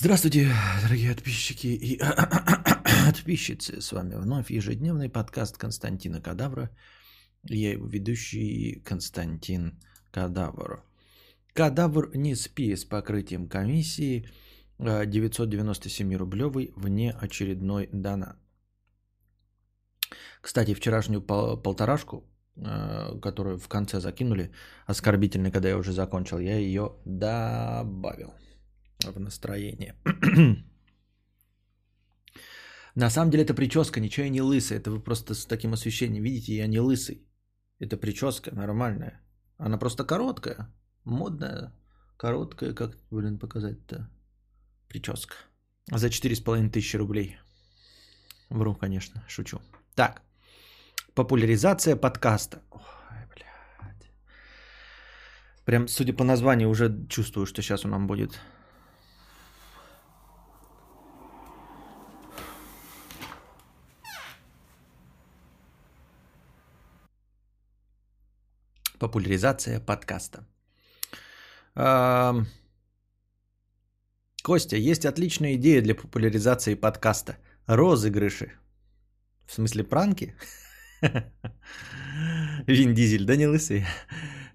Здравствуйте, дорогие подписчики и подписчицы. С вами вновь ежедневный подкаст Константина Кадавра. Я его ведущий Константин Кадавр. Кадавр не спи с покрытием комиссии 997 рублевый вне очередной донат. Кстати, вчерашнюю полторашку, э, которую в конце закинули, оскорбительной, когда я уже закончил, я ее добавил в настроение. На самом деле это прическа, ничего я не лысый. Это вы просто с таким освещением видите, я не лысый. Это прическа нормальная. Она просто короткая, модная, короткая, как, блин, показать-то? Прическа. За 4,5 тысячи рублей. Вру, конечно, шучу. Так, популяризация подкаста. Ой, блядь. Прям, судя по названию, уже чувствую, что сейчас он нам будет Популяризация подкаста. Костя, есть отличная идея для популяризации подкаста. Розыгрыши. В смысле пранки? Вин Дизель, да не лысый.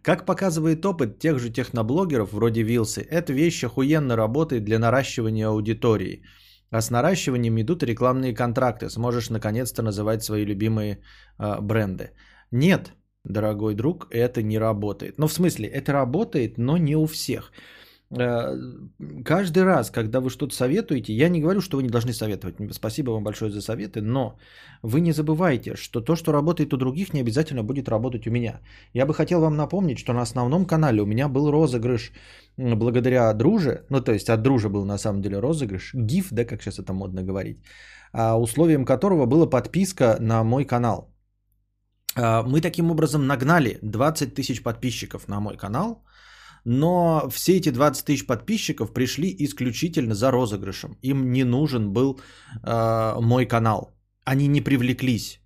Как показывает опыт тех же техноблогеров вроде Вилсы, эта вещь охуенно работает для наращивания аудитории. А с наращиванием идут рекламные контракты. Сможешь наконец-то называть свои любимые э, бренды. Нет, дорогой друг, это не работает. Ну, в смысле, это работает, но не у всех. Э, каждый раз, когда вы что-то советуете, я не говорю, что вы не должны советовать. Спасибо вам большое за советы, но вы не забывайте, что то, что работает у других, не обязательно будет работать у меня. Я бы хотел вам напомнить, что на основном канале у меня был розыгрыш благодаря друже, ну то есть от дружи был на самом деле розыгрыш, гиф, да, как сейчас это модно говорить, а условием которого была подписка на мой канал. А, мы таким образом нагнали 20 тысяч подписчиков на мой канал, но все эти 20 тысяч подписчиков пришли исключительно за розыгрышем. Им не нужен был э, мой канал. Они не привлеклись.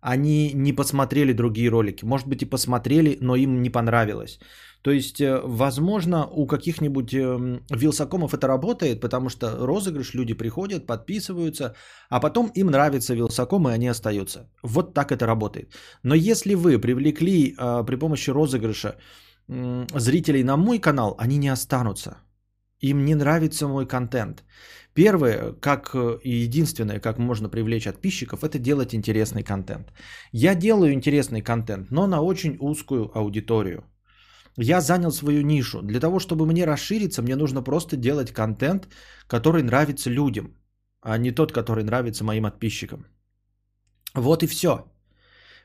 Они не посмотрели другие ролики. Может быть и посмотрели, но им не понравилось. То есть, э, возможно, у каких-нибудь эм, вилсакомов это работает, потому что розыгрыш, люди приходят, подписываются, а потом им нравится вилсаком, и они остаются. Вот так это работает. Но если вы привлекли э, при помощи розыгрыша зрителей на мой канал, они не останутся. Им не нравится мой контент. Первое, как э, и единственное, как можно привлечь подписчиков, это делать интересный контент. Я делаю интересный контент, но на очень узкую аудиторию. Я занял свою нишу. Для того, чтобы мне расшириться, мне нужно просто делать контент, который нравится людям, а не тот, который нравится моим подписчикам. Вот и все.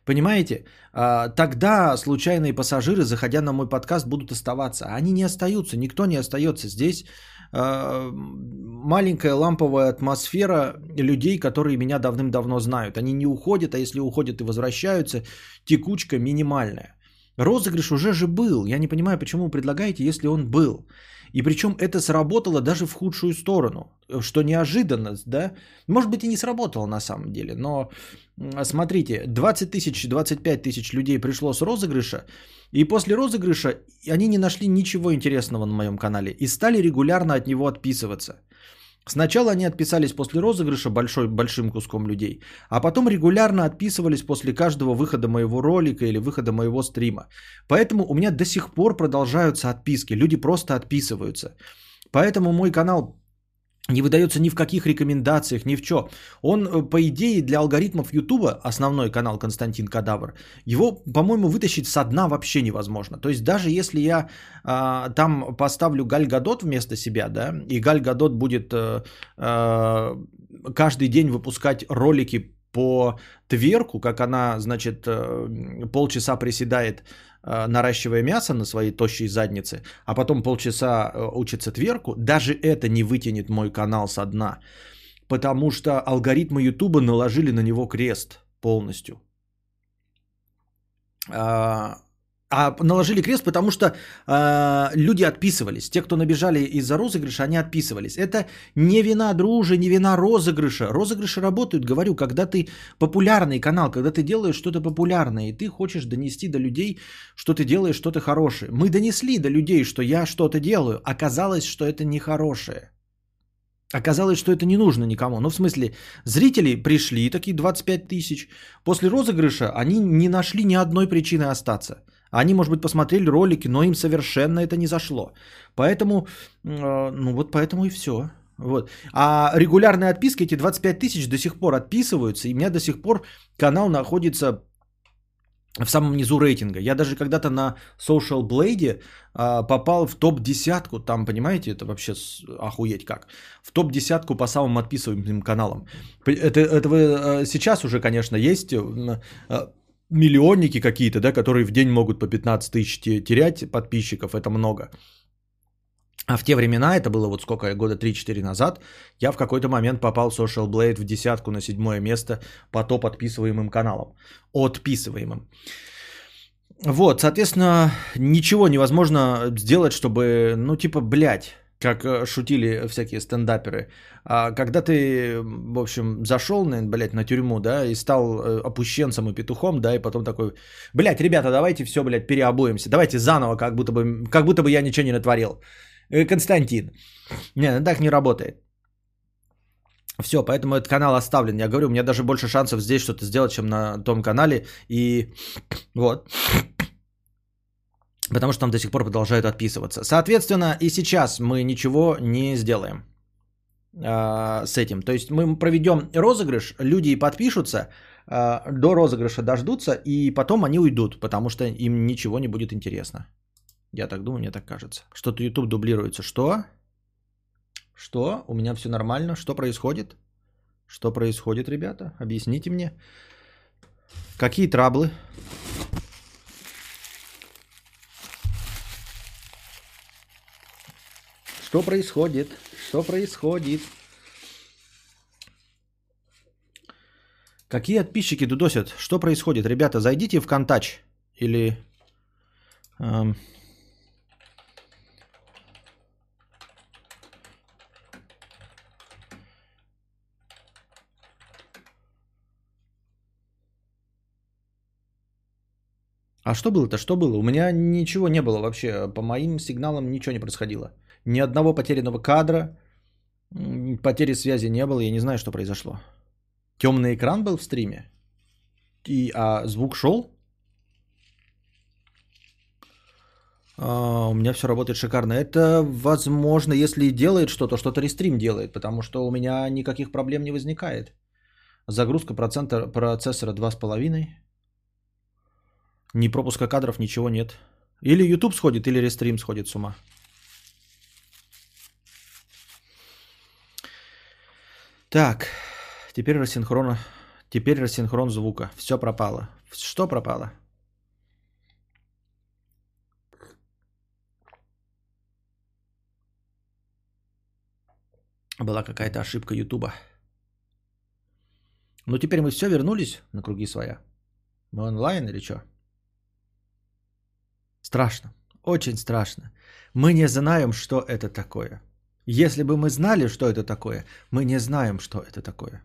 Понимаете? А, тогда случайные пассажиры, заходя на мой подкаст, будут оставаться. Они не остаются, никто не остается. Здесь а, маленькая ламповая атмосфера людей, которые меня давным-давно знают. Они не уходят, а если уходят и возвращаются, текучка минимальная. Розыгрыш уже же был. Я не понимаю, почему предлагаете, если он был. И причем это сработало даже в худшую сторону, что неожиданность, да? Может быть и не сработало на самом деле, но смотрите, 20 тысяч, 25 тысяч людей пришло с розыгрыша, и после розыгрыша они не нашли ничего интересного на моем канале и стали регулярно от него отписываться. Сначала они отписались после розыгрыша большой, большим куском людей, а потом регулярно отписывались после каждого выхода моего ролика или выхода моего стрима. Поэтому у меня до сих пор продолжаются отписки, люди просто отписываются. Поэтому мой канал не выдается ни в каких рекомендациях, ни в чё. Он, э, по идее, для алгоритмов Ютуба, основной канал Константин Кадавр, его, по-моему, вытащить со дна вообще невозможно. То есть даже если я а, там поставлю Галь Гадот вместо себя, да, и Галь Гадот будет а, а, каждый день выпускать ролики по тверку, как она, значит, полчаса приседает Э, наращивая мясо на своей тощей заднице, а потом полчаса э, учится тверку, даже это не вытянет мой канал со дна, потому что алгоритмы Ютуба наложили на него крест полностью. А, наложили крест, потому что э, люди отписывались. Те, кто набежали из-за розыгрыша, они отписывались. Это не вина дружи, не вина розыгрыша. Розыгрыши работают, говорю, когда ты популярный канал, когда ты делаешь что-то популярное, и ты хочешь донести до людей, что ты делаешь что-то хорошее. Мы донесли до людей, что я что-то делаю. Оказалось, что это нехорошее. Оказалось, что это не нужно никому. Ну, в смысле, зрители пришли, такие 25 тысяч. После розыгрыша они не нашли ни одной причины остаться. Они, может быть, посмотрели ролики, но им совершенно это не зашло. Поэтому, э, ну вот поэтому и все. Вот. А регулярные отписки, эти 25 тысяч до сих пор отписываются, и у меня до сих пор канал находится в самом низу рейтинга. Я даже когда-то на Social Blade а, попал в топ-десятку, там, понимаете, это вообще охуеть как, в топ-десятку по самым отписываемым каналам. Это, это вы, а, сейчас уже, конечно, есть а, миллионники какие-то, да, которые в день могут по 15 тысяч терять подписчиков, это много. А в те времена, это было вот сколько, года 3-4 назад, я в какой-то момент попал в Social Blade в десятку на седьмое место по топ отписываемым каналам. Отписываемым. Вот, соответственно, ничего невозможно сделать, чтобы, ну, типа, блядь, как э, шутили всякие стендаперы. А когда ты, в общем, зашел, блядь, на тюрьму, да, и стал э, опущенцем и петухом, да, и потом такой, блядь, ребята, давайте все, блядь, переобуемся, давайте заново, как будто бы, как будто бы я ничего не натворил. Э, Константин. Не, ну так не работает. Все, поэтому этот канал оставлен. Я говорю, у меня даже больше шансов здесь что-то сделать, чем на том канале. И вот. Потому что там до сих пор продолжают отписываться. Соответственно, и сейчас мы ничего не сделаем э, с этим. То есть мы проведем розыгрыш, люди подпишутся, э, до розыгрыша дождутся, и потом они уйдут, потому что им ничего не будет интересно. Я так думаю, мне так кажется. Что-то YouTube дублируется. Что? Что? У меня все нормально. Что происходит? Что происходит, ребята? Объясните мне. Какие траблы? Что происходит? Что происходит? Какие подписчики дудосят? Что происходит? Ребята, зайдите в Контач. Или... Эм, А что было-то? Что было? У меня ничего не было вообще. По моим сигналам ничего не происходило. Ни одного потерянного кадра, потери связи не было. Я не знаю, что произошло. Темный экран был в стриме? И, а звук шел? А, у меня все работает шикарно. Это возможно, если делает что-то, что-то рестрим делает, потому что у меня никаких проблем не возникает. Загрузка процента, процессора 2,5. Ни пропуска кадров, ничего нет. Или YouTube сходит, или рестрим сходит с ума. Так, теперь рассинхрона. Теперь рассинхрон звука. Все пропало. Что пропало? Была какая-то ошибка Ютуба. Ну теперь мы все вернулись на круги своя. Мы онлайн или что? Страшно, очень страшно. Мы не знаем, что это такое. Если бы мы знали, что это такое, мы не знаем, что это такое.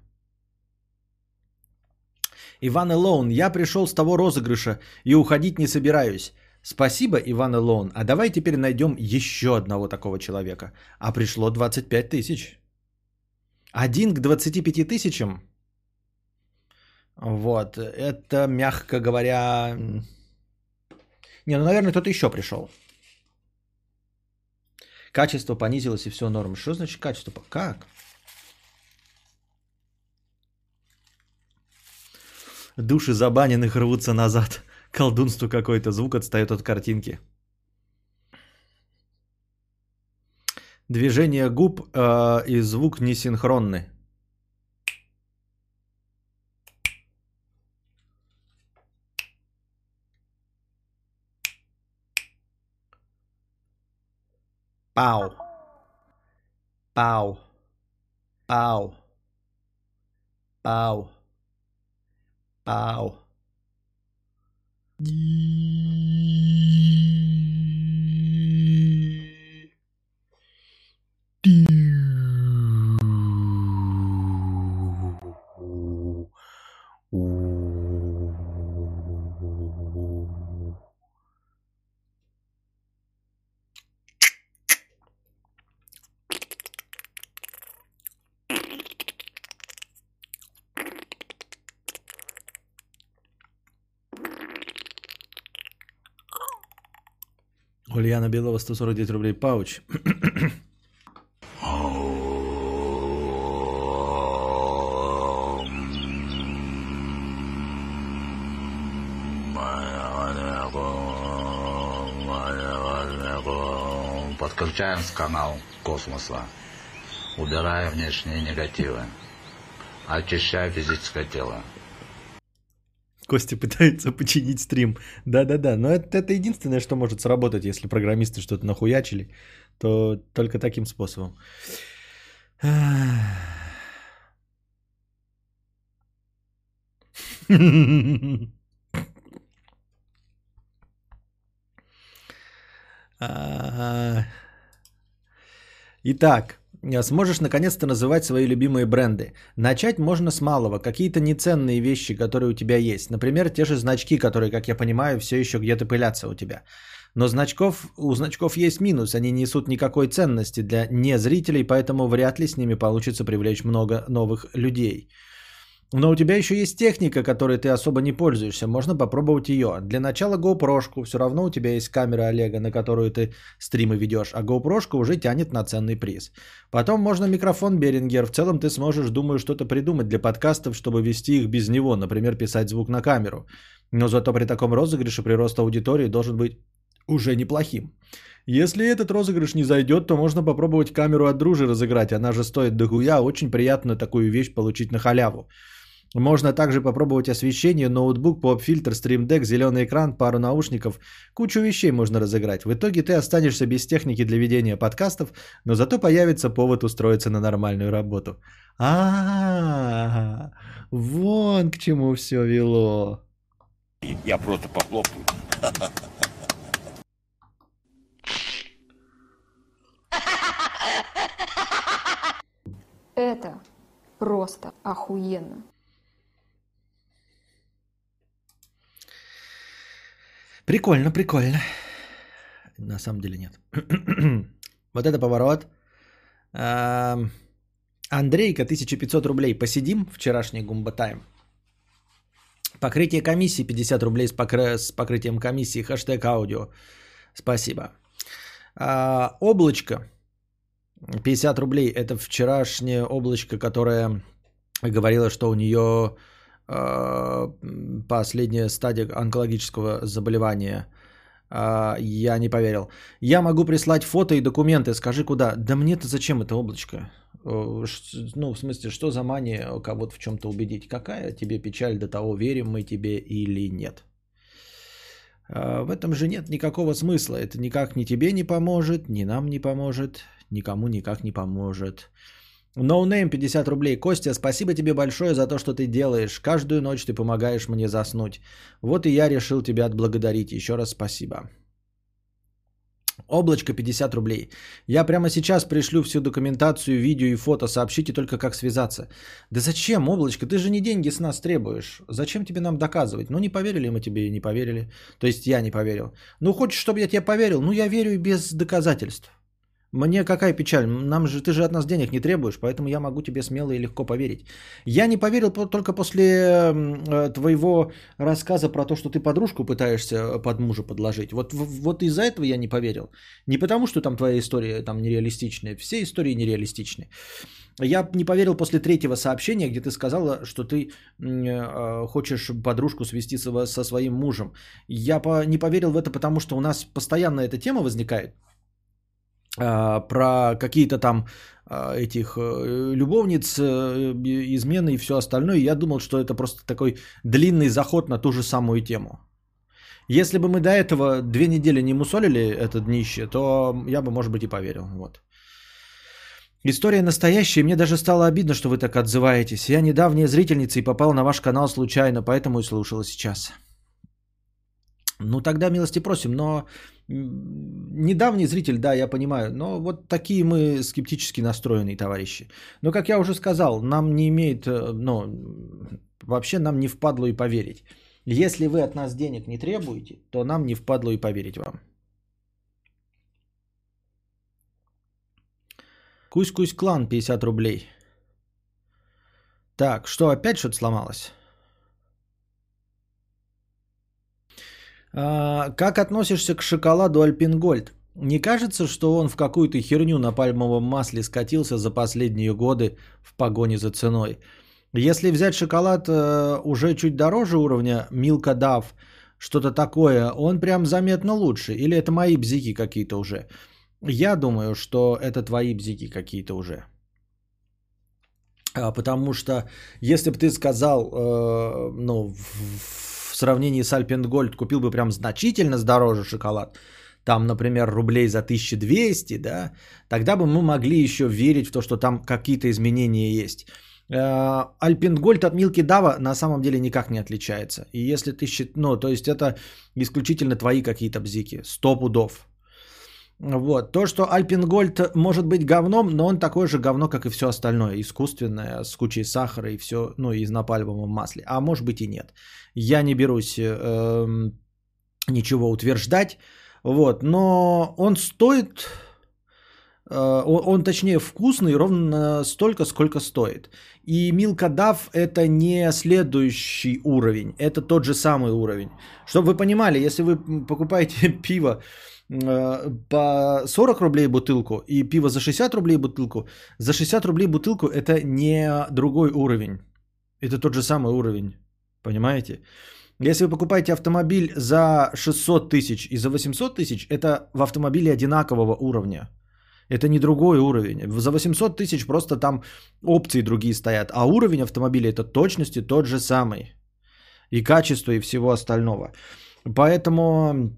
Иван Элоун, я пришел с того розыгрыша и уходить не собираюсь. Спасибо, Иван Элоун. А давай теперь найдем еще одного такого человека. А пришло 25 тысяч. Один к 25 тысячам. Вот, это, мягко говоря, не, ну, наверное, кто-то еще пришел. Качество понизилось и все норм. Что значит качество? Как? Души забаненных рвутся назад. Колдунство какой-то. Звук отстает от картинки. Движение губ э, и звук несинхронны. bow. Bow. Bow. Bow. Bow. Белова 149 рублей пауч. Подключаем канал космоса. Убирая внешние негативы. Очищая физическое тело. Костя пытается починить стрим. Да-да-да, но это, это единственное, что может сработать, если программисты что-то нахуячили, то только таким способом. Итак, сможешь наконец-то называть свои любимые бренды. Начать можно с малого. Какие-то неценные вещи, которые у тебя есть. Например, те же значки, которые, как я понимаю, все еще где-то пылятся у тебя. Но значков, у значков есть минус. Они несут никакой ценности для незрителей, поэтому вряд ли с ними получится привлечь много новых людей. Но у тебя еще есть техника, которой ты особо не пользуешься. Можно попробовать ее. Для начала GoPro. Все равно у тебя есть камера Олега, на которую ты стримы ведешь. А GoPro уже тянет на ценный приз. Потом можно микрофон Берингер. В целом ты сможешь, думаю, что-то придумать для подкастов, чтобы вести их без него. Например, писать звук на камеру. Но зато при таком розыгрыше прирост аудитории должен быть уже неплохим. Если этот розыгрыш не зайдет, то можно попробовать камеру от дружи разыграть. Она же стоит дохуя. Очень приятно такую вещь получить на халяву. Можно также попробовать освещение, ноутбук, поп-фильтр, стримдек, зеленый экран, пару наушников. Кучу вещей можно разыграть. В итоге ты останешься без техники для ведения подкастов, но зато появится повод устроиться на нормальную работу. А, вон к чему все вело. Я просто похлопаю. Это просто охуенно. Прикольно, прикольно. На самом деле нет. вот это поворот. Андрейка, 1500 рублей. Посидим вчерашний Гумба Тайм. Покрытие комиссии 50 рублей с, покры... с покрытием комиссии. Хэштег аудио. Спасибо. А, облачко 50 рублей. Это вчерашнее облачко, которое говорило, что у нее последняя стадия онкологического заболевания. Э, я не поверил. Я могу прислать фото и документы. Скажи, куда? Да мне-то зачем это облачко? Э, ну, в смысле, что за мания кого-то в чем-то убедить? Какая тебе печаль до того, верим мы тебе или нет? В этом же нет никакого смысла. Это никак ни тебе не поможет, ни нам не поможет, никому никак не поможет. No name no 50 рублей. Костя, спасибо тебе большое за то, что ты делаешь. Каждую ночь ты помогаешь мне заснуть. Вот и я решил тебя отблагодарить. Еще раз спасибо. Облачко 50 рублей. Я прямо сейчас пришлю всю документацию, видео и фото. Сообщите только, как связаться. Да зачем, облачко? Ты же не деньги с нас требуешь. Зачем тебе нам доказывать? Ну, не поверили мы тебе и не поверили. То есть я не поверил. Ну, хочешь, чтобы я тебе поверил? Ну, я верю и без доказательств. Мне какая печаль? Нам же, ты же от нас денег не требуешь, поэтому я могу тебе смело и легко поверить. Я не поверил только после э, твоего рассказа про то, что ты подружку пытаешься под мужа подложить. Вот, вот из-за этого я не поверил. Не потому, что там твоя история там нереалистичная. Все истории нереалистичны. Я не поверил после третьего сообщения, где ты сказала, что ты э, хочешь подружку свести со, своим мужем. Я не поверил в это, потому что у нас постоянно эта тема возникает про какие-то там а, этих э, любовниц, э, измены и все остальное. Я думал, что это просто такой длинный заход на ту же самую тему. Если бы мы до этого две недели не мусолили это днище, то я бы, может быть, и поверил. Вот. История настоящая, мне даже стало обидно, что вы так отзываетесь. Я недавняя зрительница и попал на ваш канал случайно, поэтому и слушала сейчас. Ну тогда милости просим, но недавний зритель, да, я понимаю, но вот такие мы скептически настроенные товарищи. Но, как я уже сказал, нам не имеет, э, ну, вообще нам не впадло и поверить. Если вы от нас денег не требуете, то нам не впадло и поверить вам. Кусь-кусь клан 50 рублей. Так, что опять что-то сломалось? Как относишься к шоколаду Альпингольд? Не кажется, что он в какую-то херню на пальмовом масле скатился за последние годы в погоне за ценой? Если взять шоколад э, уже чуть дороже уровня Milka Dove, что-то такое, он прям заметно лучше. Или это мои бзики какие-то уже? Я думаю, что это твои бзики какие-то уже. А, Потому что если бы ты сказал, э, ну, в сравнении с Альпенгольд купил бы прям значительно дороже шоколад, там, например, рублей за 1200, да, тогда бы мы могли еще верить в то, что там какие-то изменения есть. Э, Альпенгольд от Милки Дава на самом деле никак не отличается. И если ты счит... ну, то есть это исключительно твои какие-то бзики, сто пудов. Вот. То, что Альпингольд может быть говном, но он такое же говно, как и все остальное. Искусственное, с кучей сахара и все, ну, и на пальмовом масле. А может быть и нет. Я не берусь эм, ничего утверждать. Вот. Но он стоит... э, он, он, точнее, вкусный ровно столько, сколько стоит. И Милка Дав это не следующий уровень, это тот же самый уровень. Чтобы вы понимали, если вы покупаете пиво э, по 40 рублей бутылку и пиво за 60 рублей бутылку, за 60 рублей бутылку это не другой уровень. Это тот же самый уровень. Понимаете? Если вы покупаете автомобиль за 600 тысяч и за 800 тысяч, это в автомобиле одинакового уровня. Это не другой уровень. За 800 тысяч просто там опции другие стоят. А уровень автомобиля это точности тот же самый. И качество, и всего остального. Поэтому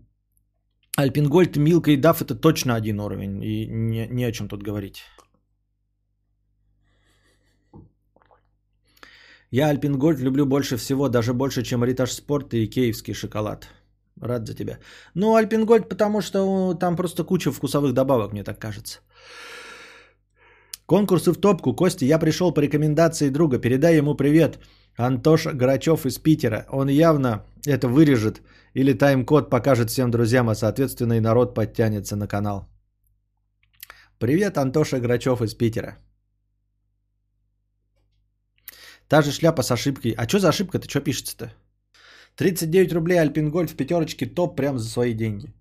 Альпингольд, Милка и Даф это точно один уровень. И не, не о чем тут говорить. Я Альпингольд люблю больше всего, даже больше, чем Ритаж Спорт и киевский шоколад. Рад за тебя. Ну, Альпингольд, потому что там просто куча вкусовых добавок, мне так кажется. Конкурсы в топку. Костя, я пришел по рекомендации друга. Передай ему привет. Антоша Грачев из Питера. Он явно это вырежет или тайм-код покажет всем друзьям, а соответственно и народ подтянется на канал. Привет, Антоша Грачев из Питера. Та же шляпа с ошибкой. А что за ошибка-то? Что пишется-то? 39 рублей Альпингольд в пятерочке топ прям за свои деньги.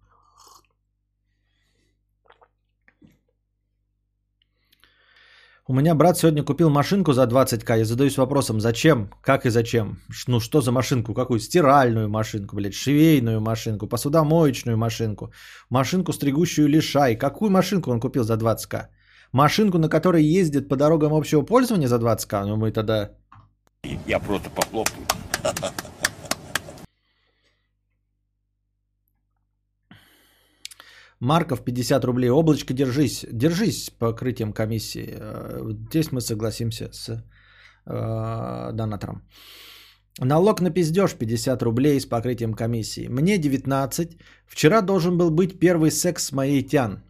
У меня брат сегодня купил машинку за 20к. Я задаюсь вопросом, зачем, как и зачем? Ну что за машинку? Какую? Стиральную машинку, блядь, швейную машинку, посудомоечную машинку, машинку, стригущую лишай. Какую машинку он купил за 20к? Машинку, на которой ездит по дорогам общего пользования за 20к? Ну мы тогда... Я просто похлопаю. Марков 50 рублей. Облачко, держись. Держись с покрытием комиссии. Э, Здесь мы согласимся с э, донатором. Налог на пиздеж 50 рублей с покрытием комиссии. Мне 19. Вчера должен был быть первый секс с моей тян.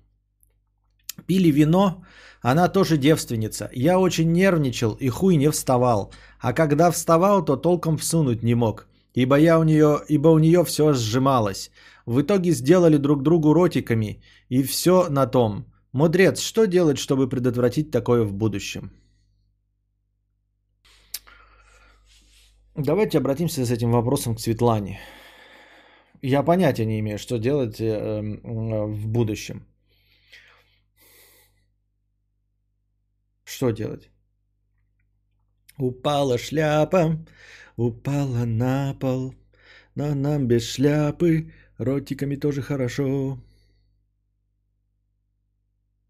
Пили вино, она тоже девственница. Я очень нервничал и хуй не вставал. А когда вставал, то толком всунуть не мог. Ибо, я у нее, ибо у нее все сжималось. В итоге сделали друг другу ротиками. И все на том. Мудрец, что делать, чтобы предотвратить такое в будущем? Давайте обратимся с этим вопросом к Светлане. Я понятия не имею, что делать э, э, в будущем. Что делать? Упала шляпа, упала на пол, но нам без шляпы ротиками тоже хорошо.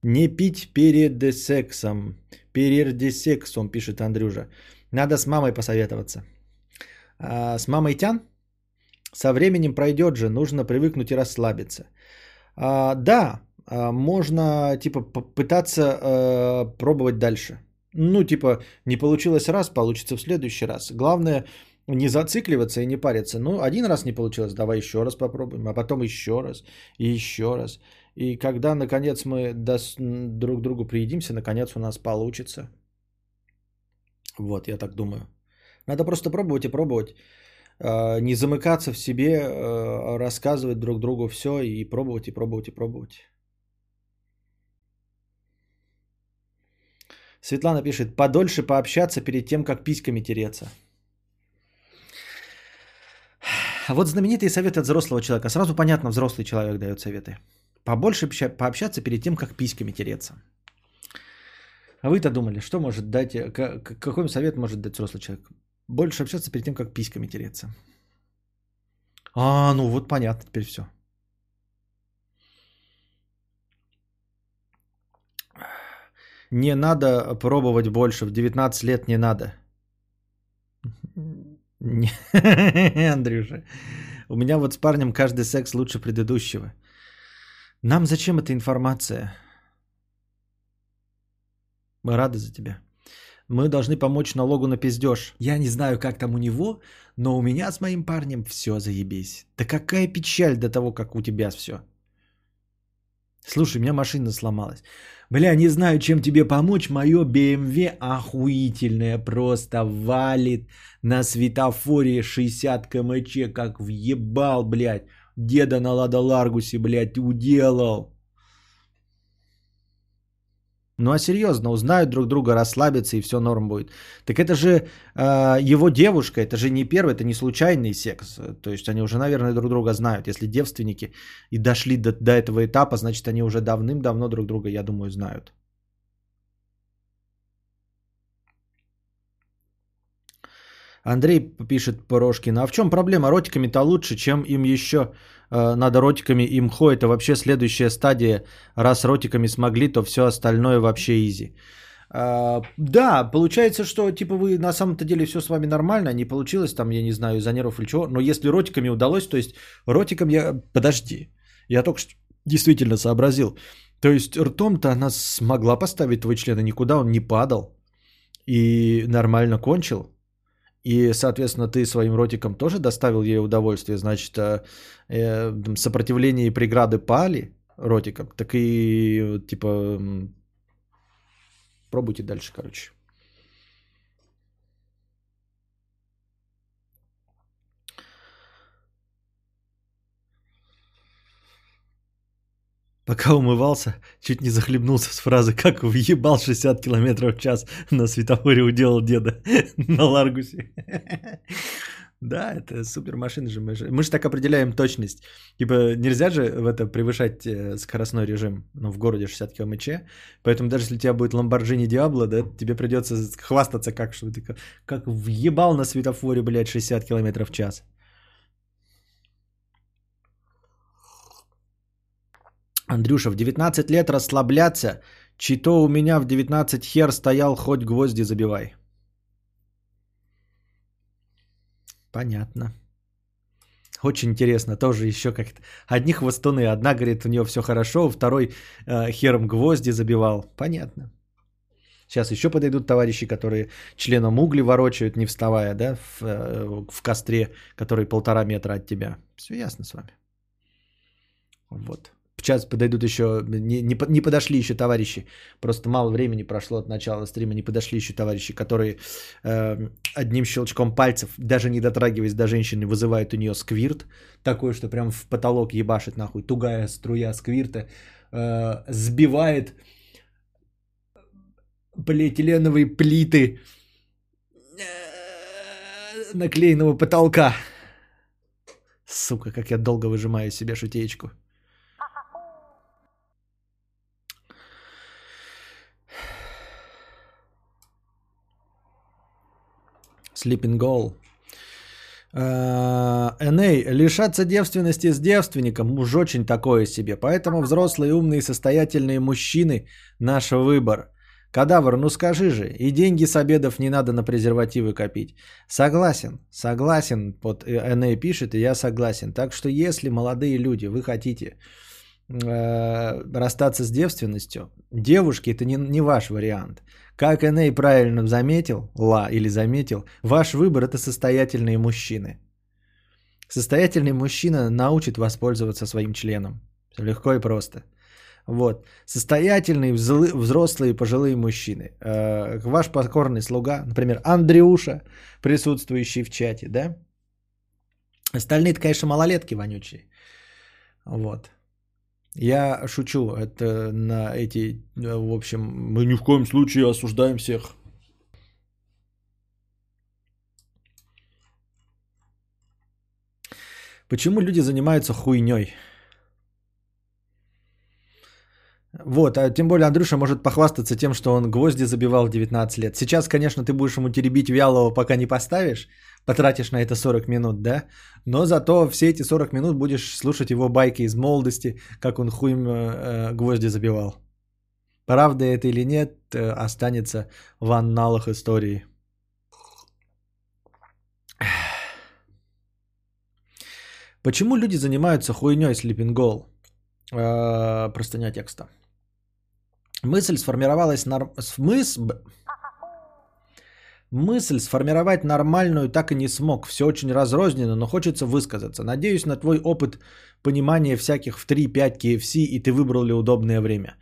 Не пить перед сексом. Перед сексом, пишет Андрюша. Надо с мамой посоветоваться. А с мамой тян? Со временем пройдет же, нужно привыкнуть и расслабиться. А, да, можно типа попытаться э, пробовать дальше. Ну, типа, не получилось раз, получится в следующий раз. Главное, не зацикливаться и не париться. Ну, один раз не получилось, давай еще раз попробуем, а потом еще раз и еще раз. И когда, наконец, мы дос- друг другу приедимся, наконец у нас получится. Вот, я так думаю. Надо просто пробовать и пробовать. А, Не замыкаться в себе, а рассказывать друг другу все и пробовать, и пробовать, и пробовать. Светлана пишет, подольше пообщаться перед тем, как письками тереться. Вот знаменитые советы от взрослого человека. Сразу понятно, взрослый человек дает советы. Побольше обща- пообщаться перед тем, как письками тереться. А вы-то думали, что может дать, э, какой совет может дать взрослый человек? Больше общаться перед тем, как письками тереться. А, ну вот понятно, теперь все. Не надо пробовать больше, в 19 лет не надо. Андрюша, у меня вот с парнем каждый секс лучше предыдущего. Нам зачем эта информация? Мы рады за тебя. Мы должны помочь налогу на пиздеж. Я не знаю, как там у него, но у меня с моим парнем все заебись. Да какая печаль до того, как у тебя все. Слушай, у меня машина сломалась. Бля, не знаю, чем тебе помочь. Мое BMW охуительное просто валит на светофоре 60 кмч, как въебал, блядь. Деда на Лада Ларгусе, блядь, уделал. Ну а серьезно, узнают друг друга, расслабятся и все норм будет. Так это же э, его девушка, это же не первый, это не случайный секс. То есть они уже, наверное, друг друга знают. Если девственники и дошли до, до этого этапа, значит они уже давным-давно друг друга, я думаю, знают. Андрей пишет Порошкин, а в чем проблема? Ротиками-то лучше, чем им еще э, надо ротиками им хо. Это вообще следующая стадия. Раз ротиками смогли, то все остальное вообще изи. А, да, получается, что типа вы на самом-то деле все с вами нормально, не получилось там, я не знаю, из-за нервов или чего, но если ротиками удалось, то есть ротиком я... Подожди, я только что действительно сообразил. То есть ртом-то она смогла поставить твой член, и никуда он не падал. И нормально кончил. И, соответственно, ты своим ротиком тоже доставил ей удовольствие. Значит, э, э, сопротивление и преграды пали ротиком. Так и, типа, пробуйте дальше, короче. Пока умывался, чуть не захлебнулся с фразы «Как въебал 60 км в час на светофоре уделал деда на Ларгусе». Да, это супер машина же. Мы, же. так определяем точность. Типа нельзя же в это превышать э, скоростной режим, ну, в городе 60 км/ч. Поэтому даже если у тебя будет Lamborghini Diablo, да, тебе придется хвастаться, как, что ты как въебал на светофоре, блядь, 60 км в час. Андрюша, в 19 лет расслабляться, чито у меня в 19 хер стоял, хоть гвозди забивай. Понятно. Очень интересно, тоже еще как-то. Одни хвостуны, одна говорит, у нее все хорошо, второй э, хером гвозди забивал. Понятно. Сейчас еще подойдут товарищи, которые членом угли ворочают, не вставая, да, в, э, в костре, который полтора метра от тебя. Все ясно с вами. Вот. Сейчас подойдут еще, не, не, не подошли еще товарищи, просто мало времени прошло от начала стрима, не подошли еще товарищи, которые э, одним щелчком пальцев, даже не дотрагиваясь до женщины, вызывают у нее сквирт, такой, что прям в потолок ебашит нахуй, тугая струя сквирта, э, сбивает полиэтиленовые плиты э, наклеенного потолка. Сука, как я долго выжимаю из себя шутеечку. Sleeping Goal. Эней, лишаться девственности с девственником уж очень такое себе. Поэтому взрослые, умные, состоятельные мужчины – наш выбор. Кадавр, ну скажи же, и деньги с обедов не надо на презервативы копить. Согласен, согласен, вот Эней пишет, и я согласен. Так что если, молодые люди, вы хотите э, расстаться с девственностью, девушки, это не, не ваш вариант. Как Эней правильно заметил, ла или заметил, ваш выбор это состоятельные мужчины. Состоятельный мужчина научит воспользоваться своим членом. Легко и просто. Вот. Состоятельные, взрослые, пожилые мужчины. Э, ваш покорный слуга, например, Андрюша, присутствующий в чате, да? Остальные-то, конечно, малолетки вонючие. Вот. Я шучу, это на эти, в общем, мы ни в коем случае осуждаем всех. Почему люди занимаются хуйней? Вот, а тем более Андрюша может похвастаться тем, что он гвозди забивал 19 лет. Сейчас, конечно, ты будешь ему теребить вялого, пока не поставишь, потратишь на это 40 минут, да? Но зато все эти 40 минут будешь слушать его байки из молодости, как он хуем э, э, гвозди забивал. Правда это или нет, э, останется в анналах истории. Почему люди занимаются хуйней Sleeping Goal? Э, простыня текста. Мысль сформировалась... Нар... Смыс... Мысль сформировать нормальную так и не смог. Все очень разрознено, но хочется высказаться. Надеюсь на твой опыт понимания всяких в 3-5 KFC и ты выбрал ли удобное время.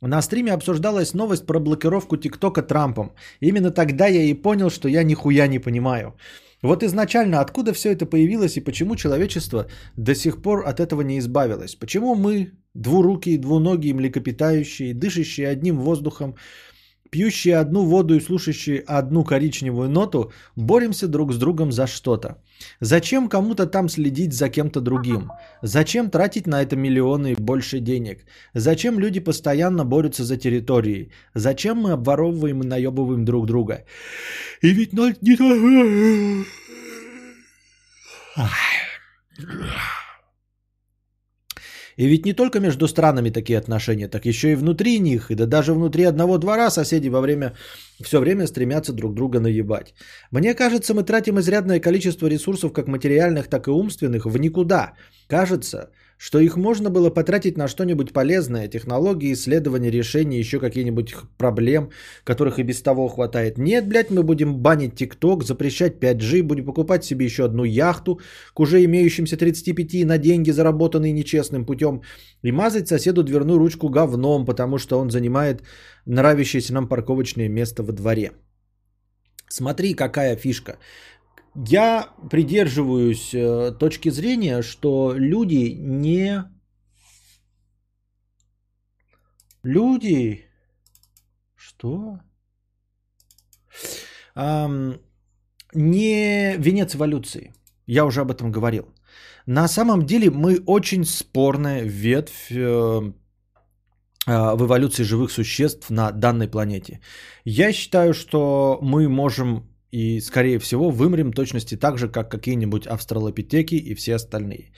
На стриме обсуждалась новость про блокировку ТикТока Трампом. Именно тогда я и понял, что я нихуя не понимаю. Вот изначально откуда все это появилось и почему человечество до сих пор от этого не избавилось? Почему мы, двурукие, двуногие, млекопитающие, дышащие одним воздухом, пьющие одну воду и слушающие одну коричневую ноту, боремся друг с другом за что-то. Зачем кому-то там следить за кем-то другим? Зачем тратить на это миллионы и больше денег? Зачем люди постоянно борются за территории? Зачем мы обворовываем и наебываем друг друга? И ведь ноль не и ведь не только между странами такие отношения, так еще и внутри них, и да даже внутри одного двора соседи во время, все время стремятся друг друга наебать. Мне кажется, мы тратим изрядное количество ресурсов, как материальных, так и умственных, в никуда. Кажется, что их можно было потратить на что-нибудь полезное, технологии, исследования, решения, еще какие-нибудь проблем, которых и без того хватает. Нет, блядь, мы будем банить ТикТок, запрещать 5G, будем покупать себе еще одну яхту к уже имеющимся 35 на деньги, заработанные нечестным путем, и мазать соседу дверную ручку говном, потому что он занимает нравящееся нам парковочное место во дворе. Смотри, какая фишка. Я придерживаюсь э, точки зрения, что люди не... Люди... Что? Эм, не венец эволюции. Я уже об этом говорил. На самом деле мы очень спорная ветвь э, э, в эволюции живых существ на данной планете. Я считаю, что мы можем и, скорее всего, вымрем точности так же, как какие-нибудь австралопитеки и все остальные.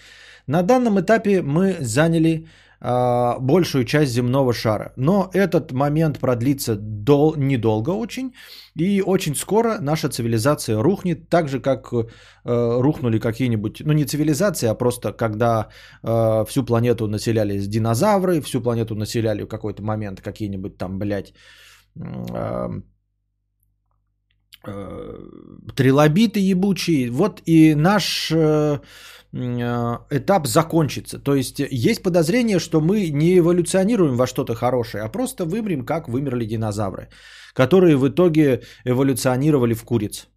На данном этапе мы заняли э, большую часть земного шара. Но этот момент продлится дол- недолго очень. И очень скоро наша цивилизация рухнет, так же, как э, рухнули какие-нибудь, ну не цивилизации, а просто когда э, всю планету населяли динозавры, всю планету населяли в какой-то момент какие-нибудь там, блядь, э, трилобиты ебучие. Вот и наш э, э, этап закончится. То есть есть подозрение, что мы не эволюционируем во что-то хорошее, а просто вымрем, как вымерли динозавры, которые в итоге эволюционировали в куриц.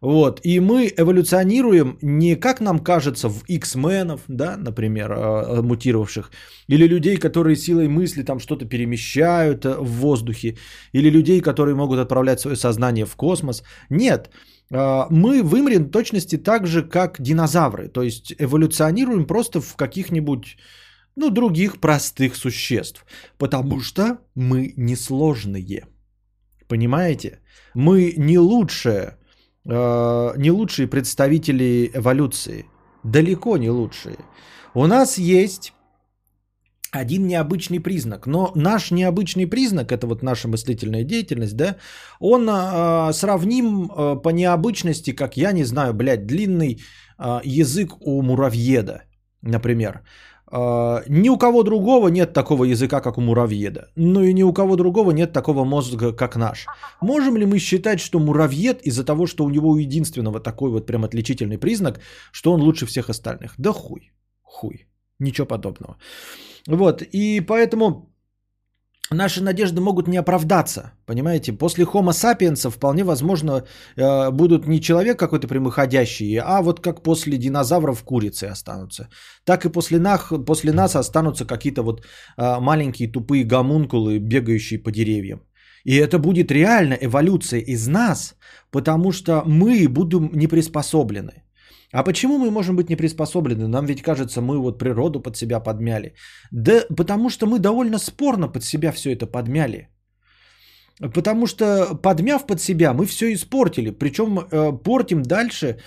Вот. И мы эволюционируем не как нам кажется в X-менов, да, например, а, мутировавших, или людей, которые силой мысли там что-то перемещают э, в воздухе, или людей, которые могут отправлять свое сознание в космос. Нет, а, мы вымрем точности так же, как динозавры. То есть эволюционируем просто в каких-нибудь ну, других простых существ. Потому что мы несложные. Понимаете? Мы не лучшее не лучшие представители эволюции. Далеко не лучшие. У нас есть один необычный признак. Но наш необычный признак, это вот наша мыслительная деятельность, да, он э, сравним э, по необычности, как я не знаю, блядь, длинный э, язык у муравьеда, например. А, ни у кого другого нет такого языка, как у муравьеда. Ну и ни у кого другого нет такого мозга, как наш. Можем ли мы считать, что муравьед из-за того, что у него у единственного такой вот прям отличительный признак, что он лучше всех остальных? Да хуй, хуй, ничего подобного. Вот, и поэтому наши надежды могут не оправдаться, понимаете? После Homo sapiens вполне возможно э, будут не человек какой-то прямоходящий, а вот как после динозавров курицы останутся. Так и после нас, после нас останутся какие-то вот э, маленькие тупые гомункулы, бегающие по деревьям. И это будет реально эволюция из нас, потому что мы будем не приспособлены. А почему мы можем быть не приспособлены? Нам ведь кажется, мы вот природу под себя подмяли. Да потому что мы довольно спорно под себя все это подмяли. Потому что подмяв под себя, мы все испортили. Причем э, портим дальше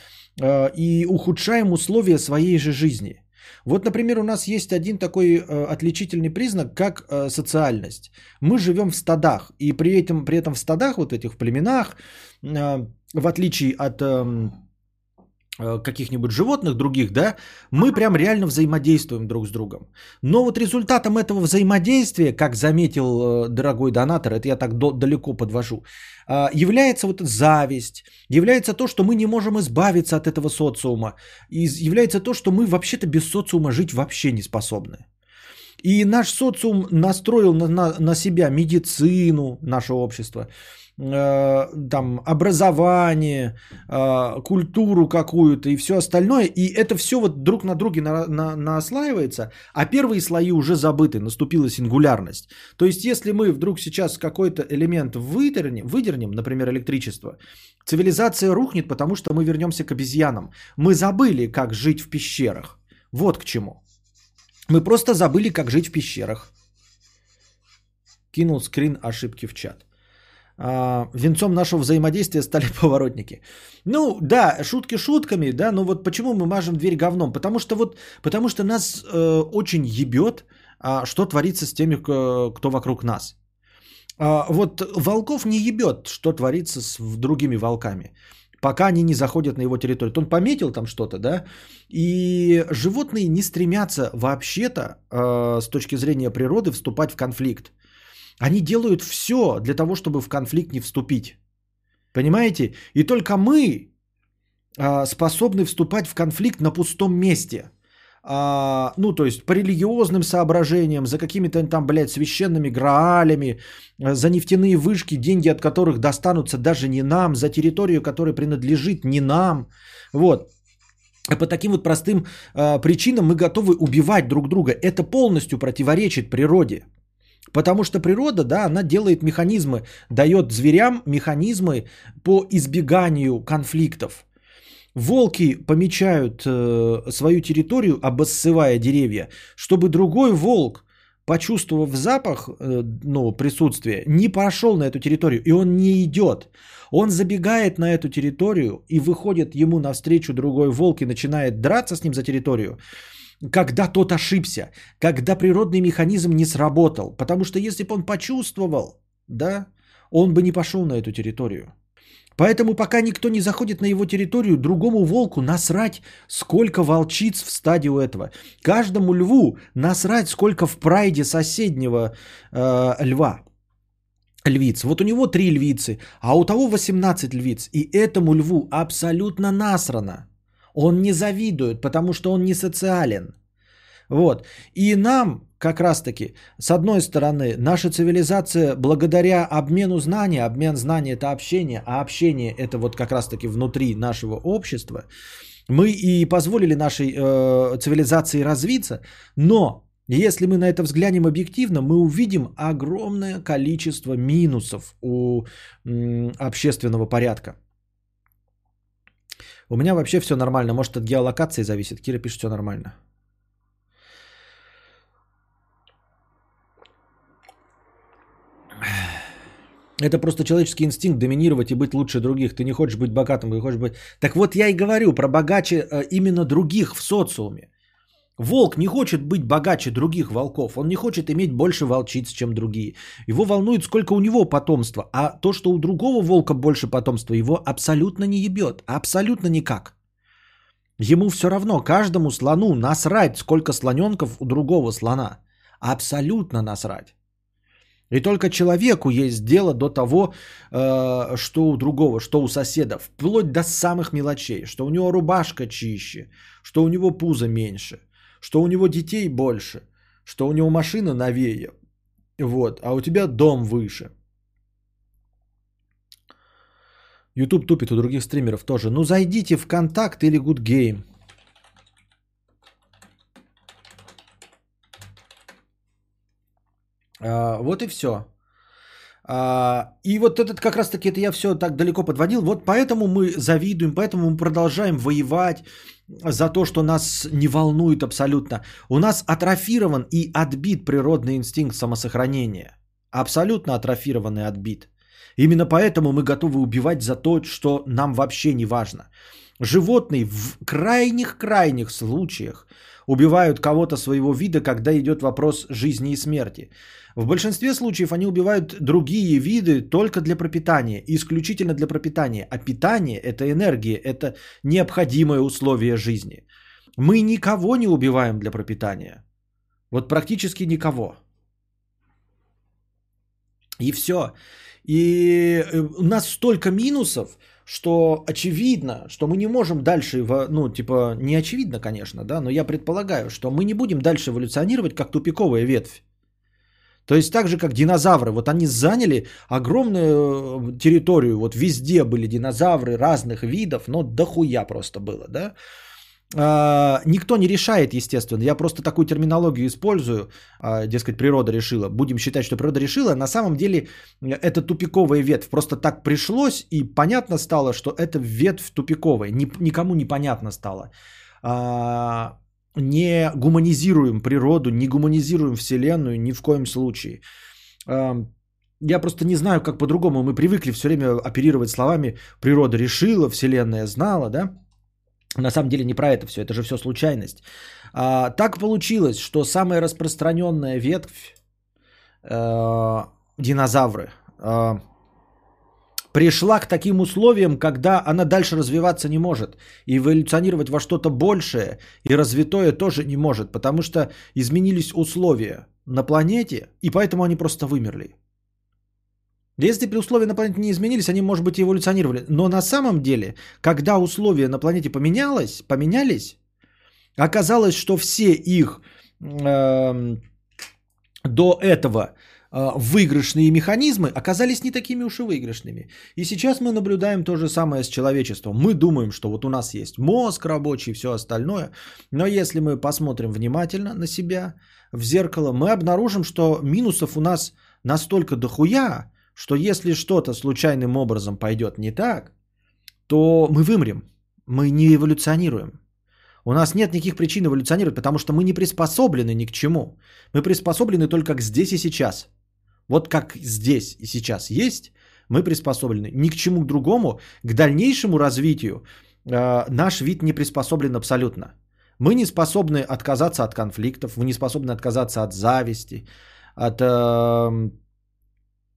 э, и ухудшаем условия своей же жизни. Вот, например, у нас есть один такой э, отличительный признак, как э, социальность. Мы живем в стадах, и при этом, при этом в стадах, вот этих племенах, э, в отличие от э, каких-нибудь животных других, да, мы прям реально взаимодействуем друг с другом. Но вот результатом этого взаимодействия, как заметил э, дорогой донатор, это я так до, далеко подвожу, э, является вот зависть, является то, что мы не можем избавиться от этого социума, и является то, что мы вообще-то без социума жить вообще не способны. И наш социум настроил на, на, на себя медицину, наше общество, Э, там образование, э, культуру какую-то и все остальное. И это все вот друг на друге на, на, наслаивается, а первые слои уже забыты, наступила сингулярность. То есть, если мы вдруг сейчас какой-то элемент выдернем, выдернем, например, электричество, цивилизация рухнет, потому что мы вернемся к обезьянам. Мы забыли, как жить в пещерах. Вот к чему. Мы просто забыли, как жить в пещерах. Кинул скрин ошибки в чат. А, венцом нашего взаимодействия стали поворотники. Ну, да, шутки шутками, да, но вот почему мы мажем дверь говном? Потому что вот, потому что нас э, очень ебет, а, что творится с теми, кто вокруг нас. А, вот волков не ебет, что творится с другими волками пока они не заходят на его территорию. Он пометил там что-то, да, и животные не стремятся вообще-то э, с точки зрения природы вступать в конфликт. Они делают все для того, чтобы в конфликт не вступить. Понимаете? И только мы а, способны вступать в конфликт на пустом месте. А, ну, то есть по религиозным соображениям, за какими-то там, блядь, священными граалями, за нефтяные вышки, деньги от которых достанутся даже не нам, за территорию, которая принадлежит не нам. Вот. И по таким вот простым а, причинам мы готовы убивать друг друга. Это полностью противоречит природе. Потому что природа, да, она делает механизмы, дает зверям механизмы по избеганию конфликтов. Волки помечают э, свою территорию, обоссывая деревья, чтобы другой волк, почувствовав запах, э, ну, присутствие, не пошел на эту территорию, и он не идет. Он забегает на эту территорию и выходит ему навстречу другой волк и начинает драться с ним за территорию когда тот ошибся, когда природный механизм не сработал. Потому что если бы он почувствовал, да, он бы не пошел на эту территорию. Поэтому пока никто не заходит на его территорию, другому волку насрать, сколько волчиц в стадии у этого. Каждому льву насрать, сколько в прайде соседнего э, льва. Львиц. Вот у него три львицы, а у того 18 львиц. И этому льву абсолютно насрано. Он не завидует, потому что он не социален. Вот. И нам, как раз-таки, с одной стороны, наша цивилизация благодаря обмену знаний, обмен знаний это общение, а общение это вот как раз-таки внутри нашего общества, мы и позволили нашей э, цивилизации развиться, но если мы на это взглянем объективно, мы увидим огромное количество минусов у м, общественного порядка. У меня вообще все нормально. Может, от геолокации зависит. Кира пишет, все нормально. Это просто человеческий инстинкт доминировать и быть лучше других. Ты не хочешь быть богатым, ты хочешь быть... Так вот я и говорю про богаче э, именно других в социуме. Волк не хочет быть богаче других волков, он не хочет иметь больше волчиц, чем другие. Его волнует, сколько у него потомства, а то, что у другого волка больше потомства, его абсолютно не ебет, абсолютно никак. Ему все равно, каждому слону насрать, сколько слоненков у другого слона. Абсолютно насрать. И только человеку есть дело до того, э, что у другого, что у соседа, вплоть до самых мелочей, что у него рубашка чище, что у него пузо меньше – что у него детей больше, что у него машина новее, вот, а у тебя дом выше. YouTube тупит у других стримеров тоже. Ну зайдите в Контакт или Good Game. А, вот и все. А, и вот этот как раз-таки, это я все так далеко подводил, вот поэтому мы завидуем, поэтому мы продолжаем воевать за то, что нас не волнует абсолютно. У нас атрофирован и отбит природный инстинкт самосохранения. Абсолютно атрофирован и отбит. Именно поэтому мы готовы убивать за то, что нам вообще не важно. Животные в крайних-крайних случаях убивают кого-то своего вида, когда идет вопрос жизни и смерти. В большинстве случаев они убивают другие виды только для пропитания, исключительно для пропитания. А питание – это энергия, это необходимое условие жизни. Мы никого не убиваем для пропитания. Вот практически никого. И все. И э, у нас столько минусов, что очевидно, что мы не можем дальше, ну, типа, не очевидно, конечно, да, но я предполагаю, что мы не будем дальше эволюционировать как тупиковая ветвь. То есть так же, как динозавры. Вот они заняли огромную э, территорию. Вот везде были динозавры разных видов, но дохуя просто было, да. А, никто не решает, естественно. Я просто такую терминологию использую. А, дескать, природа решила. Будем считать, что природа решила. На самом деле это тупиковая ветвь. Просто так пришлось и понятно стало, что это ветвь тупиковая. Никому не понятно стало. А, не гуманизируем природу, не гуманизируем Вселенную ни в коем случае. Я просто не знаю, как по-другому. Мы привыкли все время оперировать словами «природа решила», «вселенная знала», да? На самом деле не про это все, это же все случайность. А, так получилось, что самая распространенная ветвь э, динозавры э, пришла к таким условиям, когда она дальше развиваться не может. И эволюционировать во что-то большее и развитое тоже не может, потому что изменились условия на планете, и поэтому они просто вымерли. Если при условия на планете не изменились, они, может быть, эволюционировали. Но на самом деле, когда условия на планете поменялось, поменялись, оказалось, что все их э, до этого а, выигрышные механизмы оказались не такими уж и выигрышными. И сейчас мы наблюдаем то же самое с человечеством. Мы думаем, что вот у нас есть мозг рабочий и все остальное. Но если мы посмотрим внимательно на себя в зеркало, мы обнаружим, что минусов у нас настолько дохуя, что если что-то случайным образом пойдет не так, то мы вымрем. Мы не эволюционируем. У нас нет никаких причин эволюционировать, потому что мы не приспособлены ни к чему. Мы приспособлены только к здесь и сейчас – вот как здесь и сейчас есть, мы приспособлены ни к чему другому, к дальнейшему развитию э, наш вид не приспособлен абсолютно. Мы не способны отказаться от конфликтов, мы не способны отказаться от зависти, от э,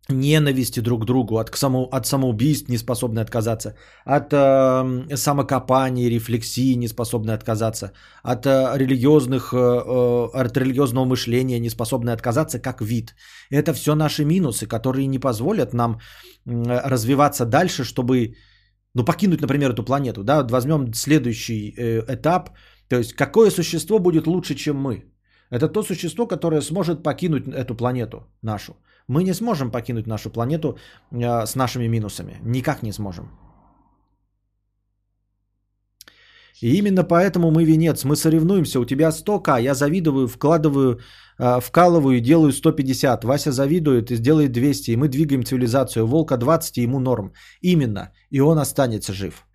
ненависти друг к другу, от, само, от самоубийств не способны отказаться, от э, самокопания, рефлексии не способны отказаться, от э, религиозных, э, э, от религиозного мышления не способны отказаться как вид. Это все наши минусы, которые не позволят нам э, развиваться дальше, чтобы, ну, покинуть, например, эту планету. Да? Возьмем следующий э, этап, то есть какое существо будет лучше, чем мы. Это то существо, которое сможет покинуть эту планету нашу. Мы не сможем покинуть нашу планету э, с нашими минусами. Никак не сможем. И именно поэтому мы венец. Мы соревнуемся. У тебя 100к, я завидую, вкладываю, э, вкалываю и делаю 150. Вася завидует и сделает 200. И мы двигаем цивилизацию. Волка 20, ему норм. Именно. И он останется жив.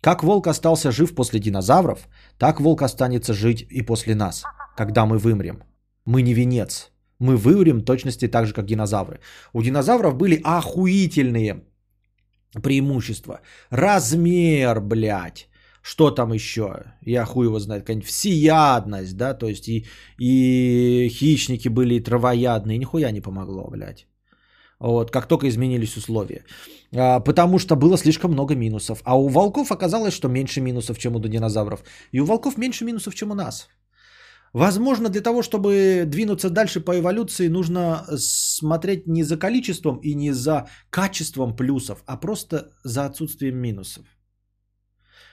Как волк остался жив после динозавров, так волк останется жить и после нас, когда мы вымрем. Мы не венец. Мы вымрем точности так же, как динозавры. У динозавров были охуительные преимущества. Размер, блядь. Что там еще? Я хуй его знает. Какая-нибудь всеядность, да? То есть и, и хищники были и травоядные. Нихуя не помогло, блядь. Вот, как только изменились условия. А, потому что было слишком много минусов. А у волков оказалось, что меньше минусов, чем у динозавров. И у волков меньше минусов, чем у нас. Возможно, для того, чтобы двинуться дальше по эволюции, нужно смотреть не за количеством и не за качеством плюсов, а просто за отсутствием минусов.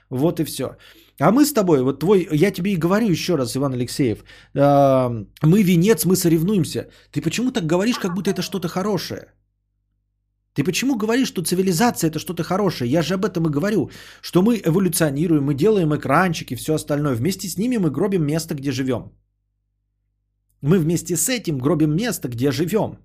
Вот и все. А мы с тобой, вот твой, я тебе и говорю еще раз, Иван Алексеев, э, мы венец, мы соревнуемся. Ты почему так говоришь, как будто это что-то хорошее? Ты почему говоришь, что цивилизация это что-то хорошее? Я же об этом и говорю, что мы эволюционируем, мы делаем экранчики все остальное. Вместе с ними мы гробим место, где живем. Мы вместе с этим гробим место, где живем.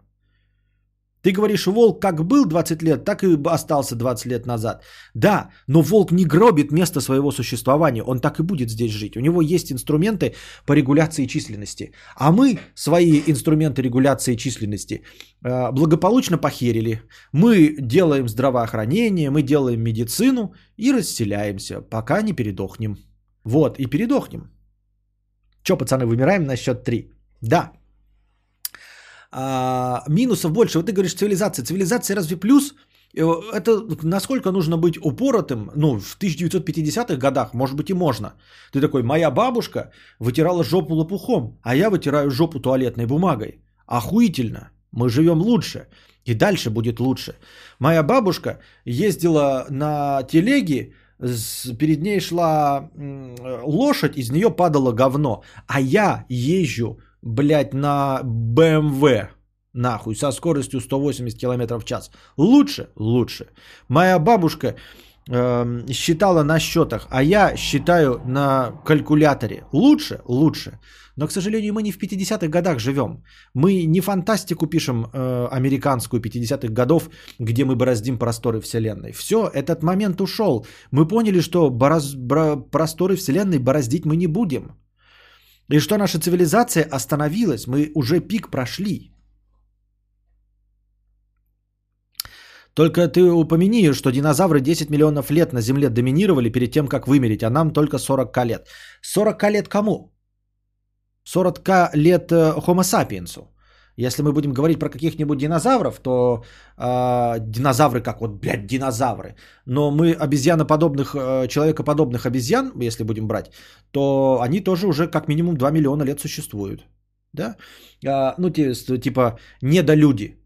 Ты говоришь, волк как был 20 лет, так и остался 20 лет назад. Да, но волк не гробит место своего существования, он так и будет здесь жить. У него есть инструменты по регуляции численности. А мы свои инструменты регуляции численности э, благополучно похерили. Мы делаем здравоохранение, мы делаем медицину и расселяемся, пока не передохнем. Вот, и передохнем. Че, пацаны, вымираем на счет 3? Да, а, минусов больше. Вот ты говоришь цивилизация. Цивилизация разве плюс? Э, это насколько нужно быть упоротым, ну, в 1950-х годах, может быть, и можно. Ты такой, моя бабушка вытирала жопу лопухом, а я вытираю жопу туалетной бумагой. Охуительно, мы живем лучше, и дальше будет лучше. Моя бабушка ездила на телеге, перед ней шла лошадь, из нее падало говно, а я езжу блядь, на BMW, нахуй, со скоростью 180 км в час. Лучше? Лучше. Моя бабушка э, считала на счетах, а я считаю на калькуляторе. Лучше? Лучше. Но, к сожалению, мы не в 50-х годах живем. Мы не фантастику пишем э, американскую 50-х годов, где мы бороздим просторы Вселенной. Все, этот момент ушел. Мы поняли, что бороз, бро, просторы Вселенной бороздить мы не будем. И что наша цивилизация остановилась, мы уже пик прошли. Только ты упомяни, что динозавры 10 миллионов лет на Земле доминировали перед тем, как вымереть, а нам только 40 лет. 40 лет кому? 40 лет Homo sapiensу. Если мы будем говорить про каких-нибудь динозавров, то э, динозавры как вот, блядь, динозавры. Но мы обезьяноподобных, э, человекоподобных обезьян, если будем брать, то они тоже уже как минимум 2 миллиона лет существуют. Да? Э, ну, типа недолюди.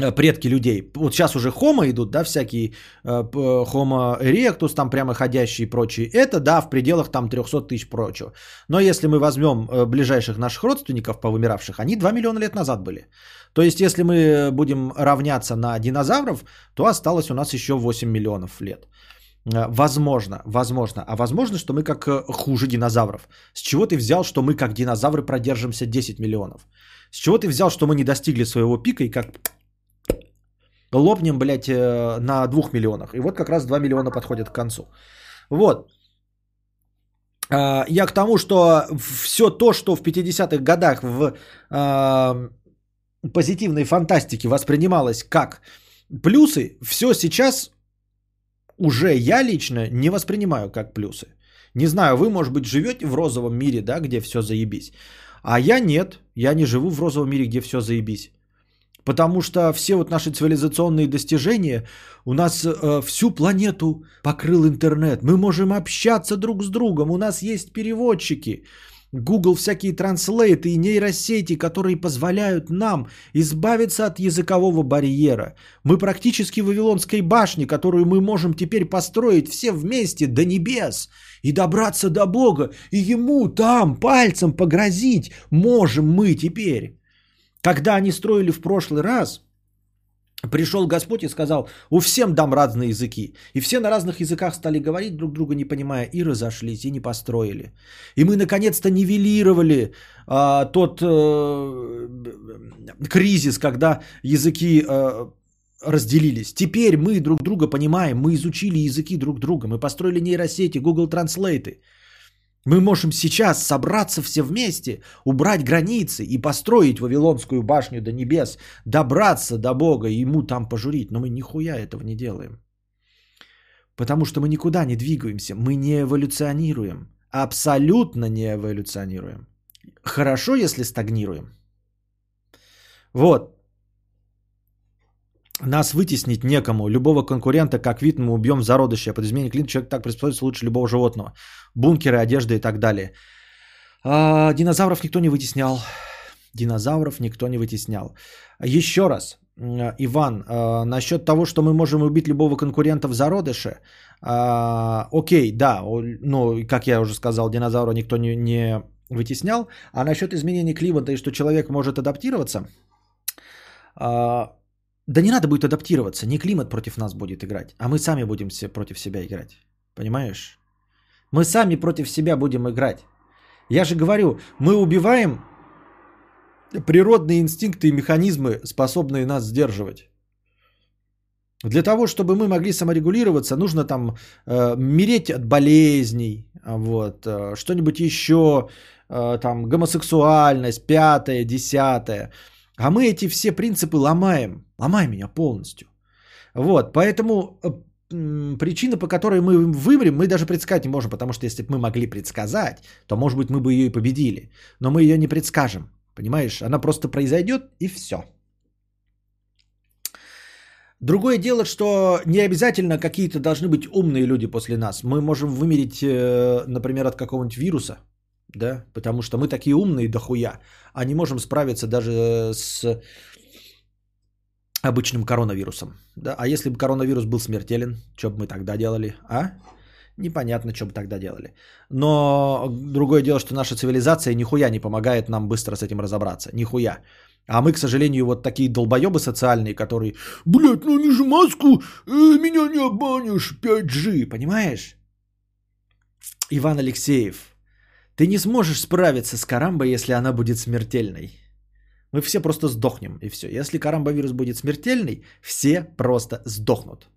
Э, предки людей. Вот сейчас уже хомо идут, да, всякие хомо э, erectus, там прямо ходящие и прочие. Это, да, в пределах там 300 тысяч прочего. Но если мы возьмем э, ближайших наших родственников повымиравших, они 2 миллиона лет назад были. То есть, если мы будем равняться на динозавров, то осталось у нас еще 8 миллионов лет. Возможно, возможно. А возможно, что мы как хуже динозавров. С чего ты взял, что мы как динозавры продержимся 10 миллионов? С чего ты взял, что мы не достигли своего пика и как лопнем, блядь, э, на 2 миллионах. И вот как раз 2 миллиона подходят к концу. Вот. А, я к тому, что все то, что в 50-х годах в э, позитивной фантастике воспринималось как плюсы, все сейчас уже я лично не воспринимаю как плюсы. Не знаю, вы, может быть, живете в розовом мире, да, где все заебись. А я нет, я не живу в розовом мире, где все заебись. Потому что все вот наши цивилизационные достижения, у нас э, всю планету покрыл интернет. Мы можем общаться друг с другом, у нас есть переводчики. Google всякие транслейты и нейросети, которые позволяют нам избавиться от языкового барьера. Мы практически в Вавилонской башне, которую мы можем теперь построить все вместе до небес и добраться до Бога, и ему там пальцем погрозить можем мы теперь. Когда они строили в прошлый раз, пришел Господь и сказал, у всем дам разные языки. И все на разных языках стали говорить, друг друга не понимая, и разошлись, и не построили. И мы наконец-то нивелировали а, тот а, кризис, когда языки а, разделились. Теперь мы друг друга понимаем, мы изучили языки друг друга, мы построили нейросети, Google Translate. Мы можем сейчас собраться все вместе, убрать границы и построить Вавилонскую башню до небес, добраться до Бога и ему там пожурить. Но мы нихуя этого не делаем. Потому что мы никуда не двигаемся, мы не эволюционируем. Абсолютно не эволюционируем. Хорошо, если стагнируем. Вот. Нас вытеснить некому. Любого конкурента, как вид, мы убьем в зародыше. А под изменение клиника человек так приспособится лучше любого животного. Бункеры, одежда и так далее. А, динозавров никто не вытеснял. Динозавров никто не вытеснял. Еще раз, Иван, а, насчет того, что мы можем убить любого конкурента в зародыше. А, окей, да, ну, как я уже сказал, динозавра никто не, не вытеснял. А насчет изменения климата и что человек может адаптироваться, а, да не надо будет адаптироваться, не климат против нас будет играть, а мы сами будем против себя играть. Понимаешь? Мы сами против себя будем играть. Я же говорю, мы убиваем природные инстинкты и механизмы, способные нас сдерживать. Для того, чтобы мы могли саморегулироваться, нужно там э, мереть от болезней, вот, э, что-нибудь еще, э, там, гомосексуальность, пятое, десятое. А мы эти все принципы ломаем, ломаем меня полностью. Вот, поэтому э, причина, по которой мы вымрем, мы даже предсказать не можем, потому что если бы мы могли предсказать, то, может быть, мы бы ее и победили. Но мы ее не предскажем, понимаешь? Она просто произойдет и все. Другое дело, что не обязательно какие-то должны быть умные люди после нас. Мы можем вымереть, э, например, от какого-нибудь вируса, да, потому что мы такие умные дохуя, а не можем справиться даже с обычным коронавирусом. Да? А если бы коронавирус был смертелен, что бы мы тогда делали, а? Непонятно, что бы тогда делали. Но другое дело, что наша цивилизация нихуя не помогает нам быстро с этим разобраться. Нихуя. А мы, к сожалению, вот такие долбоебы социальные, которые, блядь, ну не же маску, э, меня не обманешь, 5G, понимаешь? Иван Алексеев, ты не сможешь справиться с карамбой, если она будет смертельной. Мы все просто сдохнем, и все. Если карамбовирус будет смертельный, все просто сдохнут.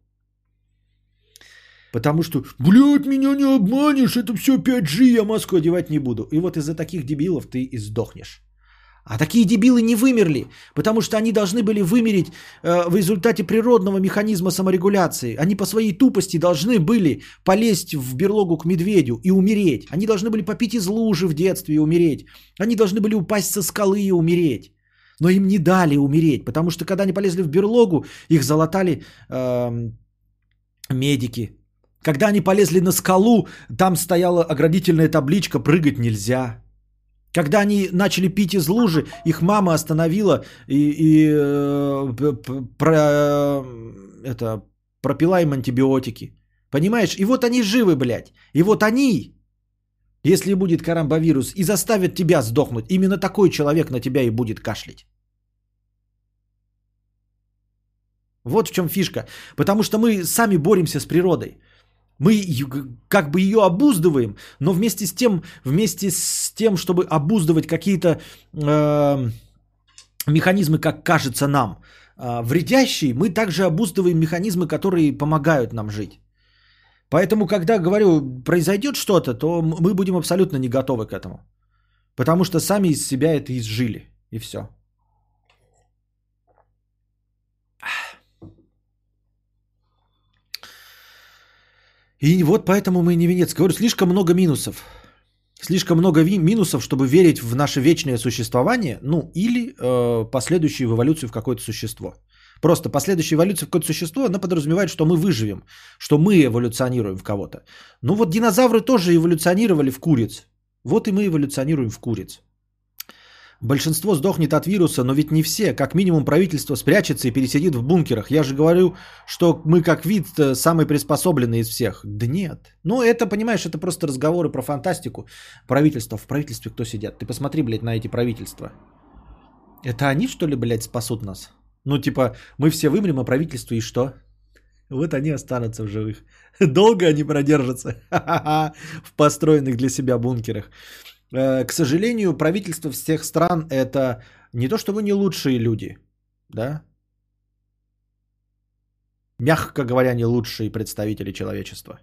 Потому что, блядь, меня не обманешь, это все 5G, я маску одевать не буду. И вот из-за таких дебилов ты и сдохнешь. А такие дебилы не вымерли, потому что они должны были вымереть э, в результате природного механизма саморегуляции. Они по своей тупости должны были полезть в берлогу к медведю и умереть. Они должны были попить из лужи в детстве и умереть. Они должны были упасть со скалы и умереть. Но им не дали умереть, потому что когда они полезли в берлогу, их залатали э, медики. Когда они полезли на скалу, там стояла оградительная табличка «Прыгать нельзя». Когда они начали пить из лужи, их мама остановила и, и э, про, это, пропила им антибиотики. Понимаешь? И вот они живы, блядь. И вот они, если будет карамбовирус, и заставят тебя сдохнуть, именно такой человек на тебя и будет кашлять. Вот в чем фишка. Потому что мы сами боремся с природой. Мы как бы ее обуздываем, но вместе с тем, вместе с тем, чтобы обуздывать какие-то э, механизмы, как кажется нам, э, вредящие, мы также обуздываем механизмы, которые помогают нам жить. Поэтому, когда говорю, произойдет что-то, то мы будем абсолютно не готовы к этому. Потому что сами из себя это изжили. И все. И вот поэтому мы не венец. Говорю, слишком много минусов. Слишком много ви- минусов, чтобы верить в наше вечное существование, ну или э, последующую эволюцию в какое-то существо. Просто последующая эволюция в какое-то существо, она подразумевает, что мы выживем, что мы эволюционируем в кого-то. Ну вот динозавры тоже эволюционировали в куриц. Вот и мы эволюционируем в куриц. Большинство сдохнет от вируса, но ведь не все. Как минимум правительство спрячется и пересидит в бункерах. Я же говорю, что мы как вид э, самый приспособленный из всех. Да нет. Ну это, понимаешь, это просто разговоры про фантастику. Правительство. В правительстве кто сидят? Ты посмотри, блядь, на эти правительства. Это они, что ли, блядь, спасут нас? Ну типа, мы все вымрем, а правительство и что? Вот они останутся в живых. Долго они продержатся в построенных для себя бункерах. Э, к сожалению, правительство всех стран это не то чтобы не лучшие люди, да, мягко говоря, не лучшие представители человечества.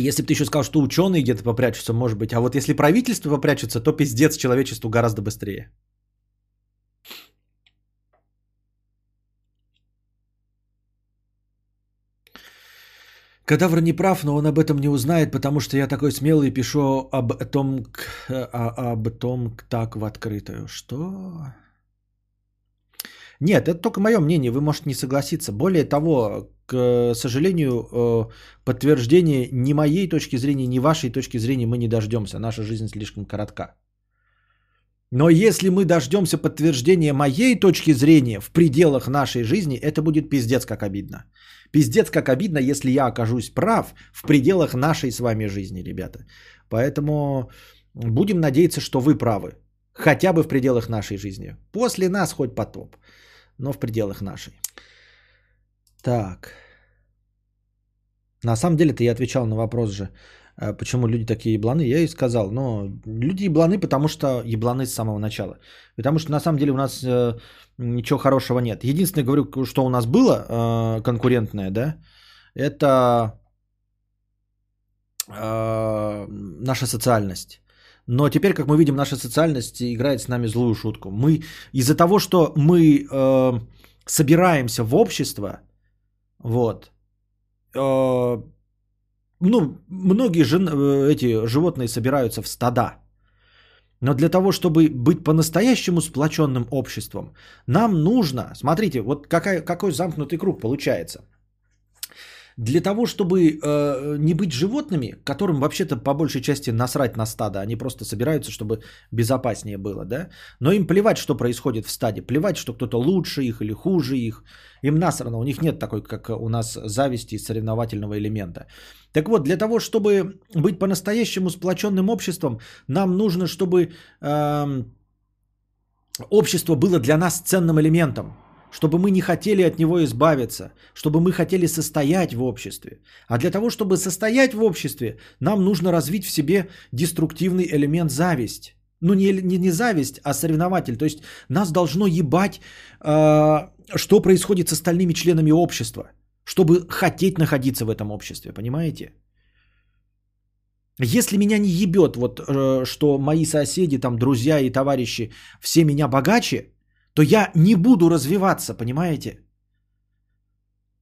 Если бы ты еще сказал, что ученые где-то попрячутся, может быть, а вот если правительство попрячется, то пиздец человечеству гораздо быстрее. Кадавр не прав, но он об этом не узнает, потому что я такой смелый пишу об том, а, об том так в открытую. Что? Нет, это только мое мнение, вы можете не согласиться. Более того, к сожалению, э, подтверждения ни моей точки зрения, ни вашей точки зрения мы не дождемся. Наша жизнь слишком коротка. Но если мы дождемся подтверждения моей точки зрения в пределах нашей жизни, это будет пиздец как обидно. Пиздец как обидно, если я окажусь прав в пределах нашей с вами жизни, ребята. Поэтому будем надеяться, что вы правы. Хотя бы в пределах нашей жизни. После нас хоть потоп. Но в пределах нашей. Так. На самом деле-то я отвечал на вопрос же. А Почему люди такие ебланы? Я и сказал, но люди ебланы, потому что ебланы с самого начала. Потому что на самом деле у нас э, ничего хорошего нет. Единственное, говорю, что у нас было э, конкурентное, да, это э, наша социальность. Но теперь, как мы видим, наша социальность играет с нами злую шутку. Мы из-за того, что мы э, собираемся в общество, вот, э, ну, многие жен, э, эти животные собираются в стада. Но для того, чтобы быть по-настоящему сплоченным обществом, нам нужно, смотрите, вот какая, какой замкнутый круг получается – для того, чтобы э, не быть животными, которым вообще-то по большей части насрать на стадо, они просто собираются, чтобы безопаснее было, да? Но им плевать, что происходит в стаде, плевать, что кто-то лучше их или хуже их. Им насрано, у них нет такой, как у нас, зависти и соревновательного элемента. Так вот, для того, чтобы быть по-настоящему сплоченным обществом, нам нужно, чтобы э, общество было для нас ценным элементом чтобы мы не хотели от него избавиться, чтобы мы хотели состоять в обществе. А для того, чтобы состоять в обществе, нам нужно развить в себе деструктивный элемент зависть. Ну, не, не, не зависть, а соревнователь. То есть нас должно ебать, э, что происходит с остальными членами общества, чтобы хотеть находиться в этом обществе, понимаете? Если меня не ебет, вот, э, что мои соседи, там, друзья и товарищи, все меня богаче, то я не буду развиваться, понимаете?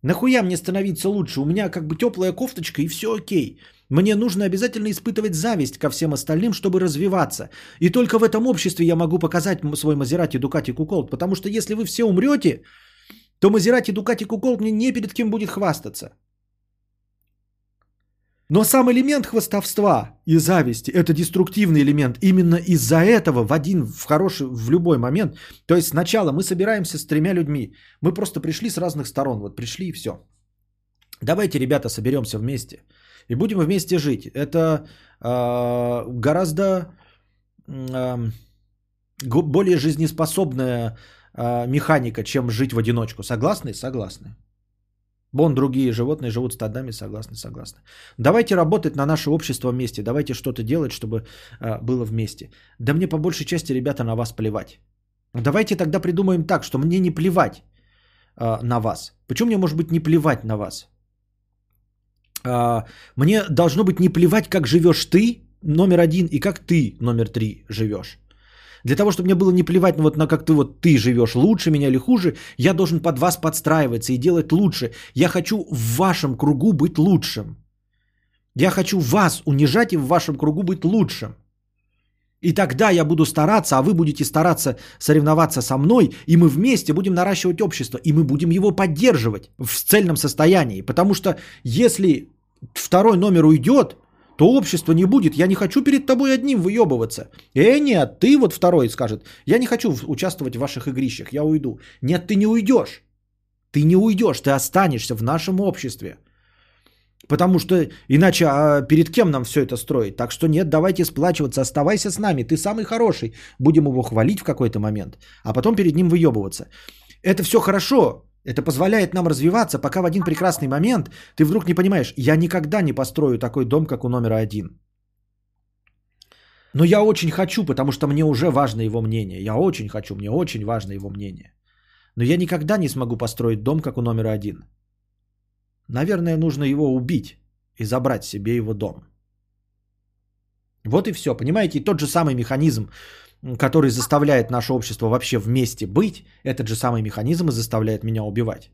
Нахуя мне становиться лучше? У меня как бы теплая кофточка и все окей. Мне нужно обязательно испытывать зависть ко всем остальным, чтобы развиваться. И только в этом обществе я могу показать свой Мазерати, Дукати, Куколт. Потому что если вы все умрете, то Мазерати, Дукати, Куколт мне не перед кем будет хвастаться. Но сам элемент хвостовства и зависти – это деструктивный элемент. Именно из-за этого в один, в хороший, в любой момент. То есть сначала мы собираемся с тремя людьми. Мы просто пришли с разных сторон. Вот пришли и все. Давайте, ребята, соберемся вместе. И будем вместе жить. Это э, гораздо э, более жизнеспособная э, механика, чем жить в одиночку. Согласны? Согласны. Вон другие животные живут стадами, согласны, согласны. Давайте работать на наше общество вместе, давайте что-то делать, чтобы э, было вместе. Да мне по большей части, ребята, на вас плевать. Давайте тогда придумаем так, что мне не плевать э, на вас. Почему мне может быть не плевать на вас? Э, мне должно быть не плевать, как живешь ты, номер один, и как ты, номер три, живешь. Для того, чтобы мне было не плевать ну, вот на как ты вот ты живешь, лучше меня или хуже, я должен под вас подстраиваться и делать лучше. Я хочу в вашем кругу быть лучшим. Я хочу вас унижать и в вашем кругу быть лучшим. И тогда я буду стараться, а вы будете стараться соревноваться со мной, и мы вместе будем наращивать общество, и мы будем его поддерживать в цельном состоянии. Потому что если второй номер уйдет, то общество не будет. Я не хочу перед тобой одним выебываться. Э, нет, ты вот второй скажет, я не хочу участвовать в ваших игрищах, я уйду. Нет, ты не уйдешь. Ты не уйдешь, ты останешься в нашем обществе. Потому что иначе а перед кем нам все это строить? Так что нет, давайте сплачиваться, оставайся с нами, ты самый хороший. Будем его хвалить в какой-то момент, а потом перед ним выебываться. Это все хорошо, это позволяет нам развиваться, пока в один прекрасный момент ты вдруг не понимаешь, я никогда не построю такой дом, как у номера один. Но я очень хочу, потому что мне уже важно его мнение. Я очень хочу, мне очень важно его мнение. Но я никогда не смогу построить дом, как у номера один. Наверное, нужно его убить и забрать себе его дом. Вот и все, понимаете, тот же самый механизм который заставляет наше общество вообще вместе быть, этот же самый механизм и заставляет меня убивать.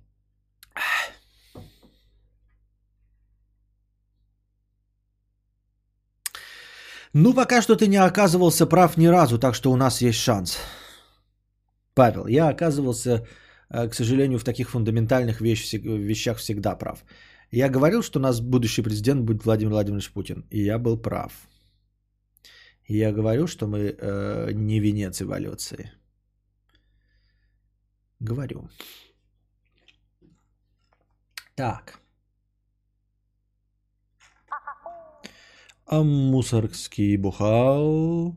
Ну, пока что ты не оказывался прав ни разу, так что у нас есть шанс. Павел, я оказывался, э, к сожалению, в таких фундаментальных вещ- вещах всегда прав. Я говорил, что у нас будущий президент будет Владимир Владимирович Путин, и я был прав. Я говорю, что мы э, не венец эволюции. Говорю. Так. А мусоргский бухал.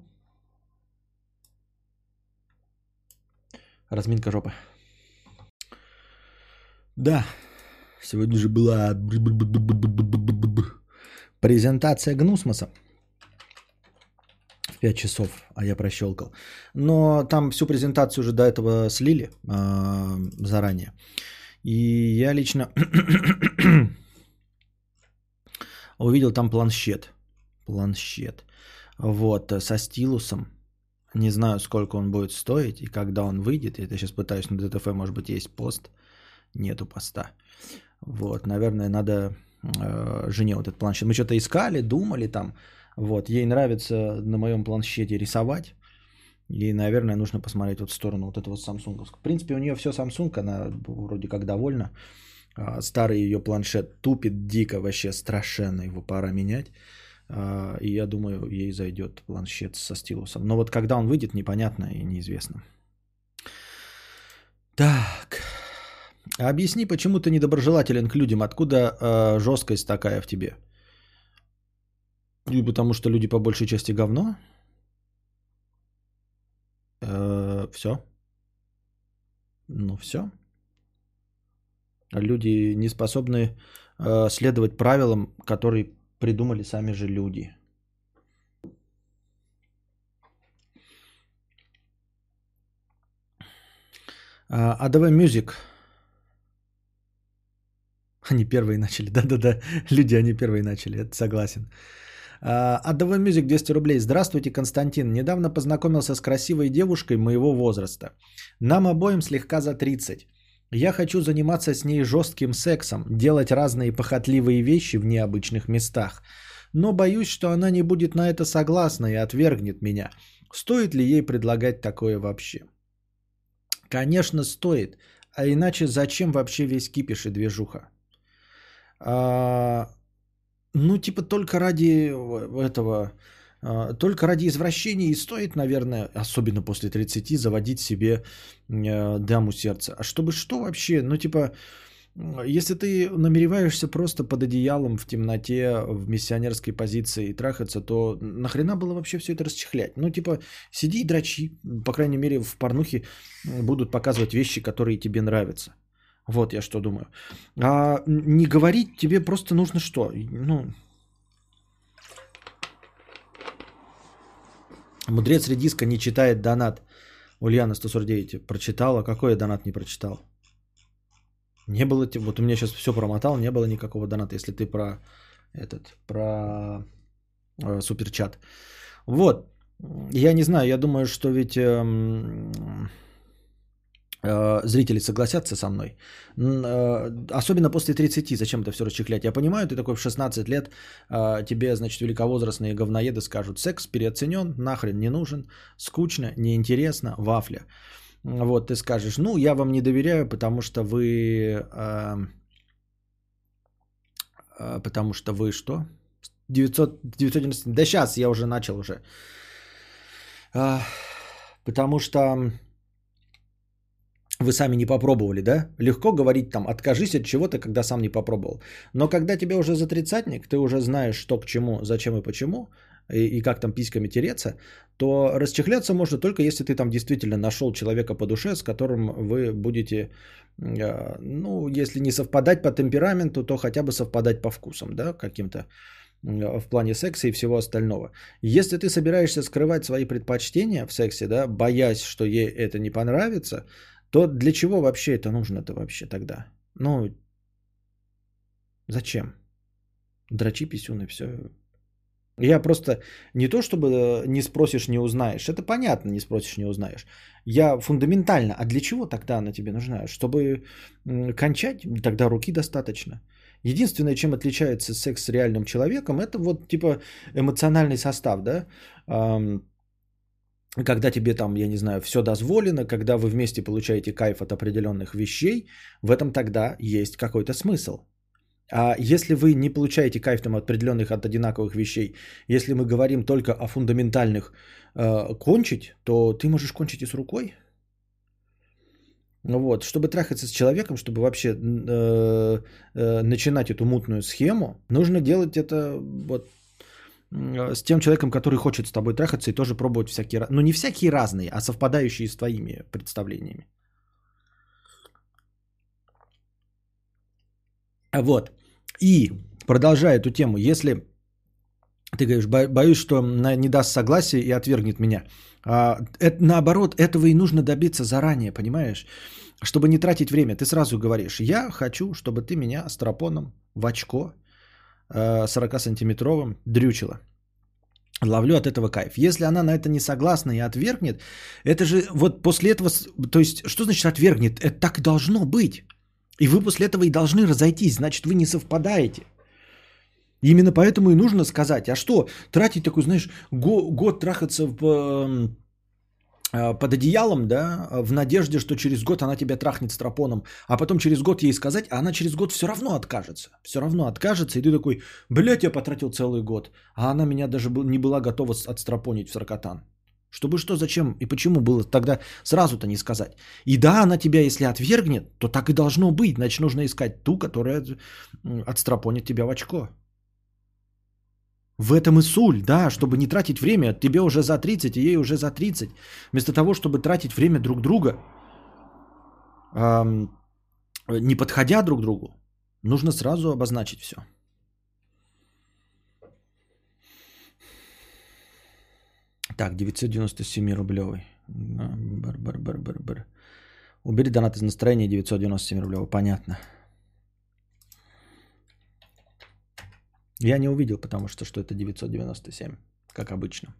Разминка жопы. Да, сегодня же была Презентация Гнусмоса 5 часов, а я прощелкал. Но там всю презентацию уже до этого слили а, заранее. И я лично увидел там планшет. Планшет. Вот, со стилусом. Не знаю, сколько он будет стоить и когда он выйдет. Я сейчас пытаюсь на ДТФ, может быть, есть пост. Нету поста. Вот, наверное, надо э, жене вот этот планшет. Мы что-то искали, думали там. Вот, ей нравится на моем планшете рисовать. Ей, наверное, нужно посмотреть вот в сторону вот этого Samsung. В принципе, у нее все Samsung, она вроде как довольна. А, старый ее планшет тупит дико, вообще страшенно, его пора менять. А, и я думаю, ей зайдет планшет со стилусом. Но вот когда он выйдет, непонятно и неизвестно. Так. Объясни, почему ты недоброжелателен к людям? Откуда э, жесткость такая в тебе? И потому что люди по большей части говно? Э, все. Ну, все. Люди не способны э, следовать правилам, которые придумали сами же люди. А давай мюзик. Они первые начали. Да-да-да, люди, они первые начали, это согласен. Отдавай мюзик 200 рублей. Здравствуйте, Константин. Недавно познакомился с красивой девушкой моего возраста. Нам обоим слегка за 30. Я хочу заниматься с ней жестким сексом, делать разные похотливые вещи в необычных местах. Но боюсь, что она не будет на это согласна и отвергнет меня. Стоит ли ей предлагать такое вообще? Конечно, стоит. А иначе зачем вообще весь кипиш и движуха? А, ну, типа только ради этого, а, только ради извращения и стоит, наверное, особенно после 30, заводить себе э, даму сердца. А чтобы что вообще? Ну, типа, если ты намереваешься просто под одеялом в темноте, в миссионерской позиции трахаться, то нахрена было вообще все это расчехлять? Ну, типа, сиди и дрочи. По крайней мере, в порнухе будут показывать вещи, которые тебе нравятся. Вот я что думаю. А не говорить тебе просто нужно что? Ну, Мудрец редиска не читает донат. Ульяна 149 прочитала. Какой я донат не прочитал? Не было, вот у меня сейчас все промотал, не было никакого доната, если ты про этот, про э, суперчат. Вот, я не знаю, я думаю, что ведь э, зрители согласятся со мной. Э, особенно после 30, зачем это все расчехлять? Я понимаю, ты такой в 16 лет, э, тебе, значит, великовозрастные говноеды скажут, секс переоценен, нахрен не нужен, скучно, неинтересно, вафля. Вот, ты скажешь, ну, я вам не доверяю, потому что вы... Потому что вы что? 900, 990... Да сейчас, я уже начал уже. Потому что вы сами не попробовали, да? Легко говорить там, откажись от чего-то, когда сам не попробовал. Но когда тебе уже за тридцатник, ты уже знаешь, что к чему, зачем и почему, и, и как там письками тереться, то расчехляться можно только если ты там действительно нашел человека по душе, с которым вы будете, э, ну, если не совпадать по темпераменту, то хотя бы совпадать по вкусам, да, каким-то э, в плане секса и всего остального. Если ты собираешься скрывать свои предпочтения в сексе, да, боясь, что ей это не понравится, то для чего вообще это нужно-то вообще тогда? Ну, зачем? Дрочи писюн все. Я просто не то, чтобы э, не спросишь, не узнаешь. Это понятно, не спросишь, не узнаешь. Я фундаментально, а для чего тогда она тебе нужна? Чтобы кончать, тогда руки достаточно. Единственное, чем отличается секс с реальным человеком, это вот типа эмоциональный состав, да? Когда тебе там, я не знаю, все дозволено, когда вы вместе получаете кайф от определенных вещей, в этом тогда есть какой-то смысл. А если вы не получаете кайф там, от определенных, от одинаковых вещей, если мы говорим только о фундаментальных э, кончить, то ты можешь кончить и с рукой. Ну вот, чтобы трахаться с человеком, чтобы вообще э, э, начинать эту мутную схему, нужно делать это вот с тем человеком, который хочет с тобой трахаться и тоже пробовать всякие, ну не всякие разные, а совпадающие с твоими представлениями. Вот. И продолжая эту тему, если Ты говоришь, «Бо- боюсь, что не даст согласия и отвергнет меня. А, это, наоборот, этого и нужно добиться заранее, понимаешь? Чтобы не тратить время. Ты сразу говоришь, я хочу, чтобы ты меня с тропоном в очко э, 40-сантиметровым дрючила. Ловлю от этого кайф. Если она на это не согласна и отвергнет, это же вот после этого... То есть, что значит отвергнет? Это так и должно быть. И вы после этого и должны разойтись. Значит, вы не совпадаете. Именно поэтому и нужно сказать, а что, тратить такой, знаешь, го- год трахаться в, эм, под одеялом, да, в надежде, что через год она тебя трахнет с тропоном, а потом через год ей сказать, а она через год все равно откажется. Все равно откажется, и ты такой, блядь, я потратил целый год, а она меня даже не была готова отстропонить в саркотан. Чтобы что, зачем и почему было тогда сразу-то не сказать. И да, она тебя, если отвергнет, то так и должно быть. Значит, нужно искать ту, которая отстропонит тебя в очко. В этом и суль, да, чтобы не тратить время. Тебе уже за 30, и ей уже за 30. Вместо того, чтобы тратить время друг друга, ам, не подходя друг другу, нужно сразу обозначить все. Так, 997 рублевый. Бар, бар, бар, бар, бар. Убери донат из настроения 997 рублевый. Понятно. Я не увидел, потому что что это 997, как обычно.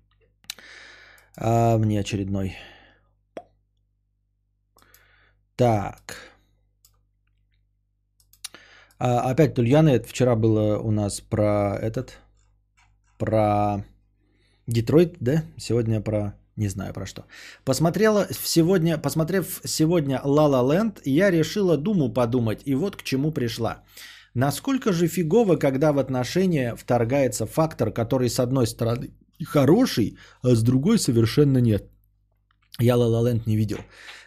А мне очередной. Так. А, опять Тульяны, вчера было у нас про этот, про Детройт, да? Сегодня про, не знаю про что. Посмотрела сегодня, посмотрев сегодня La La я решила думу подумать, и вот к чему пришла. Насколько же фигово, когда в отношения вторгается фактор, который с одной стороны хороший, а с другой совершенно нет. Я Land не видел.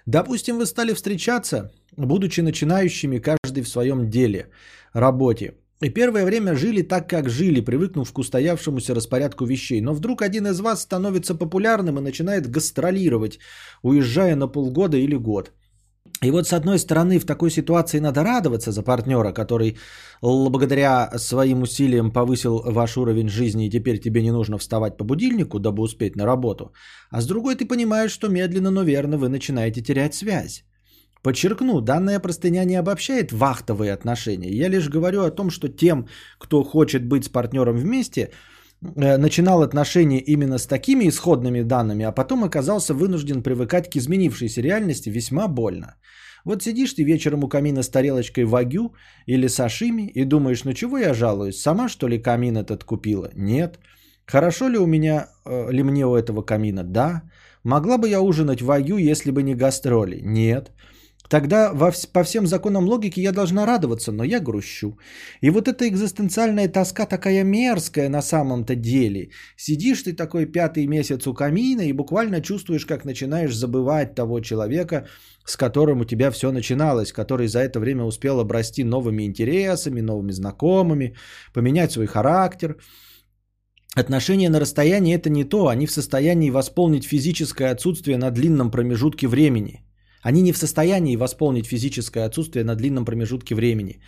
Допустим, вы стали встречаться, будучи начинающими каждый в своем деле, работе. И первое время жили так, как жили, привыкнув к устоявшемуся распорядку вещей. Но вдруг один из вас становится популярным и начинает гастролировать, уезжая на полгода или год. И вот с одной стороны в такой ситуации надо радоваться за партнера, который благодаря своим усилиям повысил ваш уровень жизни и теперь тебе не нужно вставать по будильнику, дабы успеть на работу. А с другой ты понимаешь, что медленно, но верно вы начинаете терять связь. Подчеркну, данная простыня не обобщает вахтовые отношения. Я лишь говорю о том, что тем, кто хочет быть с партнером вместе, начинал отношения именно с такими исходными данными, а потом оказался вынужден привыкать к изменившейся реальности весьма больно. Вот сидишь ты вечером у камина с тарелочкой вагю или сашими и думаешь, ну чего я жалуюсь, сама что ли камин этот купила? Нет. Хорошо ли у меня, э, ли мне у этого камина? Да. Могла бы я ужинать вагю, если бы не гастроли? Нет. Тогда во по всем законам логики я должна радоваться, но я грущу. И вот эта экзистенциальная тоска такая мерзкая на самом-то деле. Сидишь ты такой пятый месяц у камина и буквально чувствуешь, как начинаешь забывать того человека, с которым у тебя все начиналось, который за это время успел обрасти новыми интересами, новыми знакомыми, поменять свой характер. Отношения на расстоянии это не то, они в состоянии восполнить физическое отсутствие на длинном промежутке времени. Они не в состоянии восполнить физическое отсутствие на длинном промежутке времени.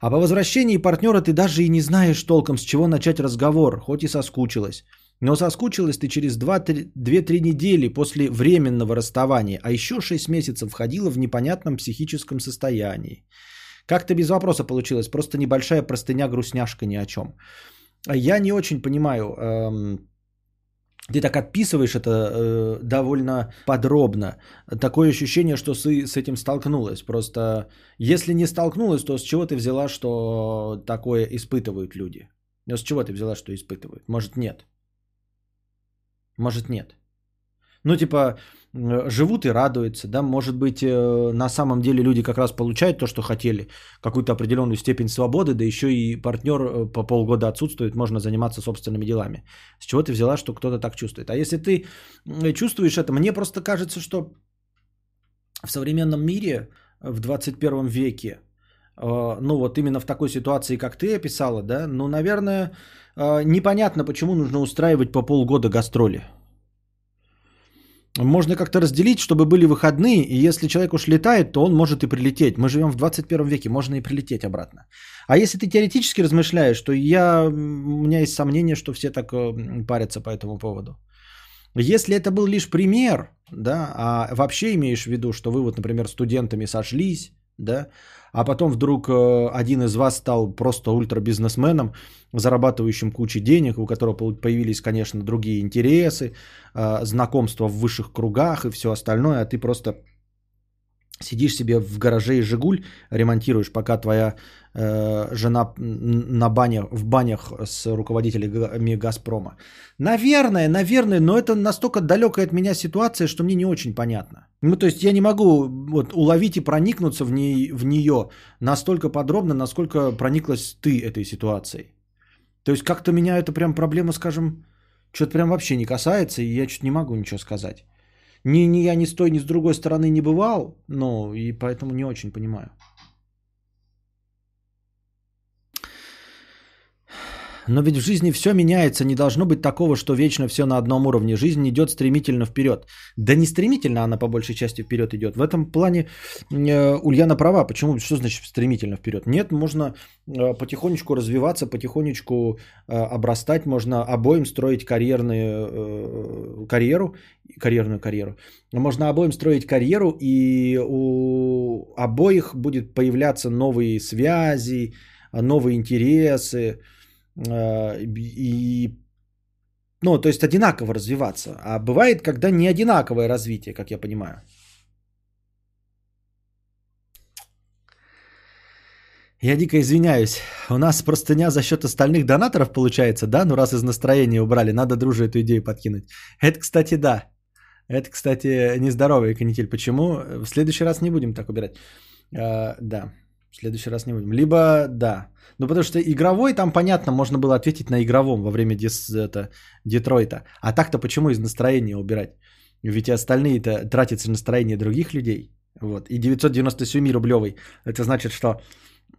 А по возвращении партнера ты даже и не знаешь толком, с чего начать разговор, хоть и соскучилась. Но соскучилась ты через 2-3 недели после временного расставания, а еще 6 месяцев входила в непонятном психическом состоянии. Как-то без вопроса получилось, просто небольшая простыня-грустняшка ни о чем. Я не очень понимаю, эм, ты так описываешь это э, довольно подробно. Такое ощущение, что ты с этим столкнулась. Просто если не столкнулась, то с чего ты взяла, что такое испытывают люди? Ну, с чего ты взяла, что испытывают? Может, нет. Может, нет. Ну, типа, живут и радуются, да, может быть, э, на самом деле люди как раз получают то, что хотели, какую-то определенную степень свободы, да еще и партнер э, по полгода отсутствует, можно заниматься собственными делами. С чего ты взяла, что кто-то так чувствует? А если ты чувствуешь это, мне просто кажется, что в современном мире, в 21 веке, э, ну вот именно в такой ситуации, как ты описала, да, ну, наверное, э, непонятно, почему нужно устраивать по полгода гастроли. Можно как-то разделить, чтобы были выходные, и если человек уж летает, то он может и прилететь. Мы живем в 21 веке, можно и прилететь обратно. А если ты теоретически размышляешь, то я, у меня есть сомнение, что все так э, парятся по этому поводу. Если это был лишь пример, да, а вообще имеешь в виду, что вы вот, например, студентами сошлись, да, а потом вдруг э, один из вас стал просто ультрабизнесменом, зарабатывающим кучу денег, у которого появились, конечно, другие интересы, э, знакомства в высших кругах и все остальное, а ты просто сидишь себе в гараже и «Жигуль» ремонтируешь, пока твоя жена на банях, в банях с руководителями «Газпрома». Наверное, наверное, но это настолько далекая от меня ситуация, что мне не очень понятно. Ну, то есть я не могу вот, уловить и проникнуться в, ней, в нее настолько подробно, насколько прониклась ты этой ситуацией. То есть как-то меня эта прям проблема, скажем, что-то прям вообще не касается, и я чуть не могу ничего сказать. Ни, ни я ни с той, ни с другой стороны не бывал, но и поэтому не очень понимаю. Но ведь в жизни все меняется, не должно быть такого, что вечно все на одном уровне. Жизнь идет стремительно вперед. Да не стремительно она по большей части вперед идет. В этом плане э, Ульяна права. Почему? Что значит стремительно вперед? Нет, можно э, потихонечку развиваться, потихонечку э, обрастать, можно обоим строить карьерную э, карьеру, карьерную карьеру. Можно обоим строить карьеру, и у обоих будет появляться новые связи, новые интересы и ну, то есть одинаково развиваться. А бывает, когда не одинаковое развитие, как я понимаю. Я дико извиняюсь. У нас простыня за счет остальных донаторов получается, да? Ну, раз из настроения убрали, надо друже эту идею подкинуть. Это, кстати, да. Это, кстати, нездоровый канитель. Почему? В следующий раз не будем так убирать. А, да. В следующий раз не будем. Либо да. Ну, потому что игровой, там понятно, можно было ответить на игровом во время дес, это, Детройта. А так-то почему из настроения убирать? Ведь остальные-то тратятся настроение других людей. Вот. И 997 рублевый. Это значит, что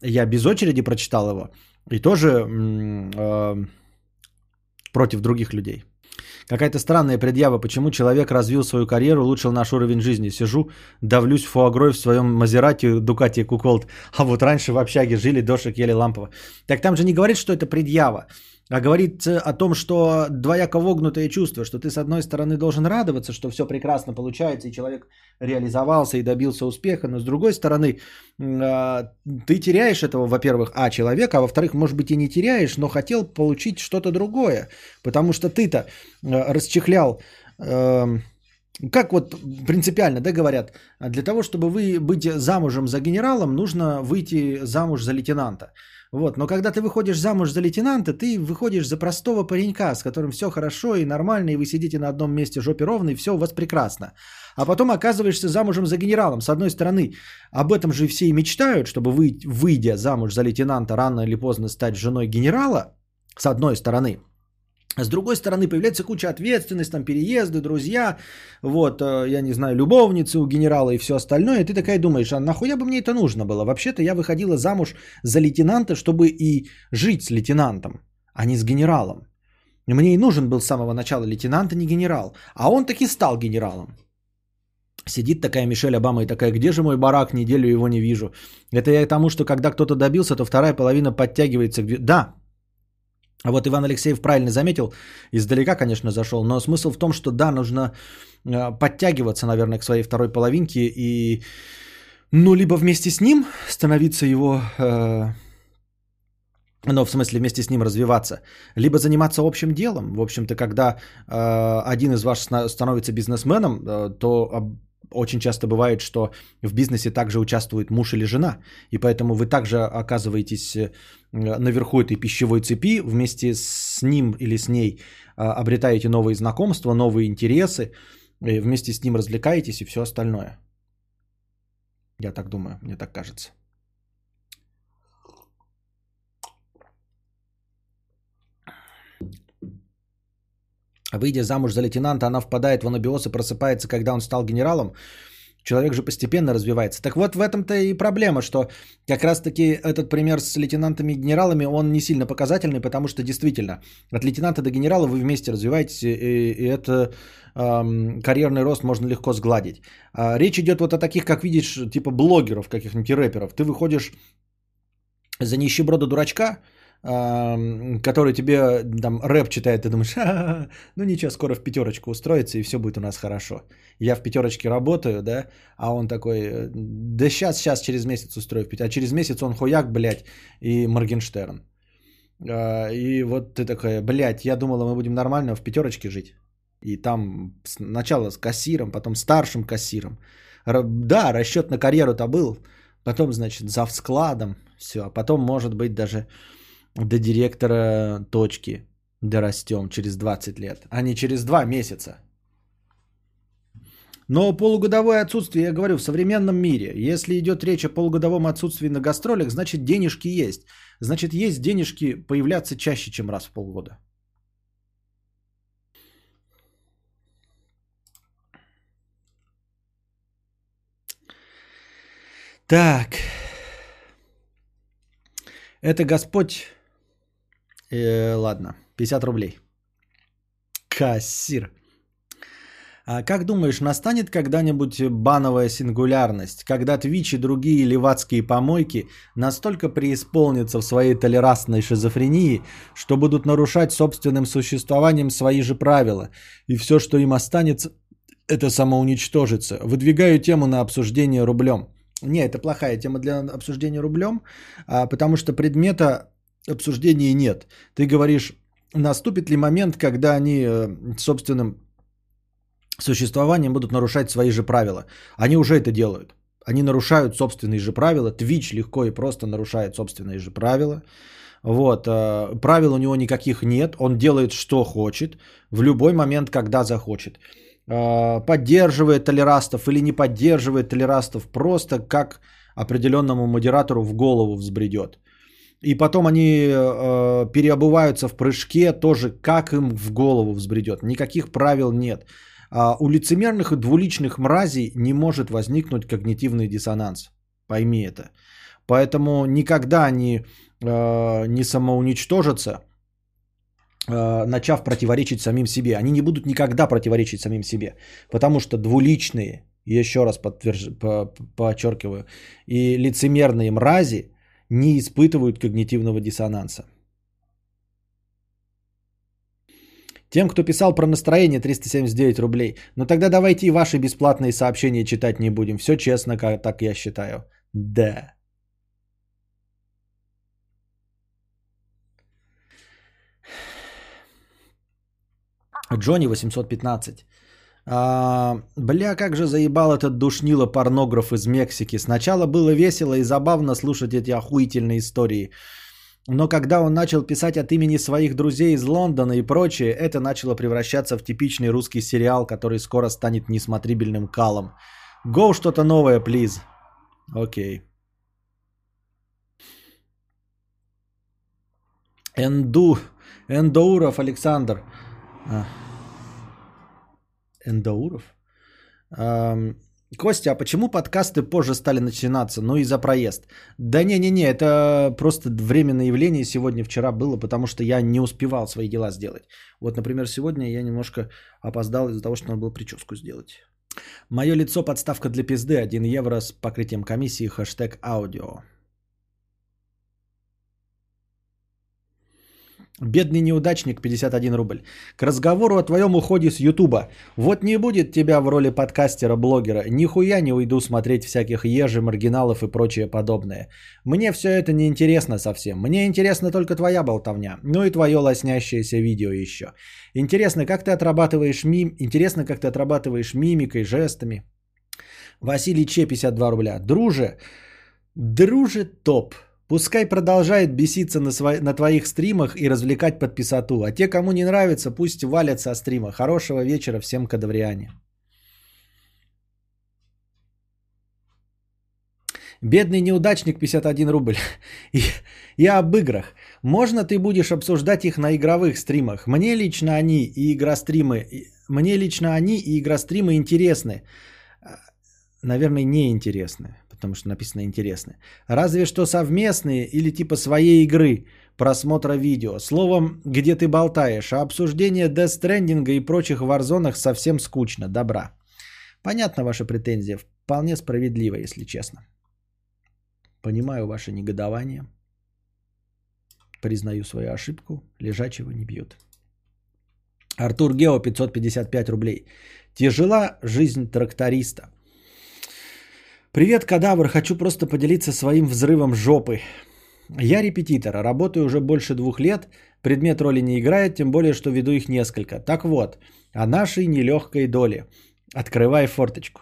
я без очереди прочитал его. И тоже э, против других людей. Какая-то странная предъява, почему человек развил свою карьеру, улучшил наш уровень жизни. Сижу, давлюсь фуагрой в своем Мазерате, Дукате, Куколт. А вот раньше в общаге жили, дошек ели лампово. Так там же не говорит, что это предъява а говорит о том, что двояко вогнутое чувство, что ты с одной стороны должен радоваться, что все прекрасно получается, и человек реализовался и добился успеха, но с другой стороны а, ты теряешь этого, во-первых, а, человека, а во-вторых, может быть и не теряешь, но хотел получить что-то другое, потому что ты-то а, расчехлял эм, как вот принципиально, да, говорят, для того, чтобы вы быть замужем за генералом, нужно выйти замуж за лейтенанта. Вот. Но когда ты выходишь замуж за лейтенанта, ты выходишь за простого паренька, с которым все хорошо и нормально, и вы сидите на одном месте жопе ровно, и все у вас прекрасно. А потом оказываешься замужем за генералом. С одной стороны, об этом же все и мечтают, чтобы вы, выйдя замуж за лейтенанта, рано или поздно стать женой генерала, с одной стороны – с другой стороны, появляется куча ответственности, там переезды, друзья, вот, э, я не знаю, любовницы у генерала и все остальное. И ты такая думаешь, а нахуя бы мне это нужно было? Вообще-то я выходила замуж за лейтенанта, чтобы и жить с лейтенантом, а не с генералом. Мне и нужен был с самого начала лейтенант, а не генерал. А он таки стал генералом. Сидит такая Мишель Обама и такая, где же мой барак, неделю его не вижу. Это я к тому, что когда кто-то добился, то вторая половина подтягивается. Да, а вот Иван Алексеев правильно заметил, издалека, конечно, зашел, но смысл в том, что да, нужно э, подтягиваться, наверное, к своей второй половинке и, ну, либо вместе с ним становиться его, э, ну, в смысле, вместе с ним развиваться, либо заниматься общим делом. В общем-то, когда э, один из вас становится бизнесменом, э, то очень часто бывает, что в бизнесе также участвует муж или жена, и поэтому вы также оказываетесь э, наверху этой пищевой цепи, вместе с ним или с ней а, обретаете новые знакомства, новые интересы, вместе с ним развлекаетесь и все остальное. Я так думаю, мне так кажется. Выйдя замуж за лейтенанта, она впадает в анабиоз и просыпается, когда он стал генералом. Человек же постепенно развивается. Так вот в этом-то и проблема, что как раз-таки этот пример с лейтенантами и генералами, он не сильно показательный, потому что действительно от лейтенанта до генерала вы вместе развиваетесь, и, и это эм, карьерный рост можно легко сгладить. А речь идет вот о таких, как видишь, типа блогеров, каких-нибудь рэперов. Ты выходишь за нищеброда дурачка, который тебе там рэп читает, ты думаешь, ха-ха-ха, ну ничего, скоро в пятерочку устроится и все будет у нас хорошо. Я в пятерочке работаю, да, а он такой, да сейчас, сейчас, через месяц устрою в пятерочку, а через месяц он хуяк, блядь, и Моргенштерн. А, и вот ты такой, блядь, я думала, мы будем нормально в пятерочке жить. И там сначала с кассиром, потом старшим кассиром. Да, расчет на карьеру-то был, потом, значит, за складом, все, а потом, может быть, даже до директора точки дорастем через 20 лет, а не через 2 месяца. Но полугодовое отсутствие, я говорю, в современном мире, если идет речь о полугодовом отсутствии на гастролях, значит денежки есть. Значит есть денежки появляться чаще, чем раз в полгода. Так. Это Господь Э, ладно, 50 рублей. Кассир. А как думаешь, настанет когда-нибудь бановая сингулярность, когда Twitch и другие левацкие помойки настолько преисполнятся в своей толерантной шизофрении, что будут нарушать собственным существованием свои же правила, и все, что им останется, это самоуничтожиться? Выдвигаю тему на обсуждение рублем. Не, это плохая тема для обсуждения рублем, а, потому что предмета обсуждений нет. Ты говоришь, наступит ли момент, когда они э, собственным существованием будут нарушать свои же правила. Они уже это делают. Они нарушают собственные же правила. Twitch легко и просто нарушает собственные же правила. Вот, э, правил у него никаких нет. Он делает, что хочет, в любой момент, когда захочет. Э, поддерживает толерастов или не поддерживает толерастов, просто как определенному модератору в голову взбредет. И потом они э, переобуваются в прыжке тоже, как им в голову взбредет. Никаких правил нет. А у лицемерных и двуличных мразей не может возникнуть когнитивный диссонанс. Пойми это. Поэтому никогда они э, не самоуничтожатся, э, начав противоречить самим себе. Они не будут никогда противоречить самим себе. Потому что двуличные, еще раз подтверж... подчеркиваю, и лицемерные мрази – не испытывают когнитивного диссонанса. Тем, кто писал про настроение, 379 рублей. Но тогда давайте и ваши бесплатные сообщения читать не будем. Все честно, как, так я считаю. Да. Джонни 815. А, бля, как же заебал этот душнило порнограф из Мексики. Сначала было весело и забавно слушать эти охуительные истории. Но когда он начал писать от имени своих друзей из Лондона и прочее, это начало превращаться в типичный русский сериал, который скоро станет несмотрибельным калом. Go что-то новое, please. Окей. Энду. Эндоуров Александр. Эндауров. Костя, а почему подкасты позже стали начинаться? Ну и за проезд. Да не-не-не, это просто временное явление. Сегодня, вчера было, потому что я не успевал свои дела сделать. Вот, например, сегодня я немножко опоздал из-за того, что надо было прическу сделать. Мое лицо подставка для пизды 1 евро с покрытием комиссии хэштег аудио. Бедный неудачник, 51 рубль. К разговору о твоем уходе с Ютуба. Вот не будет тебя в роли подкастера-блогера. Нихуя не уйду смотреть всяких ежи, маргиналов и прочее подобное. Мне все это не интересно совсем. Мне интересна только твоя болтовня. Ну и твое лоснящееся видео еще. Интересно, как ты отрабатываешь мим... Интересно, как ты отрабатываешь мимикой, жестами. Василий Че, 52 рубля. Друже, друже топ. Пускай продолжает беситься на, сво... на твоих стримах и развлекать подписату. А те, кому не нравится, пусть валят со стрима. Хорошего вечера всем кадавриане. Бедный неудачник 51 рубль. Я об играх. Можно ты будешь обсуждать их на игровых стримах. Мне лично они и игростримы, мне лично они и игростримы интересны. наверное, неинтересные, потому что написано интересные. Разве что совместные или типа своей игры просмотра видео. Словом, где ты болтаешь, а обсуждение Death и прочих варзонах совсем скучно. Добра. Понятна ваша претензия. Вполне справедливо, если честно. Понимаю ваше негодование. Признаю свою ошибку. Лежачего не бьют. Артур Гео 555 рублей. Тяжела жизнь тракториста. Привет, кадавр. Хочу просто поделиться своим взрывом жопы. Я репетитор, работаю уже больше двух лет. Предмет роли не играет, тем более, что веду их несколько. Так вот, о нашей нелегкой доле. Открывай форточку.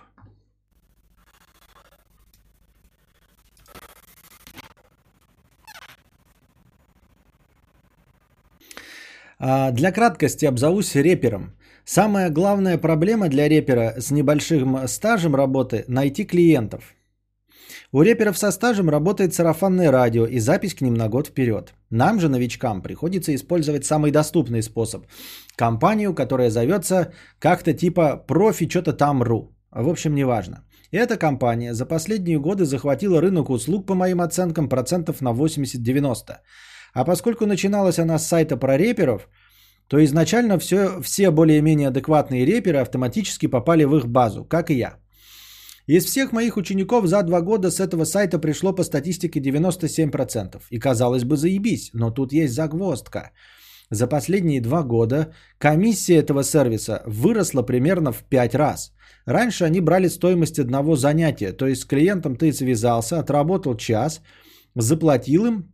А, Для краткости обзовусь репером. Самая главная проблема для репера с небольшим стажем работы – найти клиентов. У реперов со стажем работает сарафанное радио и запись к ним на год вперед. Нам же, новичкам, приходится использовать самый доступный способ – компанию, которая зовется как-то типа профи что-то там ру. В общем, неважно. Эта компания за последние годы захватила рынок услуг, по моим оценкам, процентов на 80-90. А поскольку начиналась она с сайта про реперов, то изначально все, все более-менее адекватные реперы автоматически попали в их базу, как и я. Из всех моих учеников за два года с этого сайта пришло по статистике 97%. И казалось бы заебись, но тут есть загвоздка. За последние два года комиссия этого сервиса выросла примерно в 5 раз. Раньше они брали стоимость одного занятия, то есть с клиентом ты связался, отработал час, заплатил им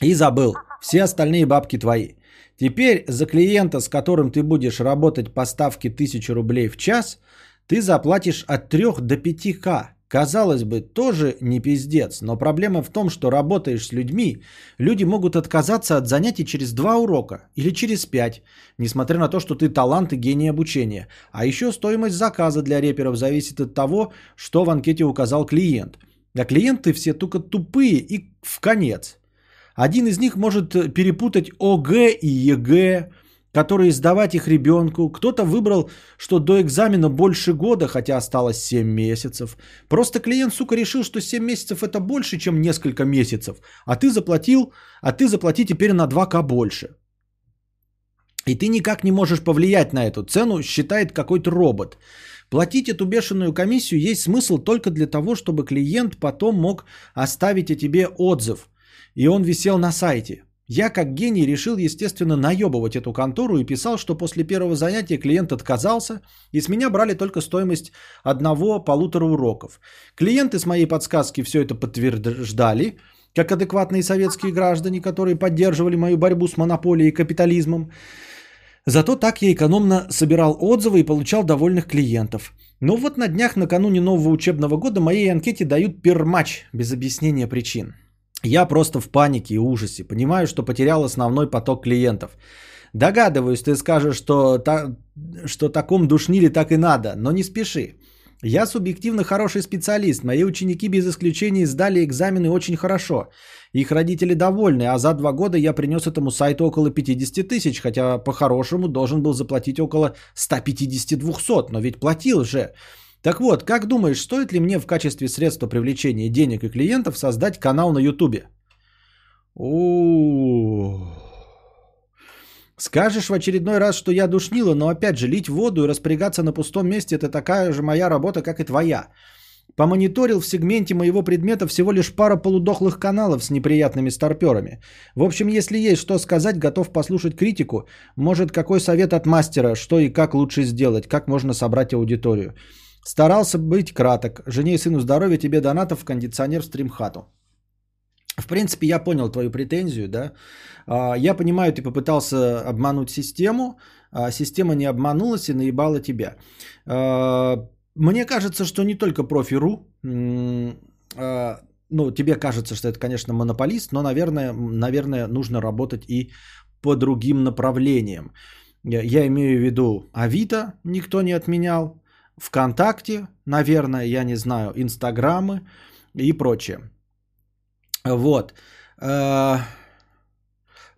и забыл. Все остальные бабки твои. Теперь за клиента, с которым ты будешь работать по ставке 1000 рублей в час, ты заплатишь от 3 до 5к. Казалось бы, тоже не пиздец, но проблема в том, что работаешь с людьми, люди могут отказаться от занятий через 2 урока или через 5, несмотря на то, что ты талант и гений обучения. А еще стоимость заказа для реперов зависит от того, что в анкете указал клиент. А клиенты все только тупые и в конец. Один из них может перепутать ОГ и ЕГЭ, которое сдавать их ребенку. Кто-то выбрал, что до экзамена больше года, хотя осталось 7 месяцев. Просто клиент, сука, решил, что 7 месяцев это больше, чем несколько месяцев. А ты заплатил, а ты заплати теперь на 2К больше. И ты никак не можешь повлиять на эту цену, считает какой-то робот. Платить эту бешеную комиссию есть смысл только для того, чтобы клиент потом мог оставить о тебе отзыв. И он висел на сайте. Я как гений решил, естественно, наебывать эту контору и писал, что после первого занятия клиент отказался, и с меня брали только стоимость одного-полутора уроков. Клиенты с моей подсказки все это подтверждали, как адекватные советские граждане, которые поддерживали мою борьбу с монополией и капитализмом. Зато так я экономно собирал отзывы и получал довольных клиентов. Но вот на днях накануне нового учебного года моей анкете дают пермач без объяснения причин. Я просто в панике и ужасе. Понимаю, что потерял основной поток клиентов. Догадываюсь, ты скажешь, что, та, что таком душнили так и надо, но не спеши. Я субъективно хороший специалист. Мои ученики без исключения сдали экзамены очень хорошо. Их родители довольны, а за два года я принес этому сайту около 50 тысяч, хотя по-хорошему должен был заплатить около 150-200, но ведь платил же. Так вот, как думаешь, стоит ли мне в качестве средства привлечения денег и клиентов создать канал на Ютубе? Скажешь в очередной раз, что я душнила, но опять же, лить воду и распрягаться на пустом месте – это такая же моя работа, как и твоя. Помониторил в сегменте моего предмета всего лишь пара полудохлых каналов с неприятными старперами. В общем, если есть что сказать, готов послушать критику. Может, какой совет от мастера, что и как лучше сделать, как можно собрать аудиторию. Старался быть краток. Жене и сыну здоровья, тебе донатов кондиционер в стримхату. В принципе, я понял твою претензию, да. А, я понимаю, ты попытался обмануть систему, а система не обманулась и наебала тебя. А, мне кажется, что не только профи.ру, ну, тебе кажется, что это, конечно, монополист, но, наверное, наверное, нужно работать и по другим направлениям. Я имею в виду Авито никто не отменял, ВКонтакте, наверное, я не знаю, Инстаграмы и прочее. Вот. Э,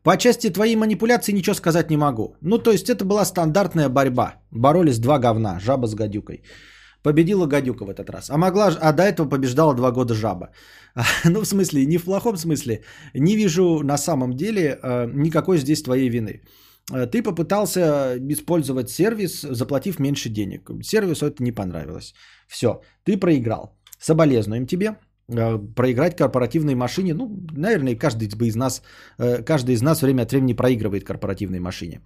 по части твоей манипуляции ничего сказать не могу. Ну, то есть это была стандартная борьба. Боролись два говна, жаба с гадюкой. Победила гадюка в этот раз. А могла, а до этого побеждала два года жаба. Ну, в смысле, не в плохом смысле. Не вижу на самом деле э, никакой здесь твоей вины. Э, Ты попытался использовать сервис, заплатив меньше денег. Сервису это не понравилось. Все, ты проиграл. Соболезнуем тебе. Э, Проиграть корпоративной машине, ну, наверное, каждый бы из нас, э, каждый из нас время от времени проигрывает корпоративной машине.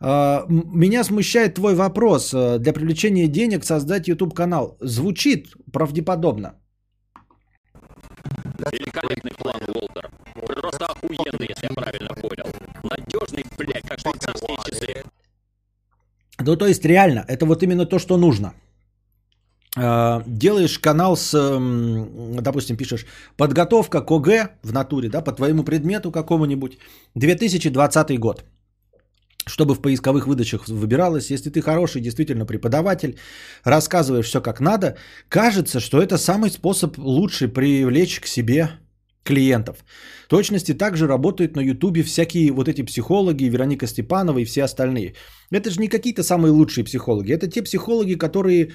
Меня смущает твой вопрос. Для привлечения денег создать YouTube канал. Звучит правдеподобно. Великолепный план, Уолтер. Просто охуенный, если я правильно понял. Надежный, блядь, как швейцарские часы. Ну, то есть, реально, это вот именно то, что нужно. Э, Делаешь канал с, допустим, пишешь подготовка к ОГЭ в натуре, да, по твоему предмету какому-нибудь, 2020 год. Чтобы в поисковых выдачах выбиралось, если ты хороший действительно преподаватель, рассказываешь все как надо, кажется, что это самый способ лучший привлечь к себе клиентов. В точности также работают на Ютубе всякие вот эти психологи, Вероника Степанова и все остальные. Это же не какие-то самые лучшие психологи, это те психологи, которые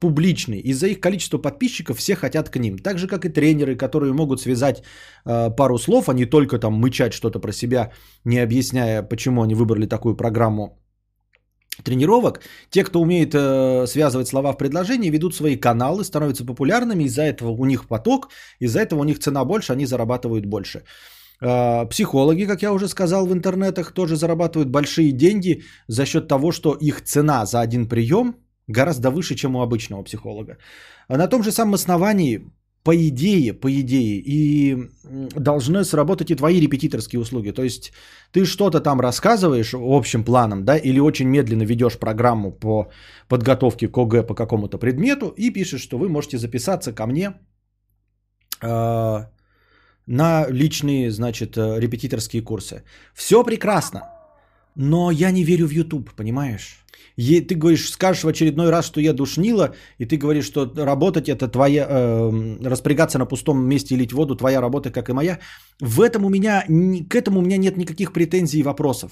публичные. Из-за их количества подписчиков все хотят к ним. Так же, как и тренеры, которые могут связать э, пару слов, а не только там мычать что-то про себя, не объясняя, почему они выбрали такую программу тренировок. Те, кто умеет э, связывать слова в предложении, ведут свои каналы, становятся популярными, из-за этого у них поток, из-за этого у них цена больше, они зарабатывают больше. Э, Психологи, как я уже сказал, в интернетах тоже зарабатывают большие деньги за счет того, что их цена за один прием гораздо выше, чем у обычного психолога. А На том же самом основании, по идее, по идее, и должны сработать и твои репетиторские услуги. То есть ты что-то там рассказываешь общим планом, да, или очень медленно ведешь программу по подготовке к ОГЭ по какому-то предмету и пишешь, что вы можете записаться ко мне э, на личные, значит, э, репетиторские курсы. Все прекрасно, но я не верю в YouTube, понимаешь? Е- ты говоришь, скажешь в очередной раз, что я душнила, и ты говоришь, что работать это твоя, э, распрягаться на пустом месте и лить воду, твоя работа, как и моя. В этом у меня, к этому у меня нет никаких претензий и вопросов.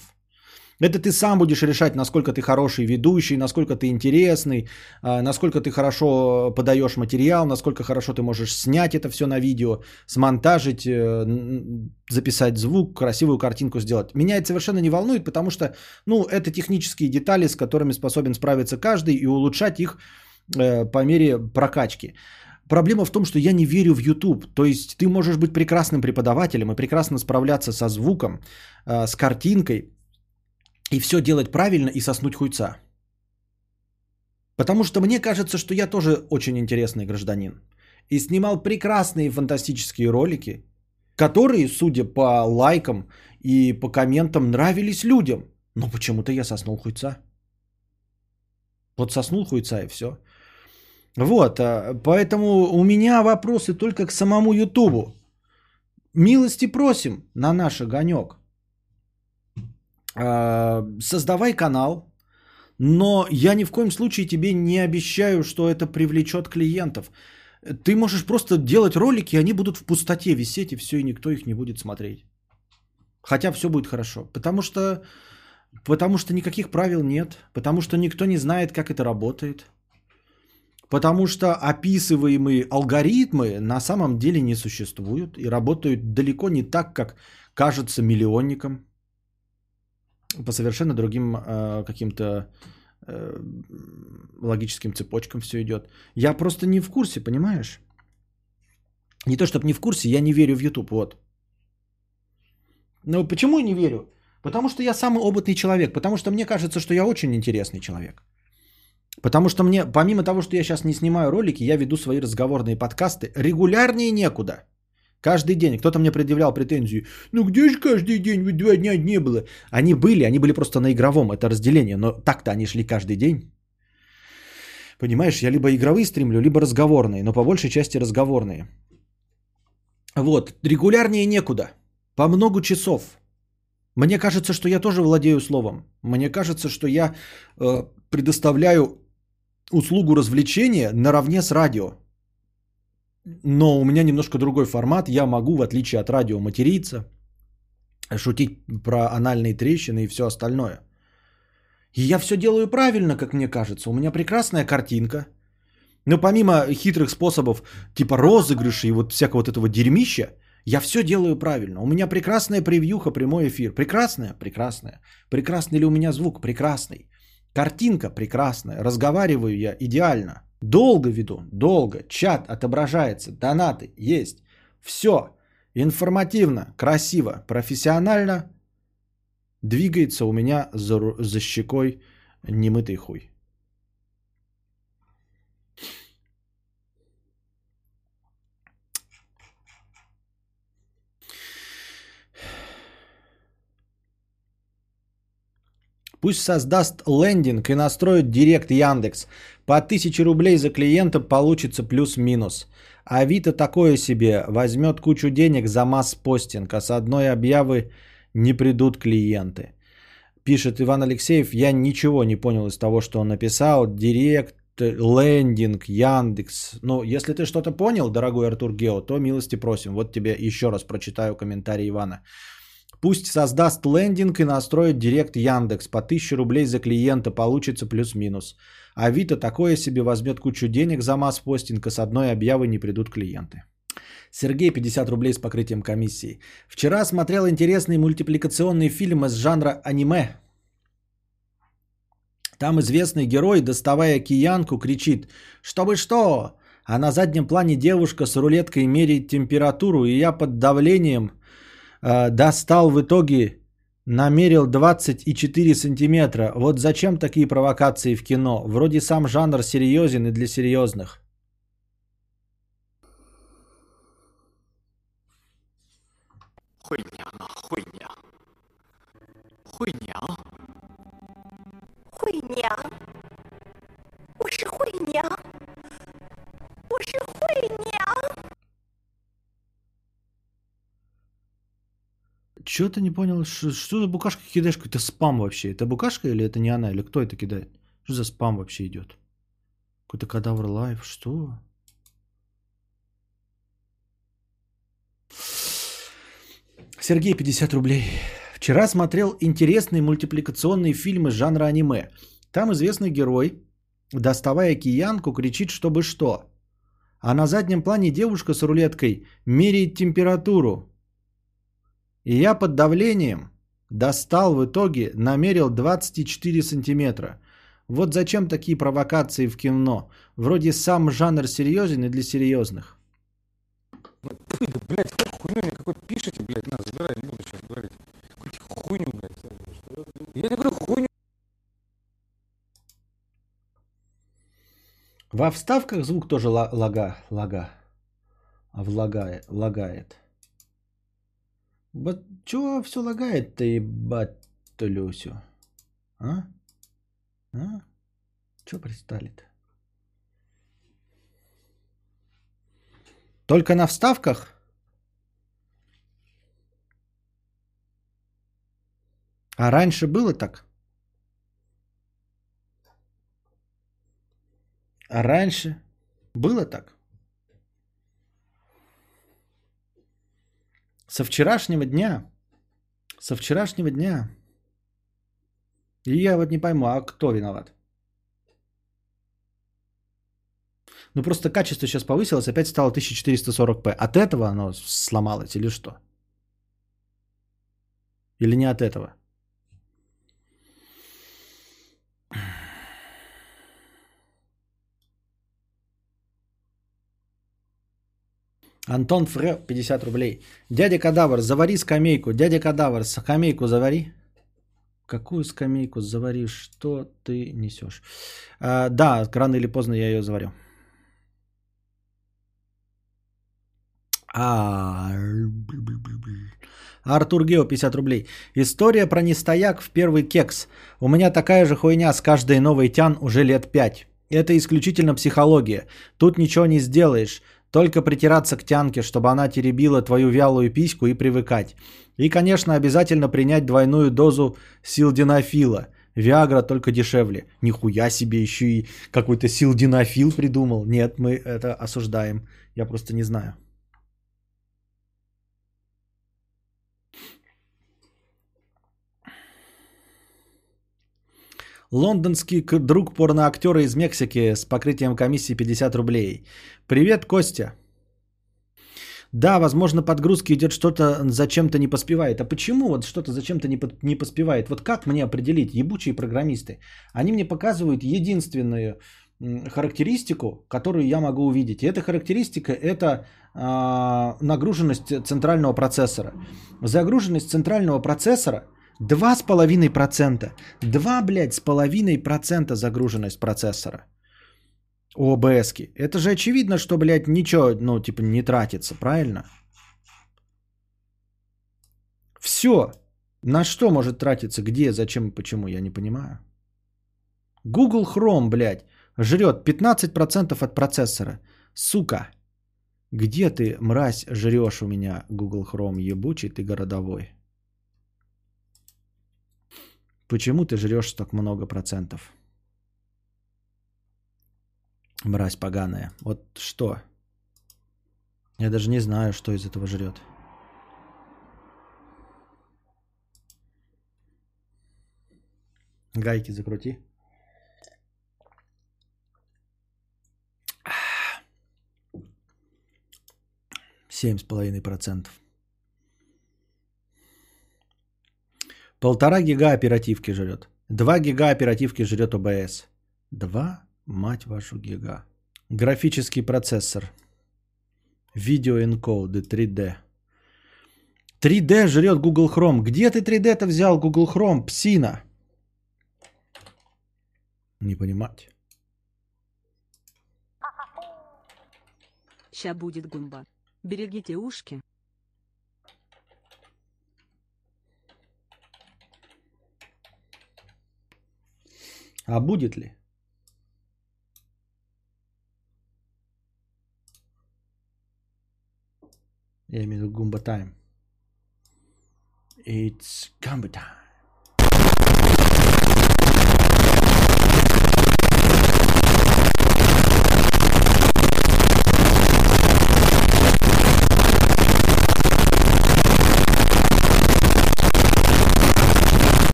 Это ты сам будешь решать, насколько ты хороший ведущий, насколько ты интересный, а, насколько ты хорошо подаешь материал, насколько хорошо ты можешь снять это все на видео, смонтажить, э, записать звук, красивую картинку сделать. Меня это совершенно не волнует, потому что, ну, это технические детали, с которыми способен справиться каждый и улучшать их э, по мере прокачки. Проблема в том, что я не верю в YouTube. То есть ты можешь быть прекрасным преподавателем и прекрасно справляться со звуком, э, с картинкой, и все делать правильно и соснуть хуйца. Потому что мне кажется, что я тоже очень интересный гражданин. И снимал прекрасные фантастические ролики, которые, судя по лайкам и по комментам, нравились людям. Но почему-то я соснул хуйца. Вот соснул хуйца и все. Вот, а, поэтому у меня вопросы только к самому Ютубу. Милости просим на наш огонек. А, Создавай канал, но я ни в коем случае тебе не обещаю, что это привлечет клиентов. Ты можешь просто делать ролики, и они будут в пустоте висеть, и все, и никто их не будет смотреть. Хотя все будет хорошо. Потому что, потому что никаких правил нет. Потому что никто не знает, как это работает. Потому что описываемые алгоритмы на самом деле не существуют и работают далеко не так, как кажется миллионникам. По совершенно другим э, каким-то э, логическим цепочкам все идет. Я просто не в курсе, понимаешь? Не то, чтобы не в курсе, я не верю в YouTube, вот. Ну, почему не верю? Потому что я самый опытный человек, потому что мне кажется, что я очень интересный человек. Потому что мне, помимо того, что я сейчас не снимаю ролики, я веду свои разговорные подкасты регулярнее некуда. Каждый день. Кто-то мне предъявлял претензии. Ну где же каждый день? Ведь два дня не было. Они были, они были просто на игровом. Это разделение. Но так-то они шли каждый день. Понимаешь, я либо игровые стримлю, либо разговорные. Но по большей части разговорные. Вот. Регулярнее некуда. По много часов. Мне кажется, что я тоже владею словом. Мне кажется, что я э, предоставляю услугу развлечения наравне с радио. Но у меня немножко другой формат. Я могу, в отличие от радио, материться, шутить про анальные трещины и все остальное. И я все делаю правильно, как мне кажется. У меня прекрасная картинка. Но помимо хитрых способов, типа розыгрышей и вот всякого вот этого дерьмища, я все делаю правильно. У меня прекрасная превьюха, прямой эфир. Прекрасная? Прекрасная. Прекрасный ли у меня звук? Прекрасный. Картинка прекрасная. Разговариваю я идеально. Долго веду, долго. Чат отображается, донаты есть. Все информативно, красиво, профессионально двигается у меня за, за щекой немытый хуй. Пусть создаст лендинг и настроит директ Яндекс. По 1000 рублей за клиента получится плюс-минус. Авито такое себе. Возьмет кучу денег за масс-постинг, а с одной объявы не придут клиенты. Пишет Иван Алексеев, я ничего не понял из того, что он написал. Директ, лендинг, Яндекс. Ну, если ты что-то понял, дорогой Артур Гео, то милости просим. Вот тебе еще раз прочитаю комментарий Ивана. Пусть создаст лендинг и настроит директ Яндекс. По 1000 рублей за клиента получится плюс-минус. Авито такое себе возьмет кучу денег за масс-постинг, а с одной объявы не придут клиенты. Сергей, 50 рублей с покрытием комиссии. Вчера смотрел интересный мультипликационный фильм из жанра аниме. Там известный герой, доставая киянку, кричит «Чтобы что?», а на заднем плане девушка с рулеткой меряет температуру, и я под давлением э, достал в итоге, намерил 24 сантиметра. Вот зачем такие провокации в кино? Вроде сам жанр серьезен и для серьезных. Чё ты не понял? Ш- Что за букашка кидаешь? Это спам вообще. Это букашка или это не она? Или кто это кидает? Что за спам вообще идет? Какой-то кадавр live. Что? Сергей, 50 рублей. Вчера смотрел интересные мультипликационные фильмы жанра аниме. Там известный герой, доставая киянку, кричит, чтобы что. А на заднем плане девушка с рулеткой меряет температуру. И я под давлением достал в итоге, намерил 24 сантиметра. Вот зачем такие провокации в кино. Вроде сам жанр серьезен и для серьезных. Блядь, хуйню какой пишете, блядь, на, забирай, не буду сейчас говорить. Какую хуйню, блядь. Я не говорю хуйню. Во вставках звук тоже ла- лага, лага, влагает, лагает. Вот чего все лагает-то, ебать, Люсю? А? А? Че пристали-то? Только на вставках? А раньше было так? А раньше было так? Со вчерашнего дня, со вчерашнего дня, и я вот не пойму, а кто виноват? Ну просто качество сейчас повысилось, опять стало 1440p. От этого оно сломалось или что? Или не от этого? Антон Фре, 50 рублей. Дядя Кадавр, завари скамейку. Дядя Кадавр, скамейку завари. Какую скамейку завари? Что ты несешь? А, да, рано или поздно я ее заварю. А... Артур Гео, 50 рублей. История про нестояк в первый кекс. У меня такая же хуйня с каждой новой тян уже лет 5. Это исключительно психология. Тут ничего не сделаешь. Только притираться к тянке, чтобы она теребила твою вялую письку и привыкать. И, конечно, обязательно принять двойную дозу силденафила. Виагра только дешевле. Нихуя себе еще и какой-то силденафил придумал. Нет, мы это осуждаем. Я просто не знаю. Лондонский друг порноактера из Мексики с покрытием комиссии 50 рублей. Привет, Костя. Да, возможно, подгрузки идет что-то зачем-то не поспевает. А почему вот что-то зачем-то не, под- не поспевает? Вот как мне определить, ебучие программисты? Они мне показывают единственную характеристику, которую я могу увидеть. И эта характеристика – это а, нагруженность центрального процессора. Загруженность центрального процессора 2,5%. 2, блядь, с половиной процента загруженность процессора ОБС-ки. Это же очевидно, что, блядь, ничего, ну, типа, не тратится, правильно? Все. На что может тратиться, где, зачем почему, я не понимаю. Google Chrome, блядь, жрет 15% от процессора. Сука. Где ты, мразь, жрешь у меня Google Chrome ебучий, ты городовой? Почему ты жрешь так много процентов? Мразь поганая. Вот что? Я даже не знаю, что из этого жрет. Гайки закрути. Семь с половиной процентов. Полтора гига оперативки жрет. Два гига оперативки жрет ОБС. Два, мать вашу, гига. Графический процессор. Видеоэнкоды 3D. 3D жрет Google Chrome. Где ты 3D-то взял Google Chrome, псина? Не понимать. Ща будет гумба. Берегите ушки. А будет ли? Я имею в виду Гумба Тайм. It's Gumba Time.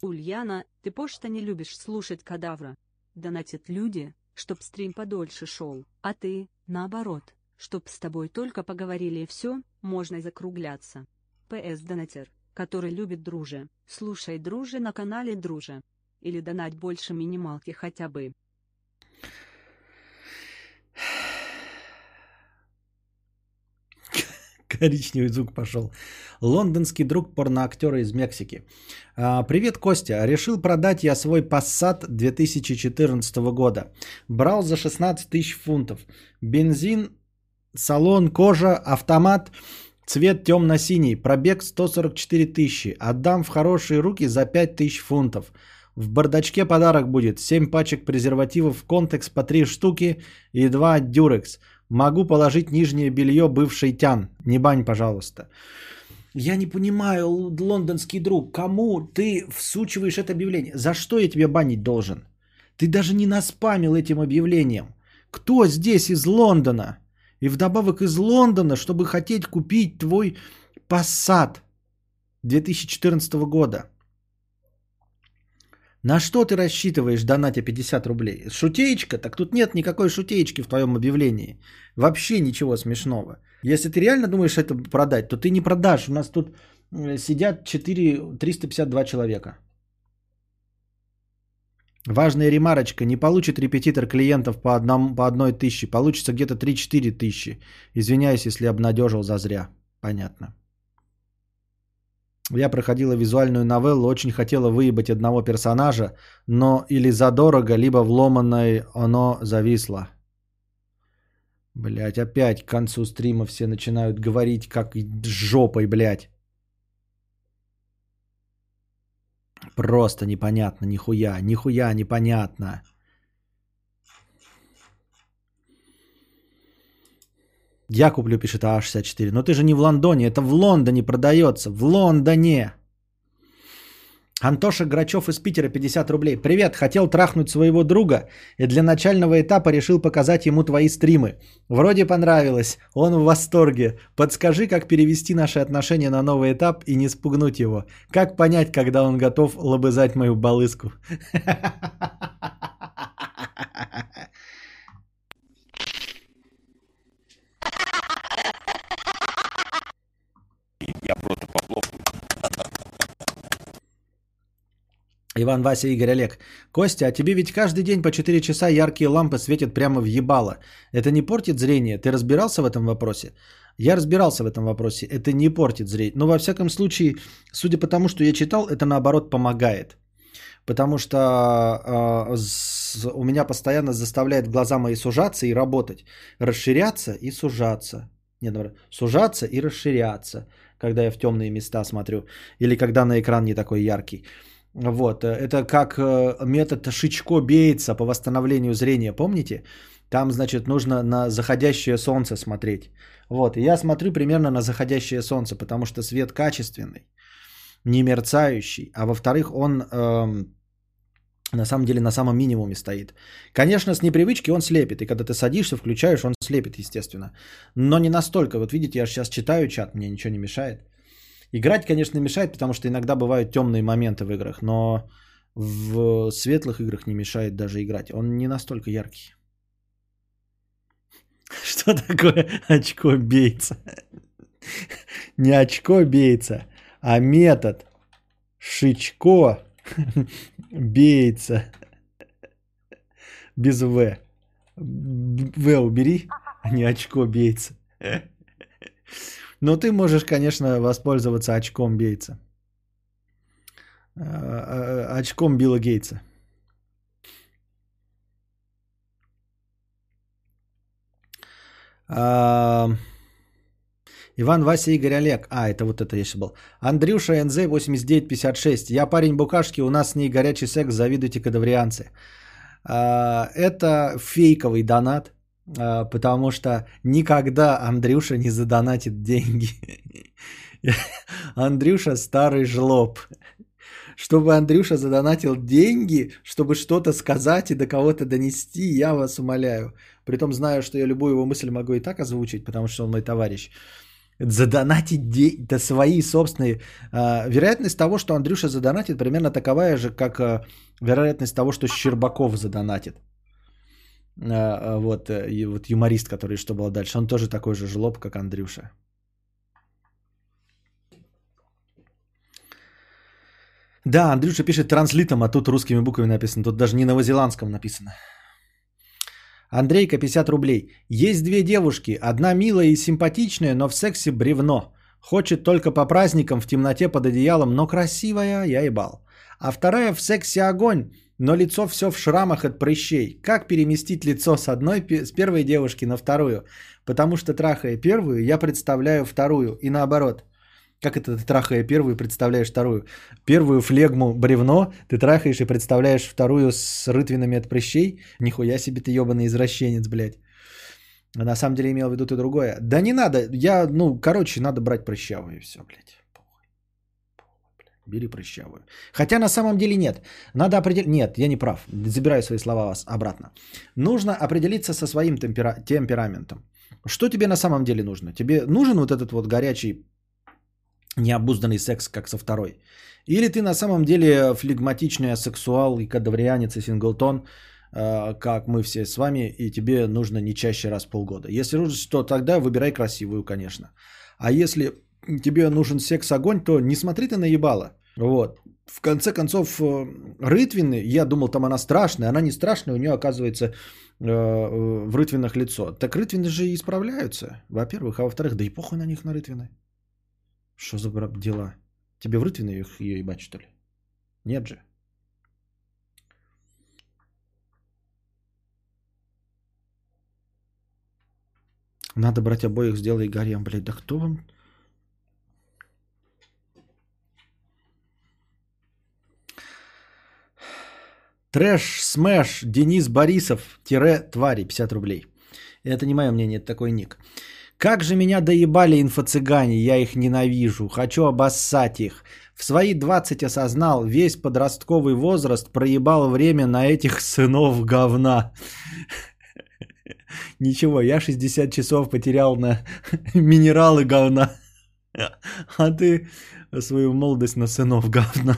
Ульяна, ты почта не любишь слушать кадавра. Донатят люди, чтоб стрим подольше шел, а ты, наоборот, чтоб с тобой только поговорили и все, можно закругляться. ПС Донатер, который любит друже, слушай друже на канале друже. Или донать больше минималки хотя бы. Коричневый звук пошел. Лондонский друг порноактера из Мексики. А, Привет, Костя. Решил продать я свой Passat 2014 года. Брал за 16 тысяч фунтов. Бензин, салон, кожа, автомат, цвет темно-синий. Пробег 144 тысячи. Отдам в хорошие руки за 5 тысяч фунтов. В бардачке подарок будет 7 пачек презервативов Контекс по 3 штуки и 2 Дюрекс. Могу положить нижнее белье бывший тян. Не бань, пожалуйста. Я не понимаю, лондонский друг, кому ты всучиваешь это объявление? За что я тебе банить должен? Ты даже не наспамил этим объявлением. Кто здесь из Лондона? И вдобавок из Лондона, чтобы хотеть купить твой Passat 2014 года. На что ты рассчитываешь, донатя 50 рублей? Шутеечка? Так тут нет никакой шутеечки в твоем объявлении. Вообще ничего смешного. Если ты реально думаешь это продать, то ты не продашь. У нас тут э, сидят 4, 352 человека. Важная ремарочка. Не получит репетитор клиентов по, одному, по одной тысяче. Получится где-то 3-4 тысячи. Извиняюсь, если обнадежил зазря. Понятно. Я проходила визуальную новеллу, очень хотела выебать одного персонажа, но или задорого, либо вломанное оно зависло. Блять, опять к концу стрима все начинают говорить как жопой, блять. Просто непонятно, нихуя, нихуя непонятно. Я куплю, пишет А64. Но ты же не в Лондоне, это в Лондоне продается. В Лондоне. Антоша Грачев из Питера 50 рублей. Привет, хотел трахнуть своего друга и для начального этапа решил показать ему твои стримы. Вроде понравилось, он в восторге. Подскажи, как перевести наши отношения на новый этап и не спугнуть его. Как понять, когда он готов лобызать мою балыску? Иван, Вася, Игорь, Олег. Костя, а тебе ведь каждый день по 4 часа яркие лампы светят прямо в ебало. Это не портит зрение? Ты разбирался в этом вопросе? Я разбирался в этом вопросе. Это не портит зрение. Но во всяком случае, судя по тому, что я читал, это наоборот помогает. Потому что э, у меня постоянно заставляет глаза мои сужаться и работать. Расширяться и сужаться. Нет, наоборот, сужаться и расширяться, когда я в темные места смотрю. Или когда на экран не такой яркий. Вот, э, это как э, метод Шичко-Бейтса по восстановлению зрения, помните? Там, значит, нужно на заходящее солнце смотреть. Вот, я смотрю примерно на заходящее солнце, потому что свет качественный, не мерцающий, а во-вторых, он эм, на самом деле на самом минимуме стоит. Конечно, с непривычки он слепит, и когда ты садишься, включаешь, он слепит, естественно. Но не настолько. Вот видите, я сейчас читаю чат, мне ничего не мешает. Играть, конечно, мешает, потому что иногда бывают темные моменты в играх, но в светлых играх не мешает даже играть. Он не настолько яркий. Что такое очко бейца? Не очко бейца, а метод Шичко бейца. Без В. В убери, а не очко бейца. Но ты можешь, конечно, воспользоваться очком Бейтса. А, а, Очком Билла Гейтса. Иван, Вася, Игорь, Олег. А, это вот это еще был. Андрюша НЗ 8956. Я парень букашки, у нас с ней горячий секс, завидуйте кадаврианцы. А, Это фейковый донат, потому что никогда Андрюша не задонатит деньги. Андрюша старый жлоб. Чтобы Андрюша задонатил деньги, чтобы что-то сказать и до кого-то донести, я вас умоляю. Притом знаю, что я любую его мысль могу и так озвучить, потому что он мой товарищ. Задонатить деньги, это свои собственные. А, вероятность того, что Андрюша задонатит, примерно таковая же, как а, вероятность того, что Щербаков задонатит. А, а, Вот, э, и вот юморист, который что было дальше, он тоже такой же жлоб, как Андрюша. Да, Андрюша пишет транслитом, а тут русскими буквами написано. Тут даже не новозеландском написано. Андрейка, 50 рублей. Есть две девушки. Одна милая и симпатичная, но в сексе бревно. Хочет только по праздникам в темноте под одеялом, но красивая, я ебал. А вторая в сексе огонь, но лицо все в шрамах от прыщей. Как переместить лицо с одной, с первой девушки на вторую? Потому что трахая первую, я представляю вторую. И наоборот. Как это ты трахая первую, представляешь вторую? Первую флегму бревно, ты трахаешь и представляешь вторую с рытвинами от прыщей? Нихуя себе ты ебаный извращенец, блядь. А На самом деле имел в виду ты другое. Да не надо, я, ну, короче, надо брать прыщавую и все, блядь. Бери прыщавую. Хотя на самом деле нет. Надо определить... Нет, я не прав. Забираю свои слова вас обратно. Нужно определиться со своим темпера... темпераментом. Что тебе на самом деле нужно? Тебе нужен вот этот вот горячий необузданный секс, как со второй? Или ты на самом деле флегматичный асексуал и кадаврианец и синглтон, э, как мы все с вами, и тебе нужно не чаще раз в полгода. Если нужно, то тогда выбирай красивую, конечно. А если тебе нужен секс-огонь, то не смотри ты на ебало. Вот. В конце концов, э, рытвины, я думал, там она страшная, она не страшная, у нее оказывается э, э, в рытвинах лицо. Так рытвины же исправляются, во-первых, а во-вторых, да и похуй на них на рытвины. Что за дела? Тебе в рытвины их ее ебать, что ли? Нет же. Надо брать обоих, сделай гарем, блядь. Да кто вам... Трэш, смэш, Денис Борисов, тире, твари, 50 рублей. Это не мое мнение, это такой ник. Как же меня доебали инфо-цыгане, я их ненавижу, хочу обоссать их. В свои 20 осознал, весь подростковый возраст проебал время на этих сынов говна. Ничего, я 60 часов потерял на минералы говна. А ты свою молодость на сынов говна.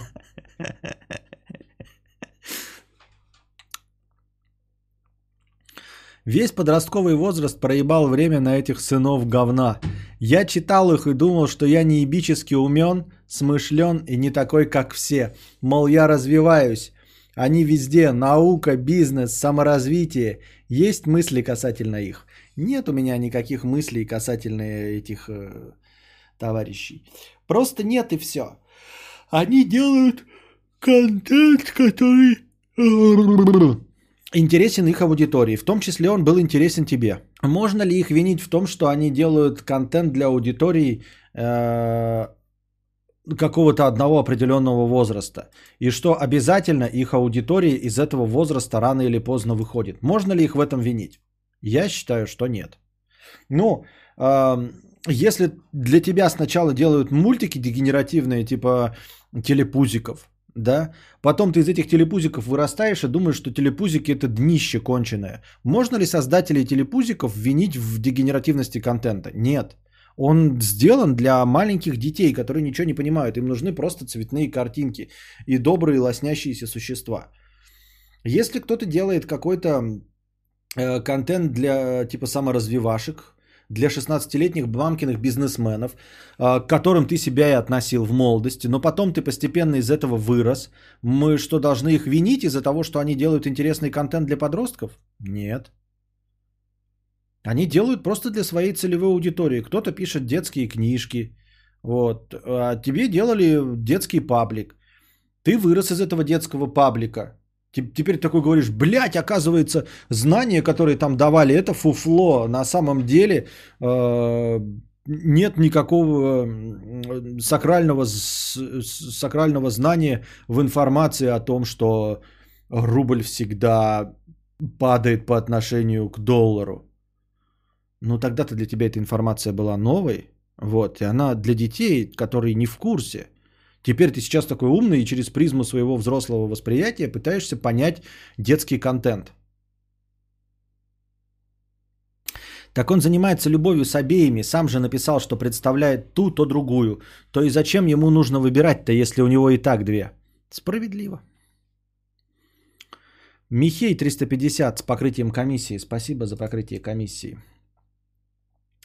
Весь подростковый возраст проебал время на этих сынов говна. Я читал их и думал, что я неебически умен, смышлен и не такой, как все. Мол, я развиваюсь. Они везде. Наука, бизнес, саморазвитие. Есть мысли касательно их? Нет у меня никаких мыслей касательно этих э, товарищей. Просто нет и все. Они делают контент, который интересен их аудитории. В том числе он был интересен тебе. Можно ли их винить в том, что они делают контент для аудитории э, какого-то одного определенного возраста? И что обязательно их аудитория из этого возраста рано или поздно выходит? Можно ли их в этом винить? Я считаю, что нет. Ну, э, если для тебя сначала делают мультики дегенеративные, типа телепузиков, да, потом ты из этих телепузиков вырастаешь и думаешь, что телепузики это днище конченое. Можно ли создателей телепузиков винить в дегенеративности контента? Нет. Он сделан для маленьких детей, которые ничего не понимают. Им нужны просто цветные картинки и добрые лоснящиеся существа. Если кто-то делает какой-то э, контент для типа саморазвивашек, для 16-летних мамкиных бизнесменов, а, к которым ты себя и относил в молодости, но потом ты постепенно из этого вырос. Мы что, должны их винить из-за того, что они делают интересный контент для подростков? Нет. Они делают просто для своей целевой аудитории. Кто-то пишет детские книжки, вот. А тебе делали детский паблик. Ты вырос из этого детского паблика. Теперь такой говоришь, блядь, оказывается, знания, которые там давали, это фуфло. На самом деле э, нет никакого сакрального, сакрального знания в информации о том, что рубль всегда падает по отношению к доллару. Ну тогда-то для тебя эта информация была новой. Вот, и она для детей, которые не в курсе – Теперь ты сейчас такой умный и через призму своего взрослого восприятия пытаешься понять детский контент. Так он занимается любовью с обеими, сам же написал, что представляет ту, то другую. То и зачем ему нужно выбирать-то, если у него и так две? Справедливо. Михей 350 с покрытием комиссии. Спасибо за покрытие комиссии.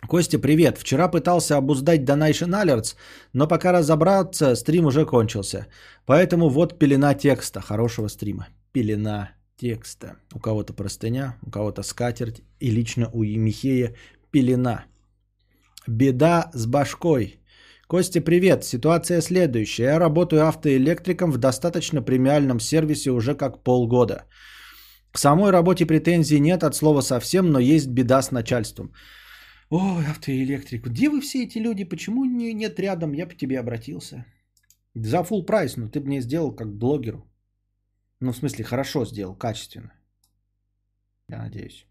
Костя, привет. Вчера пытался обуздать Donation Alerts, но пока разобраться, стрим уже кончился. Поэтому вот пелена текста. Хорошего стрима. Пелена текста. У кого-то простыня, у кого-то скатерть. И лично у Михея пелена. Беда с башкой. Костя, привет. Ситуация следующая. Я работаю автоэлектриком в достаточно премиальном сервисе уже как полгода. К самой работе претензий нет от слова совсем, но есть беда с начальством. Ой, автоэлектрик. Где вы все эти люди? Почему не, нет рядом? Я бы тебе обратился. За full прайс, но ты бы мне сделал как блогеру. Ну, в смысле, хорошо сделал, качественно. Я надеюсь.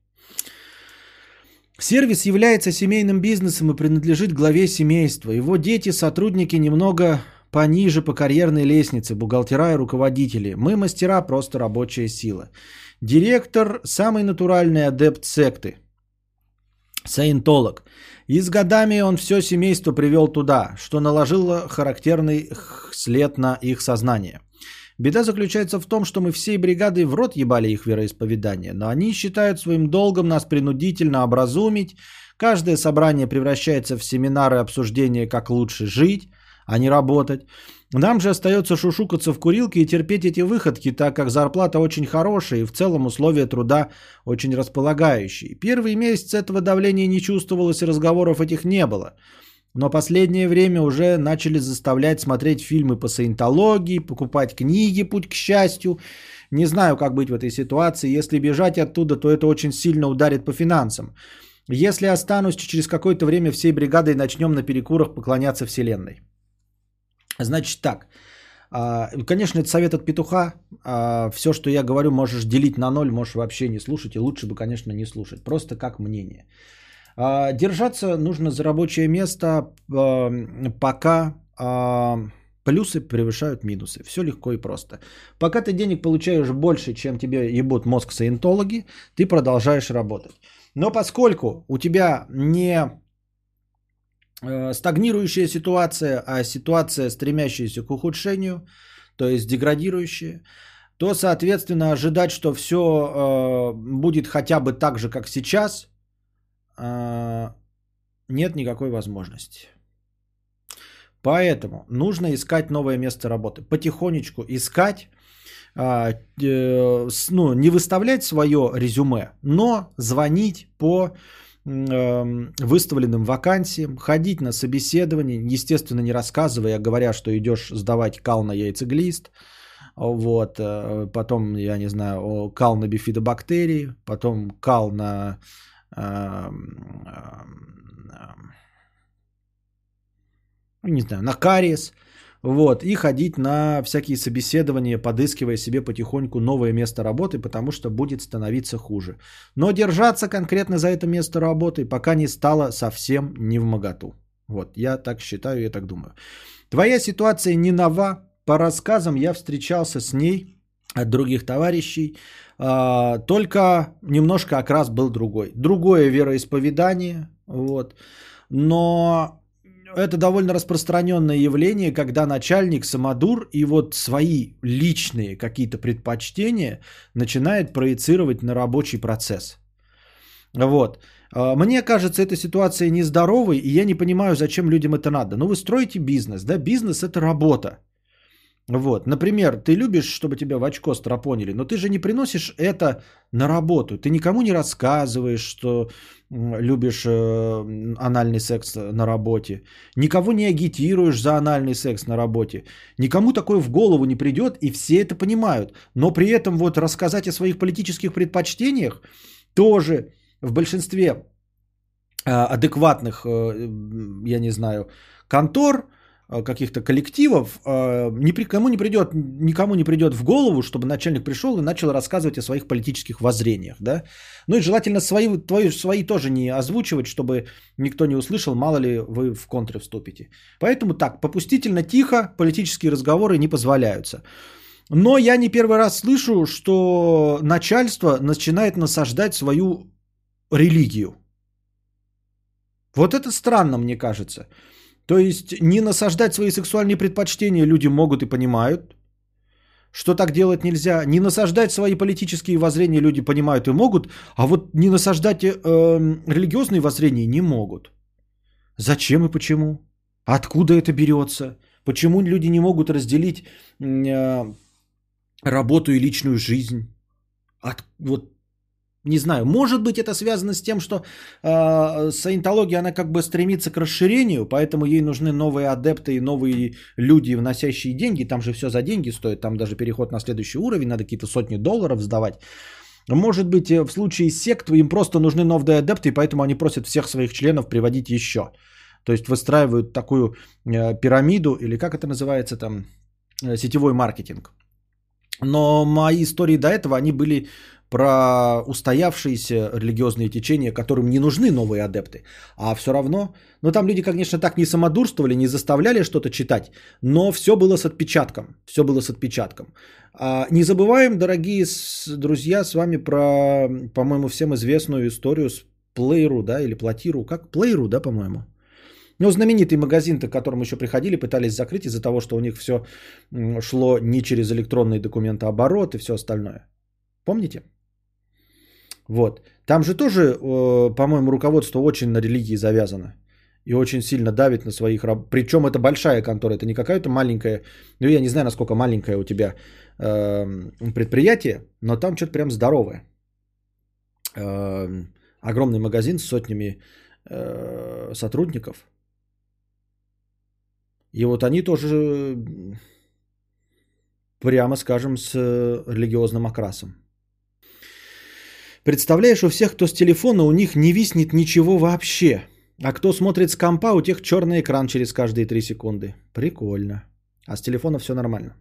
Сервис является семейным бизнесом и принадлежит главе семейства. Его дети, сотрудники немного пониже по карьерной лестнице, бухгалтера и руководители. Мы мастера, просто рабочая сила. Директор – самый натуральный адепт секты – Саентолог. И с годами он все семейство привел туда, что наложило характерный след на их сознание. Беда заключается в том, что мы всей бригадой в рот ебали их вероисповедание, но они считают своим долгом нас принудительно образумить. Каждое собрание превращается в семинары обсуждения, как лучше жить, а не работать. Нам же остается шушукаться в курилке и терпеть эти выходки, так как зарплата очень хорошая и в целом условия труда очень располагающие. Первый месяц этого давления не чувствовалось и разговоров этих не было. Но последнее время уже начали заставлять смотреть фильмы по саентологии, покупать книги «Путь к счастью». Не знаю, как быть в этой ситуации. Если бежать оттуда, то это очень сильно ударит по финансам. Если останусь, через какое-то время всей бригадой начнем на перекурах поклоняться Вселенной. Значит так, а, конечно, это совет от петуха. А, Все, что я говорю, можешь делить на ноль, можешь вообще не слушать. И лучше бы, конечно, не слушать. Просто как мнение. А, держаться нужно за рабочее место, пока плюсы превышают минусы. Все легко и просто. Пока ты денег получаешь больше, чем тебе ебут мозг саентологи, ты продолжаешь работать. Но поскольку у тебя не стагнирующая ситуация, а ситуация, стремящаяся к ухудшению, то есть деградирующая, то, соответственно, ожидать, что все э, будет хотя бы так же, как сейчас, э, нет никакой возможности. Поэтому нужно искать новое место работы. Потихонечку искать, э, э, с- ну, не выставлять свое резюме, но звонить по э, выставленным вакансиям, ходить на собеседование, естественно, не рассказывая, а говоря, что идешь сдавать кал на яйцеглист, вот, э, потом, я не знаю, кал на бифидобактерии, потом кал на эм, эм, эм, ну, не знаю, на кариес, вот, и ходить на всякие собеседования, подыскивая себе потихоньку новое место работы, потому что будет становиться хуже. Но держаться конкретно за это место работы пока не стало совсем не в моготу. Вот, я так считаю, я так думаю. Твоя ситуация не нова. По рассказам я встречался с ней от других товарищей. а, Только немножко окрас был другой. Другое вероисповедание. Вот. Но это довольно распространенное явление, когда начальник самодур и вот свои личные какие-то предпочтения начинает проецировать на рабочий процесс. Вот. А, Мне кажется, эта ситуация нездоровой, и я не понимаю, зачем людям это надо. Ну, вы строите бизнес, да? Бизнес – это работа. Вот, например, ты любишь, чтобы тебя в очко стропонили, но ты же не приносишь это на работу. Ты никому не рассказываешь, что любишь э, анальный секс на работе. Никого не агитируешь за анальный секс на работе. Никому такое в голову не придет, и все это понимают. Но при этом вот рассказать о своих политических предпочтениях тоже в большинстве э, адекватных, э, я не знаю, контор, каких-то коллективов, э, ни кому не придет, никому не придет в голову, чтобы начальник пришел и начал рассказывать о своих политических воззрениях, да. Ну и желательно свои, твои, свои тоже не озвучивать, чтобы никто не услышал, мало ли вы в контре вступите. Поэтому так, попустительно, тихо, политические разговоры не позволяются. Но я не первый раз слышу, что начальство начинает насаждать свою религию. Вот это странно, мне кажется. То есть не насаждать свои сексуальные предпочтения люди могут и понимают, что так делать нельзя. Не насаждать свои политические воззрения люди понимают и могут, а вот не насаждать э, религиозные воззрения не могут. Зачем и почему? Откуда это берется? Почему люди не могут разделить э, работу и личную жизнь? От, вот не знаю, может быть это связано с тем, что э, саентология, она как бы стремится к расширению, поэтому ей нужны новые адепты и новые люди, вносящие деньги. Там же все за деньги стоит, там даже переход на следующий уровень, надо какие-то сотни долларов сдавать. Может быть, э, в случае сект им просто нужны новые адепты, и поэтому они просят всех своих членов приводить еще. То есть выстраивают такую э, пирамиду, или как это называется там, э, сетевой маркетинг. Но мои истории до этого, они были про устоявшиеся религиозные течения, которым не нужны новые адепты. А все равно, ну там люди, конечно, так не самодурствовали, не заставляли что-то читать, но все было с отпечатком. Все было с отпечатком. А, не забываем, дорогие друзья, с вами про, по-моему, всем известную историю с Плейру, да, или Платиру. Как? Плейру, да, по-моему. Ну, знаменитый магазин, к которому еще приходили, пытались закрыть из-за того, что у них все шло не через электронные документооборот и все остальное. Помните? Вот. Там же тоже, э, по-моему, руководство очень на религии завязано. И очень сильно давит на своих раб. Причем это большая контора, это не какая-то маленькая, ну я не знаю, насколько маленькое у тебя э, предприятие, но там что-то прям здоровое. Э, огромный магазин с сотнями э, сотрудников. И вот они тоже, прямо скажем, с религиозным окрасом. Представляешь, у всех, кто с телефона, у них не виснет ничего вообще. А кто смотрит с компа, у тех черный экран через каждые 3 секунды. Прикольно. А с телефона все нормально.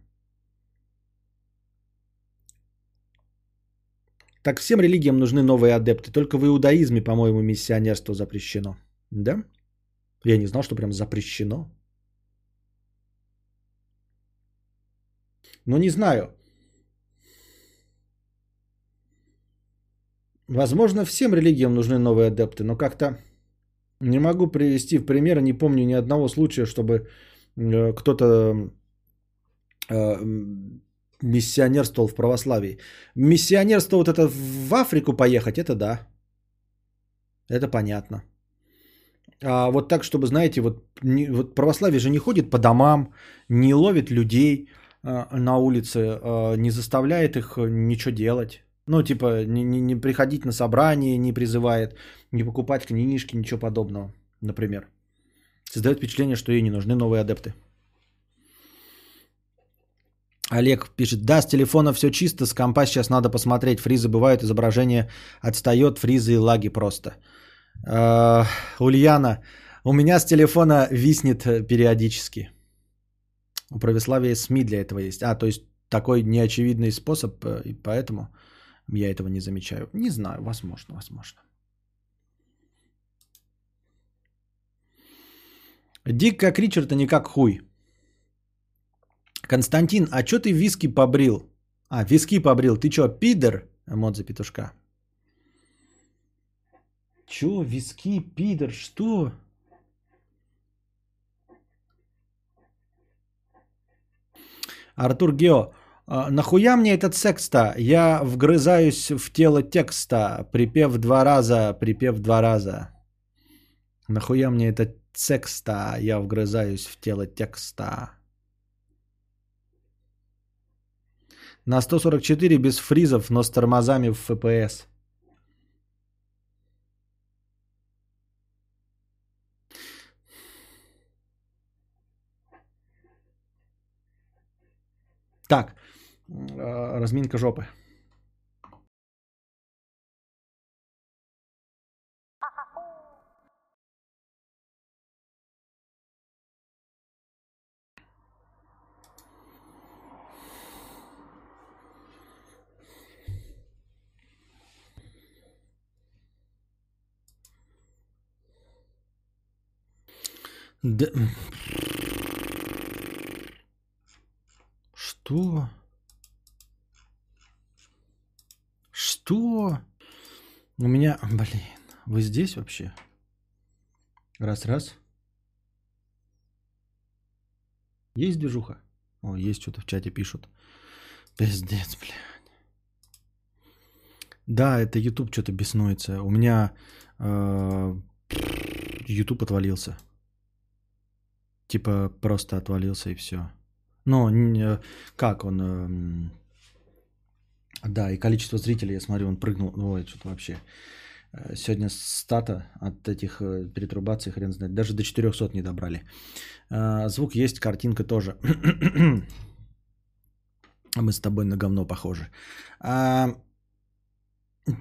Так всем религиям нужны новые адепты. Только в иудаизме, по-моему, миссионерство запрещено. Да? Я не знал, что прям запрещено. Ну, не знаю. Возможно, всем религиям нужны новые адепты, но как-то не могу привести в пример, не помню ни одного случая, чтобы э, кто-то э, миссионерствовал в православии. Миссионерство вот это в Африку поехать, это да. Это понятно. А вот так, чтобы, знаете, вот, не, вот православие же не ходит по домам, не ловит людей э, на улице, э, не заставляет их ничего делать. Ну, типа, не, не, не приходить на собрание, не призывает, не покупать книжки, ничего подобного, например. Создает впечатление, что ей не нужны новые адепты. Олег пишет, да, с телефона все чисто, с компа сейчас надо посмотреть, фризы бывают, изображение отстает, фризы и лаги просто. Э, Ульяна, у меня с телефона виснет э, периодически. У православия СМИ для этого есть. А, то есть такой неочевидный способ, э, и поэтому я этого не замечаю. Не знаю, возможно, возможно. Дик как Ричард, а не как хуй. Константин, а чё ты виски побрил? А, виски побрил. Ты чё, пидор? Эмодзи петушка. Чё, виски, пидор, что? Артур Гео, нахуя мне этот секс-то? Я вгрызаюсь в тело текста, припев два раза, припев два раза. Нахуя мне этот секс-то? Я вгрызаюсь в тело текста. На 144 без фризов, но с тормозами в FPS. Так, разминка жопы. Да... Что? Что? У меня... Блин, вы здесь вообще? Раз-раз. Есть движуха? О, есть что-то в чате пишут. Пиздец, блядь. Да, это YouTube что-то беснуется. У меня э, YouTube отвалился. Типа просто отвалился и все. Ну, не, как он... Э, да, и количество зрителей, я смотрю, он прыгнул. Ой, что-то вообще. Э, сегодня стата от этих э, перетрубаций, хрен знает, даже до 400 не добрали. Э, звук есть, картинка тоже. Мы с тобой на говно похожи. А,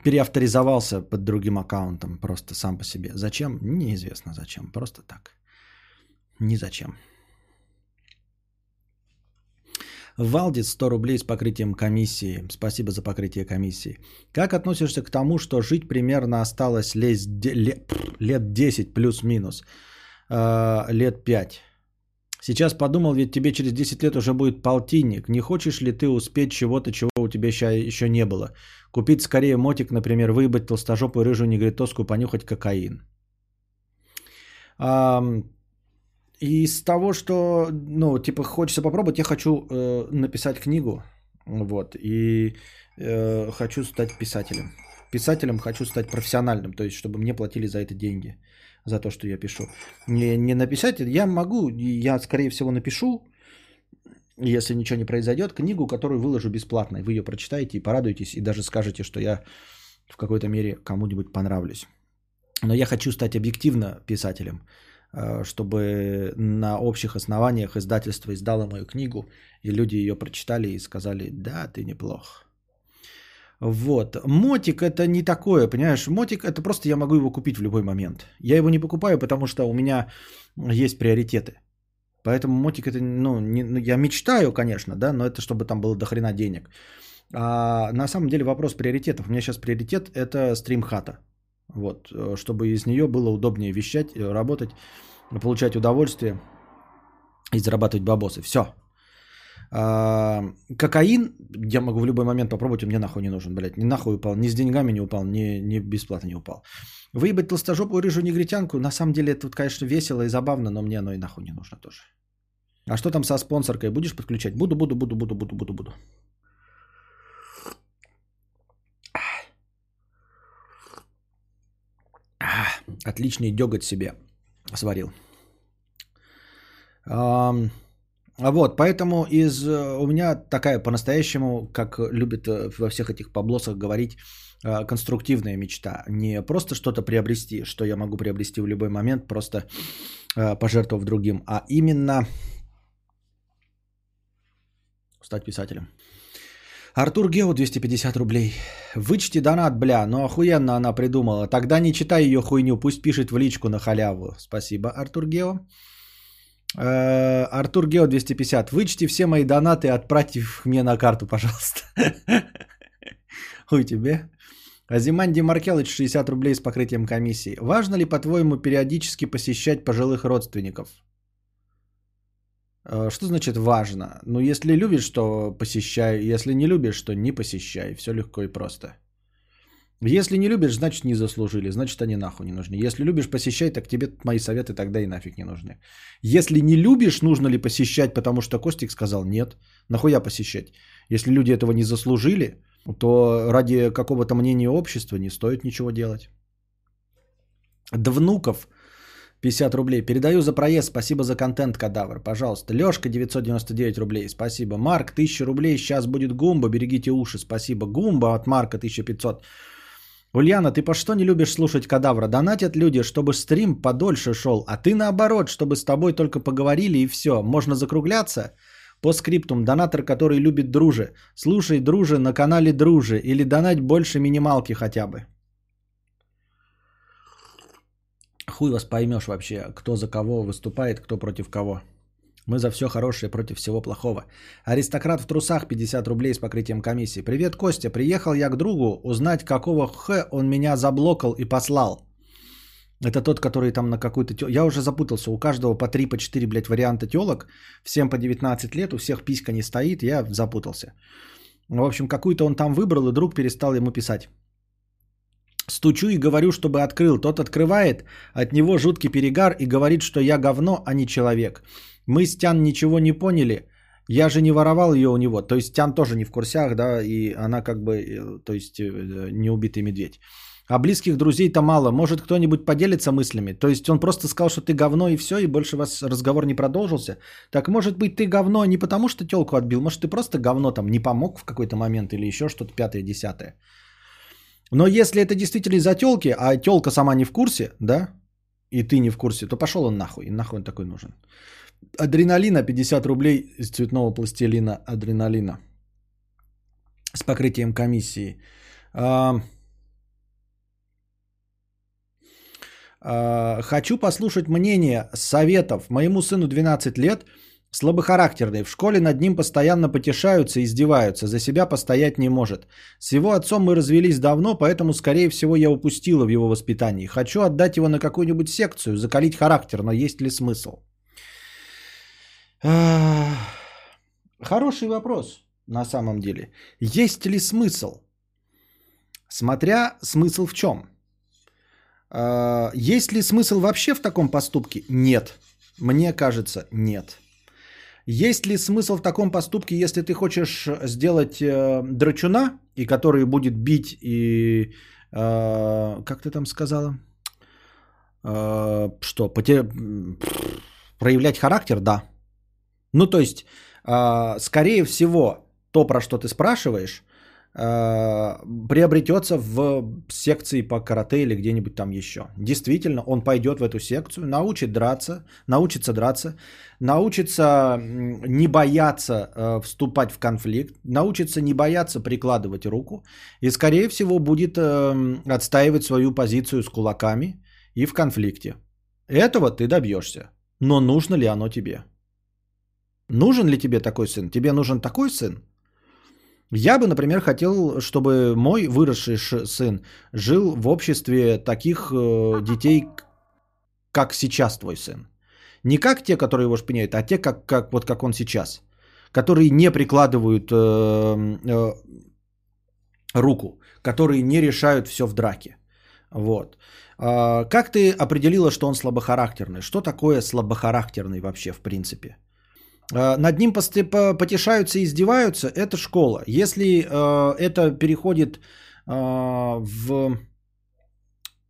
переавторизовался под другим аккаунтом, просто сам по себе. Зачем? Неизвестно зачем, просто так. Ни зачем. Валдис 100 рублей с покрытием комиссии. Спасибо за покрытие комиссии. Как относишься к тому, что жить примерно осталось лет, лет 10 плюс-минус? Э, лет 5. Сейчас подумал, ведь тебе через 10 лет уже будет полтинник. Не хочешь ли ты успеть чего-то, чего у тебя еще не было? Купить скорее мотик, например, выебать толстожопую рыжую негритоску, понюхать кокаин. И из того, что, ну, типа, хочется попробовать, я хочу э, написать книгу, вот, и э, хочу стать писателем. Писателем хочу стать профессиональным, то есть, чтобы мне платили за это деньги, за то, что я пишу. Не, не написать, я могу, я, скорее всего, напишу, если ничего не произойдет, книгу, которую выложу бесплатно. Вы ее прочитаете и порадуетесь, и даже скажете, что я в какой-то мере кому-нибудь понравлюсь. Но я хочу стать объективно писателем. Э, чтобы на общих основаниях издательство издало мою книгу, и люди ее прочитали и сказали, да, ты неплох. Вот. Мотик это не такое, понимаешь? Мотик это просто я могу его купить в любой момент. Я его не покупаю, потому что у меня есть приоритеты. Поэтому мотик это, ну, не, ну я мечтаю, конечно, да, но это чтобы там было дохрена денег. А на самом деле вопрос приоритетов. У меня сейчас приоритет это стримхата. Вот, э, чтобы из нее было удобнее вещать, э, работать, получать удовольствие и зарабатывать бабосы. Все. А, кокаин, я могу в любой момент попробовать, мне нахуй не нужен, блядь. Ни нахуй упал, ни с деньгами не упал, ни, ни бесплатно не упал. Выебать толстожопую рыжую негритянку, на самом деле это, конечно, весело и забавно, но мне оно и нахуй не нужно тоже. А что там со спонсоркой? Будешь подключать? Буду, буду, буду, буду, буду, буду, буду. Отличный деготь себе сварил. Ам, Вот, поэтому из э, у меня такая по-настоящему, как любят э, во всех этих поблосах говорить, э, конструктивная мечта. Не просто что-то приобрести, что я могу приобрести в любой момент, просто пожертвовав другим, а именно стать писателем. Артур Гео 250 рублей. Вычти донат, бля, ну охуенно она придумала. Тогда не читай ее хуйню, пусть пишет в личку на халяву. Спасибо, Артур Гео. Э, Артур Гео 250. Вычти все мои донаты и отправьте их мне на карту, пожалуйста. Хуй тебе. Азиманди Маркелыч 60 рублей с покрытием комиссии. Важно ли, по-твоему, периодически посещать пожилых родственников? Э, Что значит важно? Ну, если любишь, то посещай. Если не любишь, то не посещай. Все легко и просто. Если не любишь, значит не заслужили. Значит они нахуй не нужны. Если любишь посещай, так тебе мои советы тогда и нафиг не нужны. Если не любишь, нужно ли посещать, потому что Костик сказал нет. Нахуя посещать? Если люди этого не заслужили, то ради какого-то мнения общества не стоит ничего делать. Двнуков 50 рублей. Передаю за проезд. Спасибо за контент, кадавр. Пожалуйста. Лешка 999 рублей. Спасибо. Марк 1000 рублей. Сейчас будет Гумба. Берегите уши. Спасибо. Гумба от Марка 1500. Ульяна, ты по что не любишь слушать кадавра? Донатят люди, чтобы стрим подольше шел, а ты наоборот, чтобы с тобой только поговорили и все. Можно закругляться? По скриптум, донатор, который любит дружи. Слушай, дружи, на канале дружи. Или донать больше минималки хотя бы. Хуй вас поймешь вообще, кто за кого выступает, кто против кого. Мы за все хорошее против всего плохого. Аристократ в трусах 50 рублей с покрытием комиссии. Привет, Костя. Приехал я к другу узнать, какого х он меня заблокал и послал. Это тот, который там на какую-то... тё- Я уже запутался. У каждого по 3, по 4, блядь, варианта телок. Всем по 19 лет, у всех писька не стоит. Я запутался. В общем, какую-то он там выбрал, и друг перестал ему писать. Стучу и говорю, чтобы открыл. Тот открывает, от него жуткий перегар и говорит, что я говно, а не человек. Мы с Тян ничего не поняли. Я же не воровал ее у него. То есть Тян тоже не в курсях, да, и она как бы, э, то есть э, не убитый медведь. А близких друзей-то мало. Может кто-нибудь поделится мыслями? То есть он просто сказал, что ты говно и все, и больше у вас разговор не продолжился. Так может быть ты говно не потому, что телку отбил, может ты просто говно там не помог в какой-то момент или еще что-то пятое, десятое. Но если это действительно из-за телки, а телка сама не в курсе, да, и ты не в курсе, то пошел он нахуй. И нахуй он такой нужен. Адреналина 50 рублей из цветного пластилина адреналина. С покрытием комиссии. А, а, Хочу послушать мнение, советов. Моему сыну 12 лет, слабохарактерный. В школе над ним постоянно потешаются издеваются. За себя постоять не может. С его отцом мы развелись давно, поэтому, скорее всего, я упустила в его воспитании. Хочу отдать его на какую-нибудь секцию, закалить характер, но есть ли смысл? Хороший вопрос, на самом деле. Есть ли смысл? Смотря смысл в чем. А, Есть ли смысл вообще в таком поступке? Нет. Мне кажется, нет. Есть ли смысл в таком поступке, если ты хочешь сделать э, драчуна, и который будет бить и... э, как ты там сказала? Э, что, поте- проявлять характер? Да. Ну, то есть, э, скорее всего, то, про что ты спрашиваешь, приобретется в секции по карате или где-нибудь там еще. Действительно, он пойдет в эту секцию, научит драться, научится драться, научится не бояться э, вступать в конфликт, научится не бояться прикладывать руку и, скорее всего, будет э, отстаивать свою позицию с кулаками и в конфликте. Этого ты добьешься. Но нужно ли оно тебе? Нужен ли тебе такой сын? Тебе нужен такой сын? Я бы, например, хотел, чтобы мой выросший сын жил в обществе таких э, детей, как сейчас твой сын. Не как те, которые его шпиняют, а те, как, как, вот как он сейчас. Которые не прикладывают э, э, руку, которые не решают все в драке. Вот. А, Как ты определила, что он слабохарактерный? Что такое слабохарактерный вообще в принципе? А, Над ним потешаются и издеваются, это школа. Если э, это переходит э, в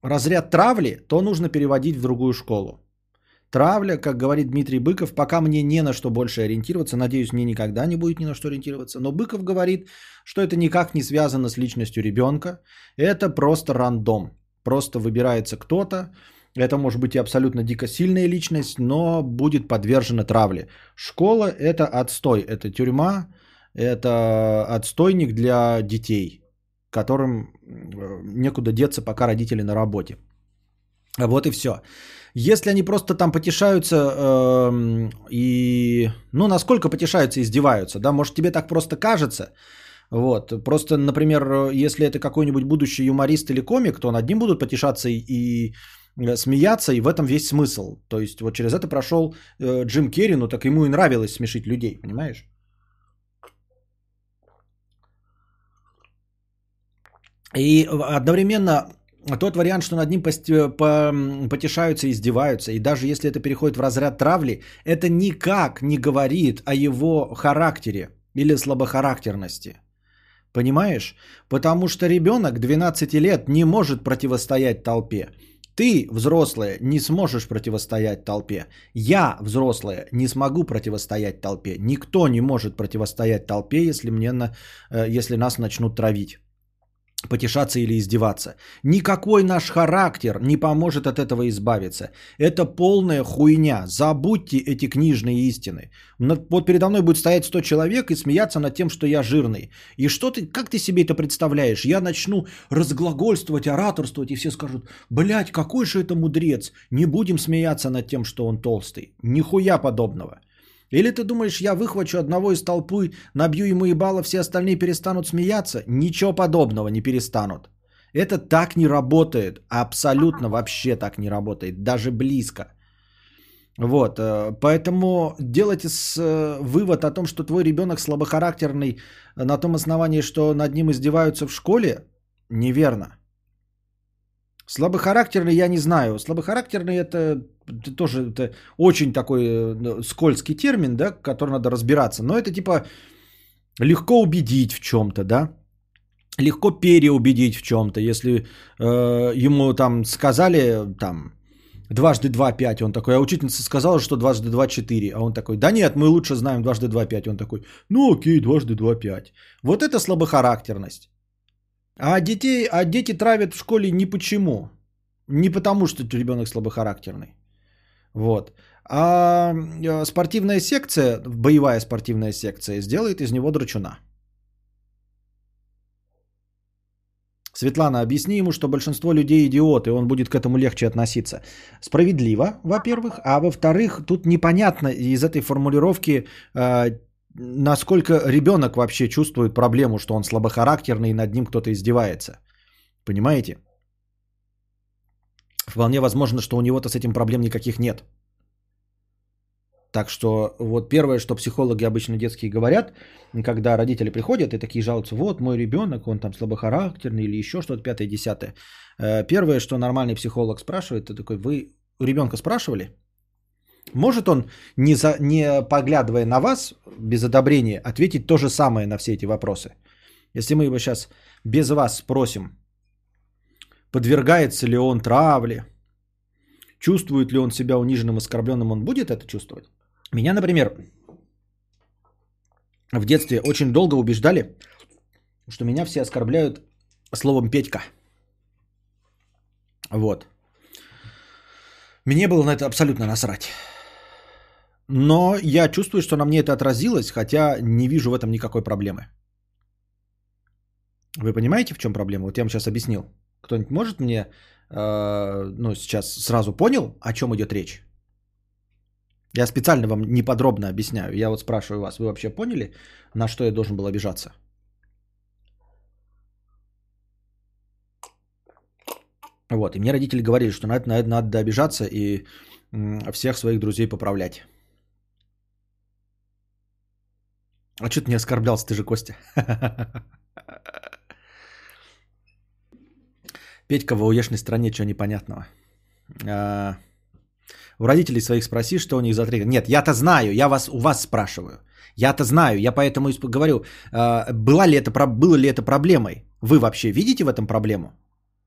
разряд травли, то нужно переводить в другую школу. Травля, как говорит Дмитрий Быков, пока мне не на что больше ориентироваться, надеюсь, мне никогда не будет ни на что ориентироваться, но Быков говорит, что это никак не связано с личностью ребенка, это просто рандом, просто выбирается кто-то, это может быть и абсолютно дико сильная личность, но будет подвержена травле. Школа – это отстой, это тюрьма, это отстойник для детей, которым э, некуда деться, пока родители на работе. Вот и все. Если они просто там потешаются эм, и, ну, насколько потешаются, издеваются, да, может тебе так просто кажется, вот, просто, например, если это какой-нибудь будущий юморист или комик, то над ним будут потешаться и, и, э, смеяться, и в этом весь смысл. То есть вот через это прошел э, Джим Керри, ну так ему и нравилось смешить людей, понимаешь? И одновременно тот вариант, что над ним потешаются и издеваются, и даже если это переходит в разряд травли, это никак не говорит о его характере или слабохарактерности. Понимаешь? Потому что ребенок 12 лет не может противостоять толпе. Ты, взрослая, не сможешь противостоять толпе. Я, взрослая, не смогу противостоять толпе. Никто не может противостоять толпе, если, мне на, э, если нас начнут травить потешаться или издеваться. Никакой наш характер не поможет от этого избавиться. Это полная хуйня. Забудьте эти книжные истины. Вот передо мной будет стоять 100 человек и смеяться над тем, что я жирный. И что ты, как ты себе это представляешь? Я начну разглагольствовать, ораторствовать, и все скажут, блядь, какой же это мудрец. Не будем смеяться над тем, что он толстый. Нихуя подобного. Или ты думаешь, я выхвачу одного из толпы, набью ему ебало, все остальные перестанут смеяться? Ничего подобного не перестанут. Это так не работает. Абсолютно вообще так не работает. Даже близко. Вот, э, поэтому делайте э, вывод о том, что твой ребенок слабохарактерный э, на том основании, что над ним издеваются в школе, неверно. Слабохарактерный я не знаю. Слабохарактерный это, тоже это очень такой э, скользкий термин, да, который надо разбираться. Но это типа легко убедить в чем-то, да. Легко переубедить в чем-то. Если э, ему там сказали там дважды два пять, он такой, а учительница сказала, что дважды два четыре, а он такой, да нет, мы лучше знаем дважды два пять, он такой, ну окей, дважды два пять. Вот это слабохарактерность. А детей, а дети травят в школе не почему. Не потому, что ребенок слабохарактерный. Вот. А э, спортивная секция, боевая спортивная секция, сделает из него драчуна. Светлана, объясни ему, что большинство людей идиоты, он будет к этому легче относиться. Справедливо, во-первых, а во-вторых, тут непонятно из этой формулировки, э, насколько ребенок вообще чувствует проблему, что он слабохарактерный и над ним кто-то издевается. Понимаете? Вполне возможно, что у него-то с этим проблем никаких нет. Так что вот первое, что психологи обычно детские говорят, когда родители приходят и такие жалуются, вот мой ребенок, он там слабохарактерный или еще что-то, пятое, десятое. Э, Первое, что нормальный психолог спрашивает, это такой, вы у ребенка спрашивали? Может он, не, за, не поглядывая на вас, без одобрения, ответить то же самое на все эти вопросы? Если мы его сейчас без вас спросим, подвергается ли он травле, чувствует ли он себя униженным, оскорбленным, он будет это чувствовать? Меня, например, в детстве очень долго убеждали, что меня все оскорбляют словом Петька. Вот. Мне было на это абсолютно насрать. Но я чувствую, что на мне это отразилось, хотя не вижу в этом никакой проблемы. Вы понимаете, в чем проблема? Вот я вам сейчас объяснил. Кто-нибудь может мне, э, ну, сейчас сразу понял, о чем идет речь? Я специально вам неподробно объясняю. Я вот спрашиваю вас, вы вообще поняли, на что я должен был обижаться? Вот, и мне родители говорили, что на это, на это надо обижаться и всех своих друзей поправлять. А что ты не оскорблялся, ты же Костя? Петька в ауешной стране, что непонятного? А, У родителей своих спроси, что у них за триггер. Нет, я-то знаю, я вас, у вас спрашиваю. Я-то знаю, я поэтому и говорю, а, была ли это, было ли это проблемой? Вы вообще видите в этом проблему?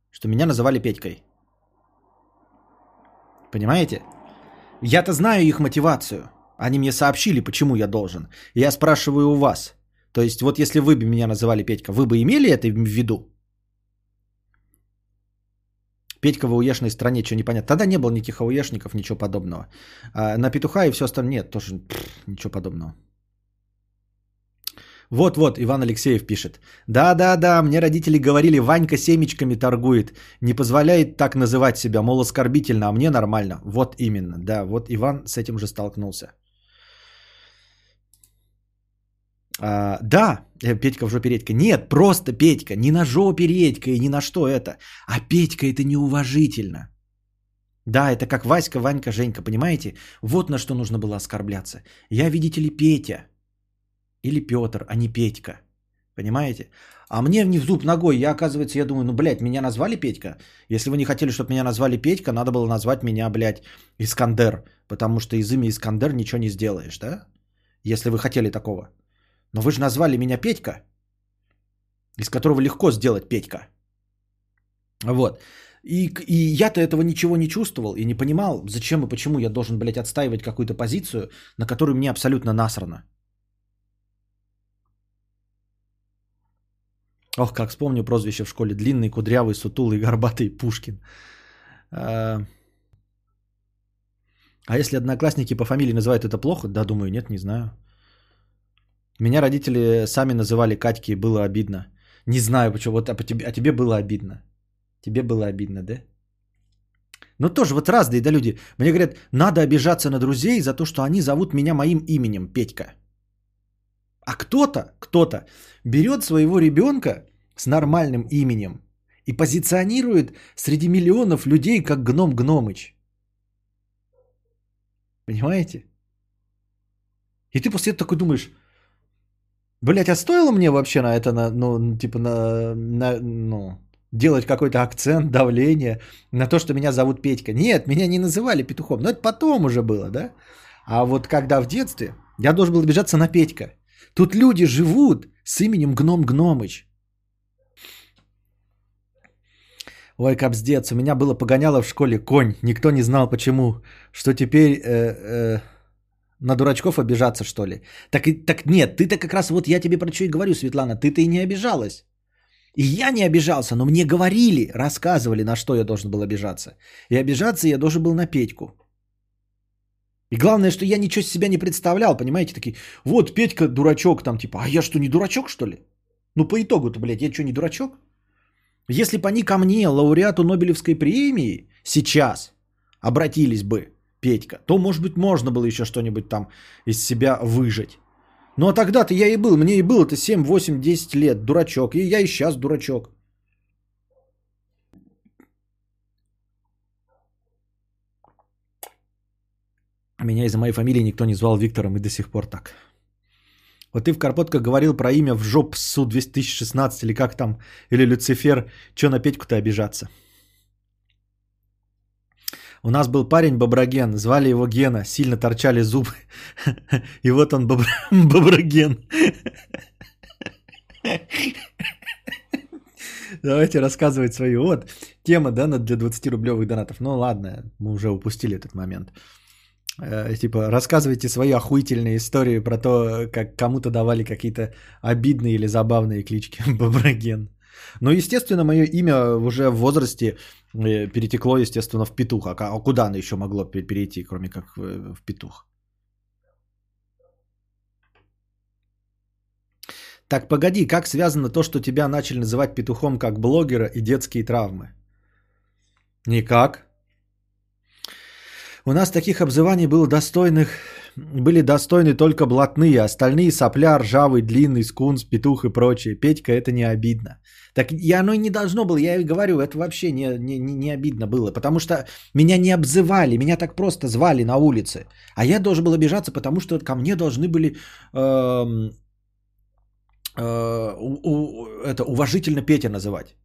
Что меня называли Петькой? Понимаете? Я-то знаю их мотивацию. Они мне сообщили, почему я должен. Я спрашиваю у вас. То есть, вот если вы бы меня называли Петька, вы бы имели это в виду? Петька в ауешной стране, что непонятно. Тогда не было никаких ауешников, ничего подобного. А на петуха и все остальное нет, тоже пф, ничего подобного. Вот-вот, Иван Алексеев пишет. Да-да-да, мне родители говорили, Ванька семечками торгует. Не позволяет так называть себя, мол, оскорбительно, а мне нормально. Вот именно, да, вот Иван с этим же столкнулся. А, да, э, Петька в жопе редька. Нет, просто Петька, не на жопе редька и ни на что это. А Петька это неуважительно. Да, это как Васька, Ванька, Женька, понимаете? Вот на что нужно было оскорбляться. Я, видите ли, Петя. Или Петр, а не Петька. Понимаете? А мне в зуб ногой, я, оказывается, я думаю, ну, блядь, меня назвали Петька? Если вы не хотели, чтобы меня назвали Петька, надо было назвать меня, блядь, Искандер. Потому что из имя Искандер ничего не сделаешь, да? Если вы хотели такого. Но вы же назвали меня Петька, из которого легко сделать Петька. Вот. И, и я-то этого ничего не чувствовал и не понимал, зачем и почему я должен, блядь, отстаивать какую-то позицию, на которую мне абсолютно насрано. Ох, как вспомню прозвище в школе. Длинный, кудрявый, сутулый, горбатый Пушкин. А а если одноклассники по фамилии называют это плохо? Да, думаю, нет, не знаю. Меня родители сами называли Катьки, было обидно. Не знаю почему, вот, а, по тебе, а тебе было обидно. Тебе было обидно, да? Ну тоже вот разные, да, люди. Мне говорят, надо обижаться на друзей за то, что они зовут меня моим именем, Петька. А кто-то, кто-то берет своего ребенка с нормальным именем и позиционирует среди миллионов людей как гном Гномыч. Понимаете? И ты после этого такой думаешь, блять, а стоило мне вообще на это, на, ну, типа, на, на, ну, делать какой-то акцент, давление на то, что меня зовут Петька? Нет, меня не называли петухом, но это потом уже было, да? А вот когда в детстве, я должен был обижаться на Петька. Тут люди живут с именем Гном Гномыч. Ой, капздец, у меня было погоняло в школе конь. Никто не знал почему. Что теперь э, э, на дурачков обижаться, что ли? Так, и- так нет, ты-то как раз, вот я тебе про что и говорю, Светлана, ты-то и не обижалась. И я не обижался, но мне говорили, рассказывали, на что я должен был обижаться. И обижаться я должен был на Петьку. И главное, что я ничего себя не представлял, понимаете, такие, вот Петька дурачок там, типа, а я что, не дурачок, что ли? Ну, по итогу-то, блядь, я что, не дурачок? Если бы они ко мне, лауреату Нобелевской премии, сейчас обратились бы, Петька, то, может быть, можно было еще что-нибудь там из себя выжить. Ну, а тогда-то я и был, мне и было-то 7, 8, 10 лет, дурачок, и я и сейчас дурачок. Меня из-за моей фамилии никто не звал Виктором и до сих пор так. Вот ты в Карпотках говорил про имя в жоп Су 2016 или как там, или Люцифер, что на Петьку-то обижаться. У нас был парень Боброген, звали его Гена, сильно торчали зубы. И вот он Бобр... Боброген. Давайте рассказывать свою. Вот тема, да, для 20-рублевых донатов. Ну ладно, мы уже упустили этот момент. Э, Типа, рассказывайте свои охуительные истории про то, как кому-то давали какие-то обидные или забавные клички. Боброген. Ну, естественно, мое имя уже в возрасте э, перетекло, естественно, в петух. А а куда оно еще могло пе- перейти, кроме как в петух? Так, погоди, как связано то, что тебя начали называть петухом как блогера и детские травмы? Никак. У нас таких обзываний было достойных, были достойны только блатные, остальные сопля, ржавый, длинный, скунс, петух и прочее. Петька это не обидно. Так и оно и не должно было, я и говорю, это вообще не, не, не, обидно было, потому что меня не обзывали, меня так просто звали на улице. А я должен был обижаться, потому что ко мне должны были эм, э, у- у- это, уважительно Петя называть.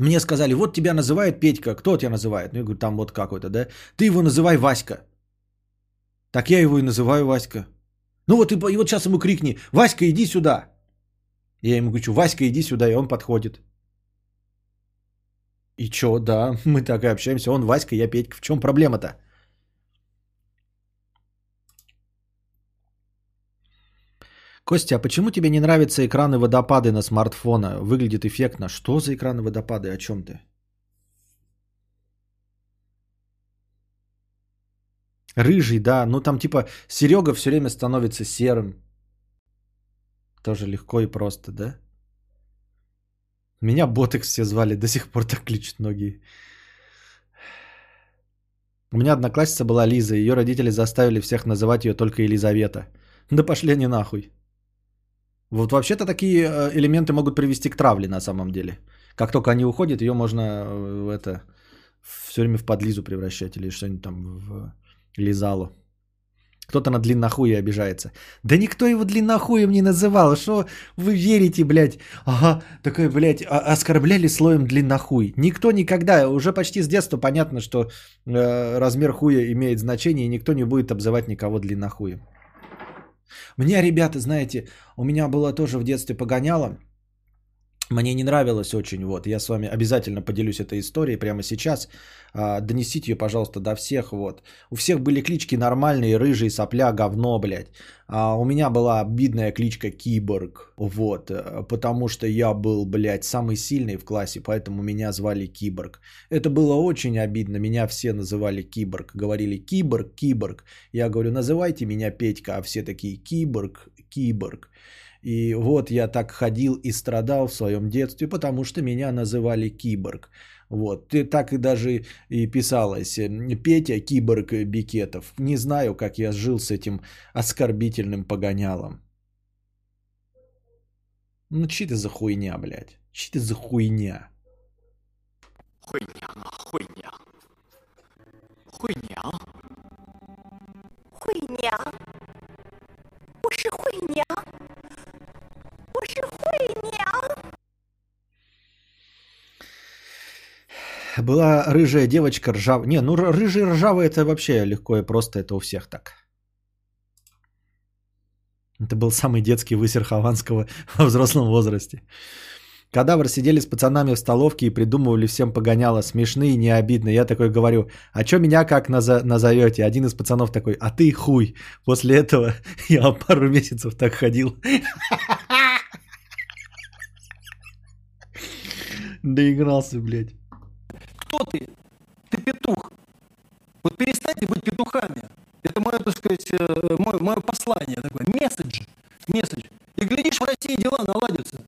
Мне сказали, вот тебя называет Петька, кто тебя называет? Ну, я говорю, там вот какой-то, да? Ты его называй Васька. Так я его и называю Васька. Ну вот и, и вот сейчас ему крикни, Васька, иди сюда. Я ему говорю, Васька, иди сюда, и он подходит. И чё, да, мы так и общаемся. Он Васька, я Петька. В чем проблема-то? Костя, а почему тебе не нравятся экраны водопады на смартфона? Выглядит эффектно. Что за экраны водопады? О чем ты? Рыжий, да. Ну там типа Серега все время становится серым. Тоже легко и просто, да? Меня Ботекс все звали, до сих пор так кличут многие. У меня одноклассница была Лиза, ее родители заставили всех называть ее только Елизавета. Да пошли они нахуй. Вот вообще-то такие э, элементы могут привести к травле на самом деле. Как только они уходят, ее можно э, в это все время в подлизу превращать или что-нибудь там в лизалу. Кто-то на длиннохуе обижается. Да никто его длиннохуем не называл. Что вы верите, блядь? Ага, такой, блядь, а- оскорбляли слоем длиннохуй. Никто никогда, уже почти с детства понятно, что э, размер хуя имеет значение, и никто не будет обзывать никого длиннохуем. Мне, ребята, знаете, у меня было тоже в детстве погоняло. Мне не нравилось очень, вот, я с вами обязательно поделюсь этой историей прямо сейчас. А, донесите ее, пожалуйста, до всех, вот. У всех были клички нормальные, рыжие, сопля, говно, блядь. А у меня была обидная кличка Киборг, вот, э, потому что я был, блядь, самый сильный в классе, поэтому меня звали Киборг. Это было очень обидно, меня все называли Киборг, говорили Киборг, Киборг. Я говорю, называйте меня Петька, а все такие Киборг, Киборг. И вот я так ходил и страдал в своем детстве, потому что меня называли Киборг. Вот, и так и даже и писалось э, Петя Киборг Бикетов. Не знаю, как я жил с этим оскорбительным погонялом. Ну, че ты за хуйня, блядь? Че ты за хуйня? Хуйня, хуйня. Хуйня. Хуйня. 我是慧娘， 我是慧娘。 Была рыжая девочка ржавая. Не, ну р- рыжий ржавый это вообще легко и просто, это у всех так. Это был самый детский высер Хованского во взрослом возрасте. Кадавр сидели с пацанами в столовке и придумывали всем погоняло. Смешные и не обидно. Я такой говорю, а что меня как наза- назовете? Один из пацанов такой, а ты хуй. После этого я пару месяцев так ходил. Доигрался, блядь. Кто ты? Ты петух. Вот перестаньте быть петухами. Это мое, так сказать, э, мое, мое послание такое. Месседж. Месседж. И глядишь, в России дела наладятся.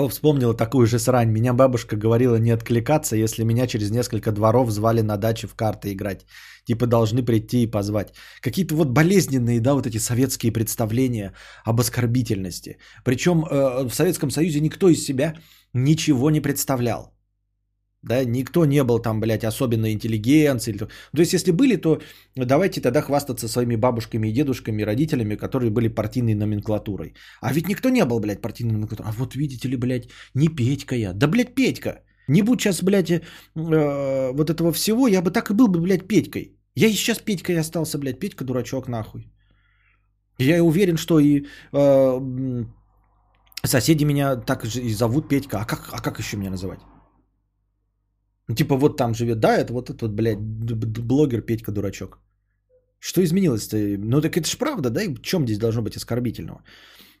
О, вспомнила такую же срань. Меня бабушка говорила не откликаться, если меня через несколько дворов звали на даче в карты играть. Типа должны прийти и позвать. Какие-то вот болезненные, да, вот эти советские представления об оскорбительности. Причем э, в Советском Союзе никто из себя ничего не представлял. Да, никто не был там, блядь, особенно интеллигенцией. или то- есть, если были, то давайте тогда хвастаться своими бабушками и дедушками, родителями, которые были партийной номенклатурой. А ведь никто не был, блядь, партийной номенклатурой. А вот видите ли, блядь, не Петька я. Да, блядь, Петька. Не будь сейчас, блядь, э, э, вот этого всего, я бы так и был бы, блядь, Петькой. Я и сейчас Петькой остался, блядь, Петька дурачок нахуй. Я и уверен, что и э, соседи меня так же и зовут Петька. А как, а как еще меня называть? Ну, Типа вот там живет, да, это вот этот, блядь, блогер Петька Дурачок. Что изменилось-то? Ну так это ж правда, да? И в чем здесь должно быть оскорбительного?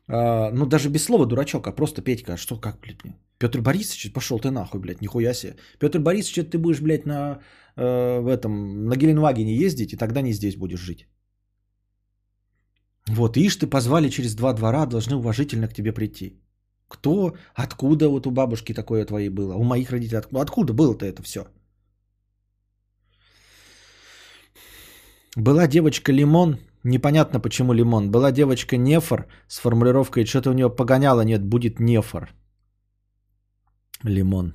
А, ну даже без слова дурачок, а просто Петька. А что, как, блядь? Петр Борисович, пошел ты нахуй, блядь, нихуя себе. Петр Борисович, ты будешь, блядь, на, э, в этом, на Геленвагене ездить, и тогда не здесь будешь жить. Вот, ишь, ты позвали через два двора, должны уважительно к тебе прийти. Кто, откуда вот у бабушки такое твоей было, у моих родителей, откуда, ну, откуда было-то это все? Была девочка Лимон, непонятно почему Лимон, была девочка Нефор с формулировкой, что-то у нее погоняло, нет, будет Нефор. Лимон.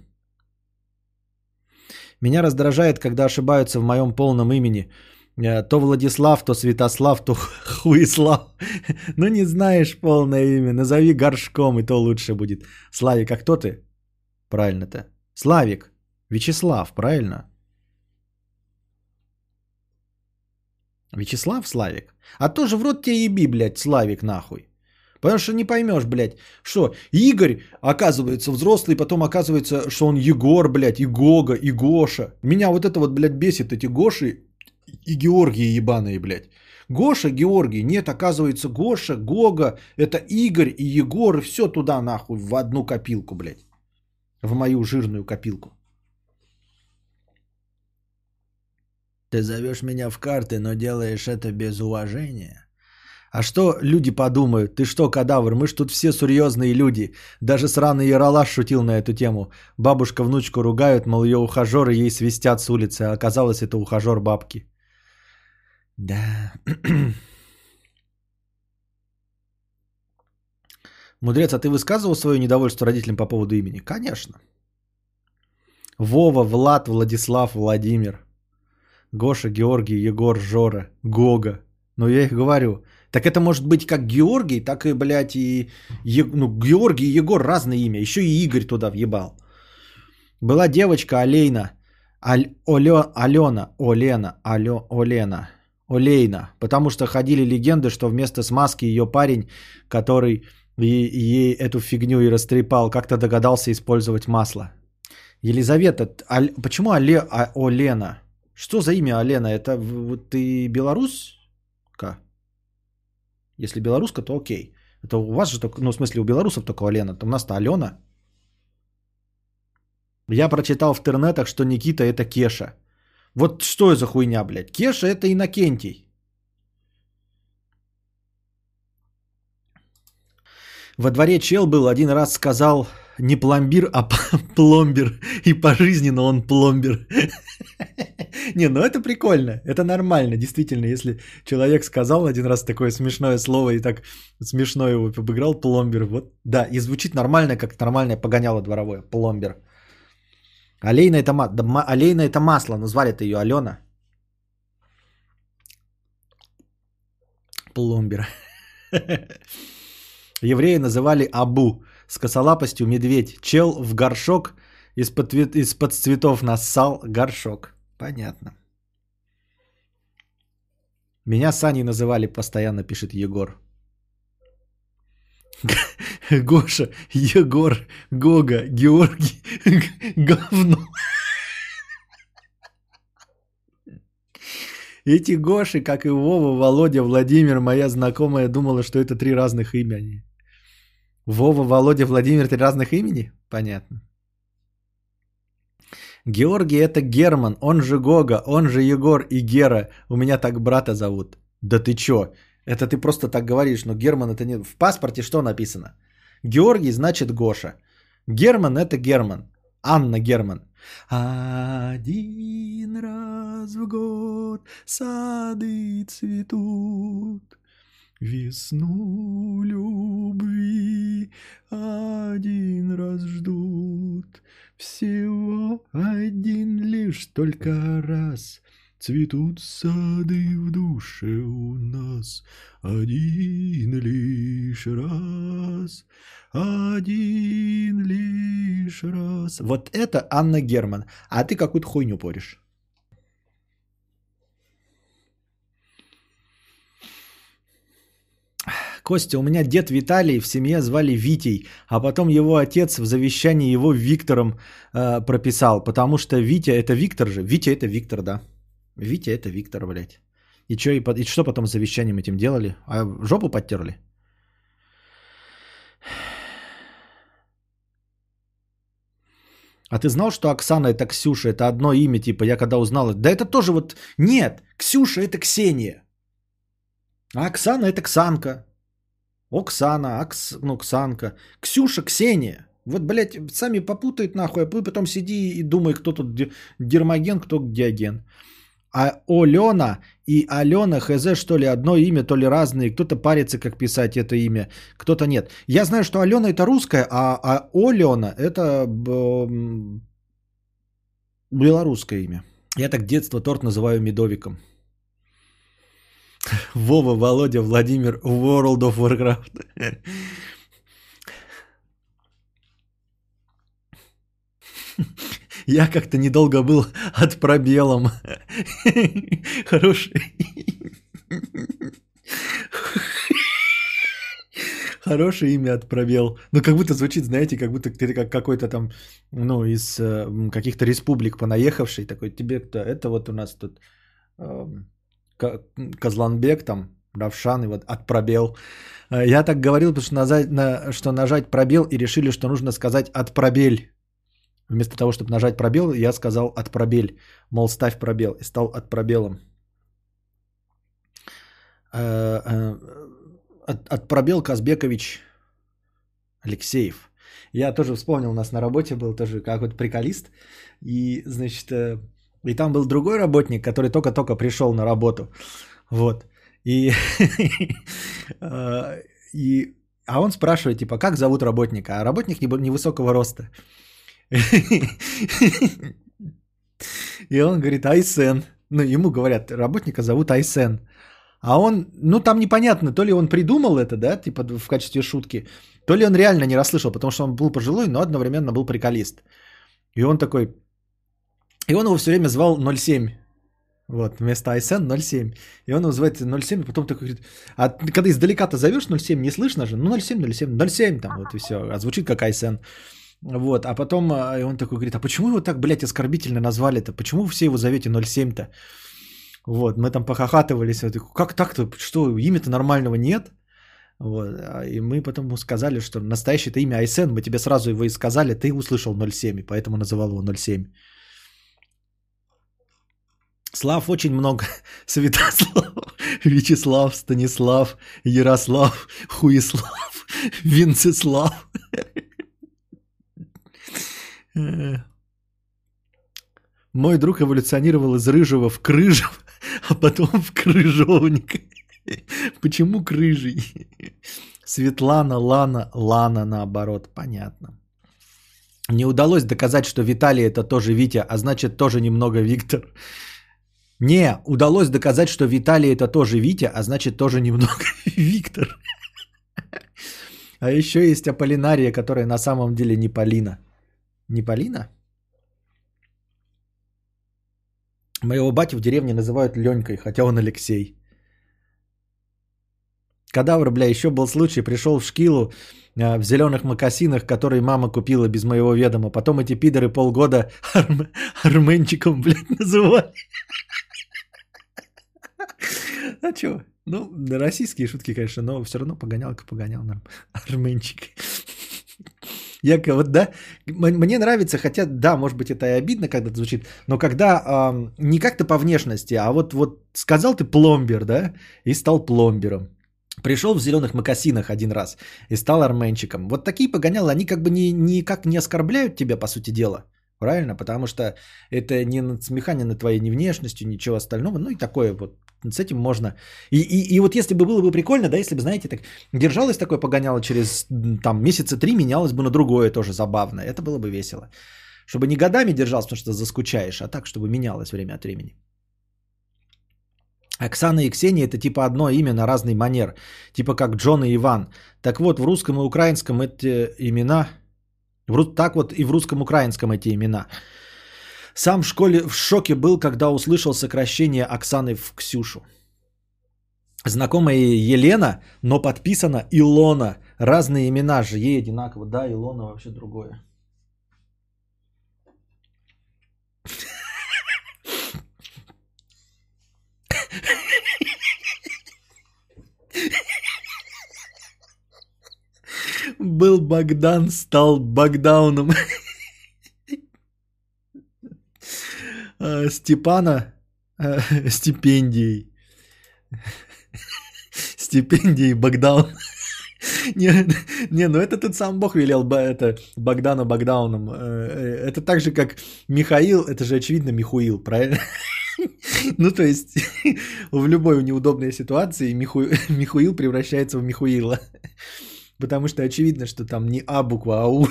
Меня раздражает, когда ошибаются в моем полном имени – Э, То Владислав, то Святослав, то Хуислав. Ну не знаешь полное имя, назови горшком, и то лучше будет. Славик, а кто ты? Правильно-то. Славик. Вячеслав, правильно? Вячеслав Славик? А тоже в рот тебе еби, блядь, Славик нахуй. Потому что не поймешь, блядь, что Игорь, оказывается, взрослый, потом оказывается, что он Егор, блядь, и Гога, и Гоша. Меня вот это вот, блядь, бесит, эти Гоши и Георгии ебаные, блядь. Гоша, Георгий, нет, оказывается, Гоша, Гога, это Игорь и Егор, все туда нахуй, в одну копилку, блядь. В мою жирную копилку. Ты зовешь меня в карты, но делаешь это без уважения. А что люди подумают? Ты что, кадавр? Мы ж тут все серьезные люди. Даже сраный Яралаш шутил на эту тему. Бабушка внучку ругают, мол, ее ухажеры ей свистят с улицы, а оказалось это ухажер бабки. Да. Мудрец, а ты высказывал свое недовольство родителям по поводу имени? Конечно. Вова, Влад, Владислав, Владимир. Гоша, Георгий, Егор, Жора, Гога. Ну, я их говорю. Так это может быть как Георгий, так и, блядь, и... Е- Ну, Георгий и Егор разное имя. Еще и Игорь туда въебал. Была девочка Олейна. Аль- Олё- Алена. Олена. Алё- Олена. Олейна. Потому что ходили легенды, что вместо смазки ее парень, который ей эту фигню и растрепал, как-то догадался использовать масло. Елизавета, Аль- почему Оле, а, Олена? Что за имя Олена? Это вот ты белоруска? Если белоруска, то окей. Это у вас же только, ну в смысле у белорусов только Олена, то у нас-то Алена. Я прочитал в интернетах, что Никита это Кеша. Вот что за хуйня, блядь? Кеша это Иннокентий. Во дворе чел был, один раз сказал не пломбир, а пломбир. И пожизненно он пломбир. Не, ну это прикольно, это нормально, действительно, если человек сказал один раз такое смешное слово и так смешно его обыграл, пломбир, вот, да, и звучит нормально, как нормальное погоняло дворовое, пломбир. Олейна это, да, ма- олейна это масло, назвали-то ее Алена. Пломбир. Евреи называли Абу с косолапостью медведь. Чел в горшок из-под, из-под цветов нассал горшок. Понятно. Меня Саней называли постоянно, пишет Егор. Гоша, Егор, Гога, Георгий, говно. Эти Гоши, как и Вова, Володя, Владимир, моя знакомая думала, что это три разных имени. Вова, Володя, Владимир, три разных имени? Понятно. Георгий это Герман, он же Гога, он же Егор и Гера. У меня так брата зовут. Да ты чё? Это ты просто так говоришь, но Герман это не... В паспорте что написано? Георгий значит Гоша. Герман это Герман. Анна Герман. Один раз в год сады цветут, Весну любви один раз ждут. Всего один лишь только раз Цветут сады в душе у нас Один лишь раз Один лишь раз Вот это Анна Герман А ты какую-то хуйню поришь Костя, у меня дед Виталий в семье звали Витей, а потом его отец в завещании его Виктором э, прописал, потому что Витя это Виктор же. Витя это Виктор, да. Витя это Виктор, блядь. И, чё, и, и что потом с завещанием этим делали? А жопу подтерли? А ты знал, что Оксана это Ксюша, это одно имя, типа, я когда узнал, да это тоже вот, нет, Ксюша это Ксения, а Оксана это Ксанка, Оксана, Акс, ну, Ксанка, Ксюша, Ксения. Вот, блядь, сами попутают нахуй, а потом сиди и думай, кто тут дермоген, кто диаген. А Олена и Алена ХЗ, что ли, одно имя, то ли разные. Кто-то парится, как писать это имя, кто-то нет. Я знаю, что Алена это русская, а, а Олена это белорусское имя. Я так детство торт называю медовиком. Вова, Володя, Владимир, World of Warcraft. Я как-то недолго был от пробелом. Хороший. Хорошее имя от пробел. Ну, как будто звучит, знаете, как будто ты как какой-то там, ну, из э, каких-то республик понаехавший. Такой, тебе кто? Это вот у нас тут э, Козланбек, там, Равшан, и вот от пробел. Э, я так говорил, потому что, нажать, на, что нажать пробел, и решили, что нужно сказать от пробель. Вместо того, чтобы нажать пробел, я сказал от пробель. Мол, ставь пробел. И стал от пробелом. Э, э, от, от пробел Казбекович Алексеев. Я тоже вспомнил, у нас на работе был тоже какой-то приколист. И, значит, э, и там был другой работник, который только-только пришел на работу. Вот. И, и, а он спрашивает, типа, как зовут работника? А работник невысокого роста. И он говорит, Айсен. Ну, ему говорят, работника зовут Айсен. А он, ну там непонятно, то ли он придумал это, да, типа в качестве шутки, то ли он реально не расслышал, потому что он был пожилой, но одновременно был приколист. И он такой, и он его все время звал 07. Вот, вместо Айсен 07. И он его называет 07, и потом такой говорит, а когда издалека-то зовешь 07, не слышно же? Ну 07, 07, 07 там вот и все, а звучит как Айсен. Вот, а потом а, он такой говорит, а почему его так, блядь, оскорбительно назвали-то? Почему все его зовете 07-то? Вот, мы там похохатывались, вот, как так-то, что имя-то нормального нет? Вот, а, и мы потом ему сказали, что настоящее-то имя Айсен, мы тебе сразу его и сказали, ты услышал 07, и поэтому называл его 07. Слав очень много. Святослав, Вячеслав, Станислав, Ярослав, Хуислав, Винцеслав. Мой друг эволюционировал из рыжего в крыжев, а потом в крыжовник. Почему крыжий? Светлана, Лана, Лана наоборот, понятно. Не удалось доказать, что Виталий это тоже Витя, а значит тоже немного Виктор. Не, удалось доказать, что Виталий это тоже Витя, а значит тоже немного Виктор. А еще есть Аполлинария, которая на самом деле не Полина. Не Полина? Моего батю в деревне называют Ленькой, хотя он Алексей. Кадавр, бля, еще был случай, пришел в шкилу э, в зеленых макасинах, которые мама купила без моего ведома. Потом эти пидоры полгода арм... арменчиком, блядь, называли. А чё? Ну, российские шутки, конечно, но все равно погонял, как погонял нам. Арменчик. Я вот, да, мне нравится, хотя, да, может быть, это и обидно, когда это звучит, но когда э, не как-то по внешности, а вот, вот сказал ты пломбер, да, и стал пломбером. Пришел в зеленых макасинах один раз и стал арменчиком. Вот такие погонялы, они как бы ни, никак не оскорбляют тебя, по сути дела. Правильно? Потому что это не надсмехание на твоей невнешностью, ничего остального. Ну и такое вот с этим можно. И, и, и вот если бы было бы прикольно, да, если бы, знаете, так держалось такое погоняло через там месяца три, менялось бы на другое тоже забавно. Это было бы весело. Чтобы не годами держалось, потому что заскучаешь, а так, чтобы менялось время от времени. Оксана и Ксения это типа одно имя на разный манер. Типа как Джон и Иван. Так вот, в русском и украинском эти имена... Так вот и в русском и украинском эти имена. Сам в школе в шоке был, когда услышал сокращение Оксаны в Ксюшу. Знакомая Елена, но подписана Илона. Разные имена же ей одинаково. Да, Илона вообще другое. Был Богдан, стал Богдауном. Степана стипендией. Стипендией Богдаун. Не, не, ну это тут сам Бог велел это Богдана Богдауном. Э, это так же, как Михаил, это же очевидно Михуил, правильно? Ну, то есть, в любой неудобной ситуации Миху... Михуил превращается в Михуила. Потому что очевидно, что там не А буква, а У.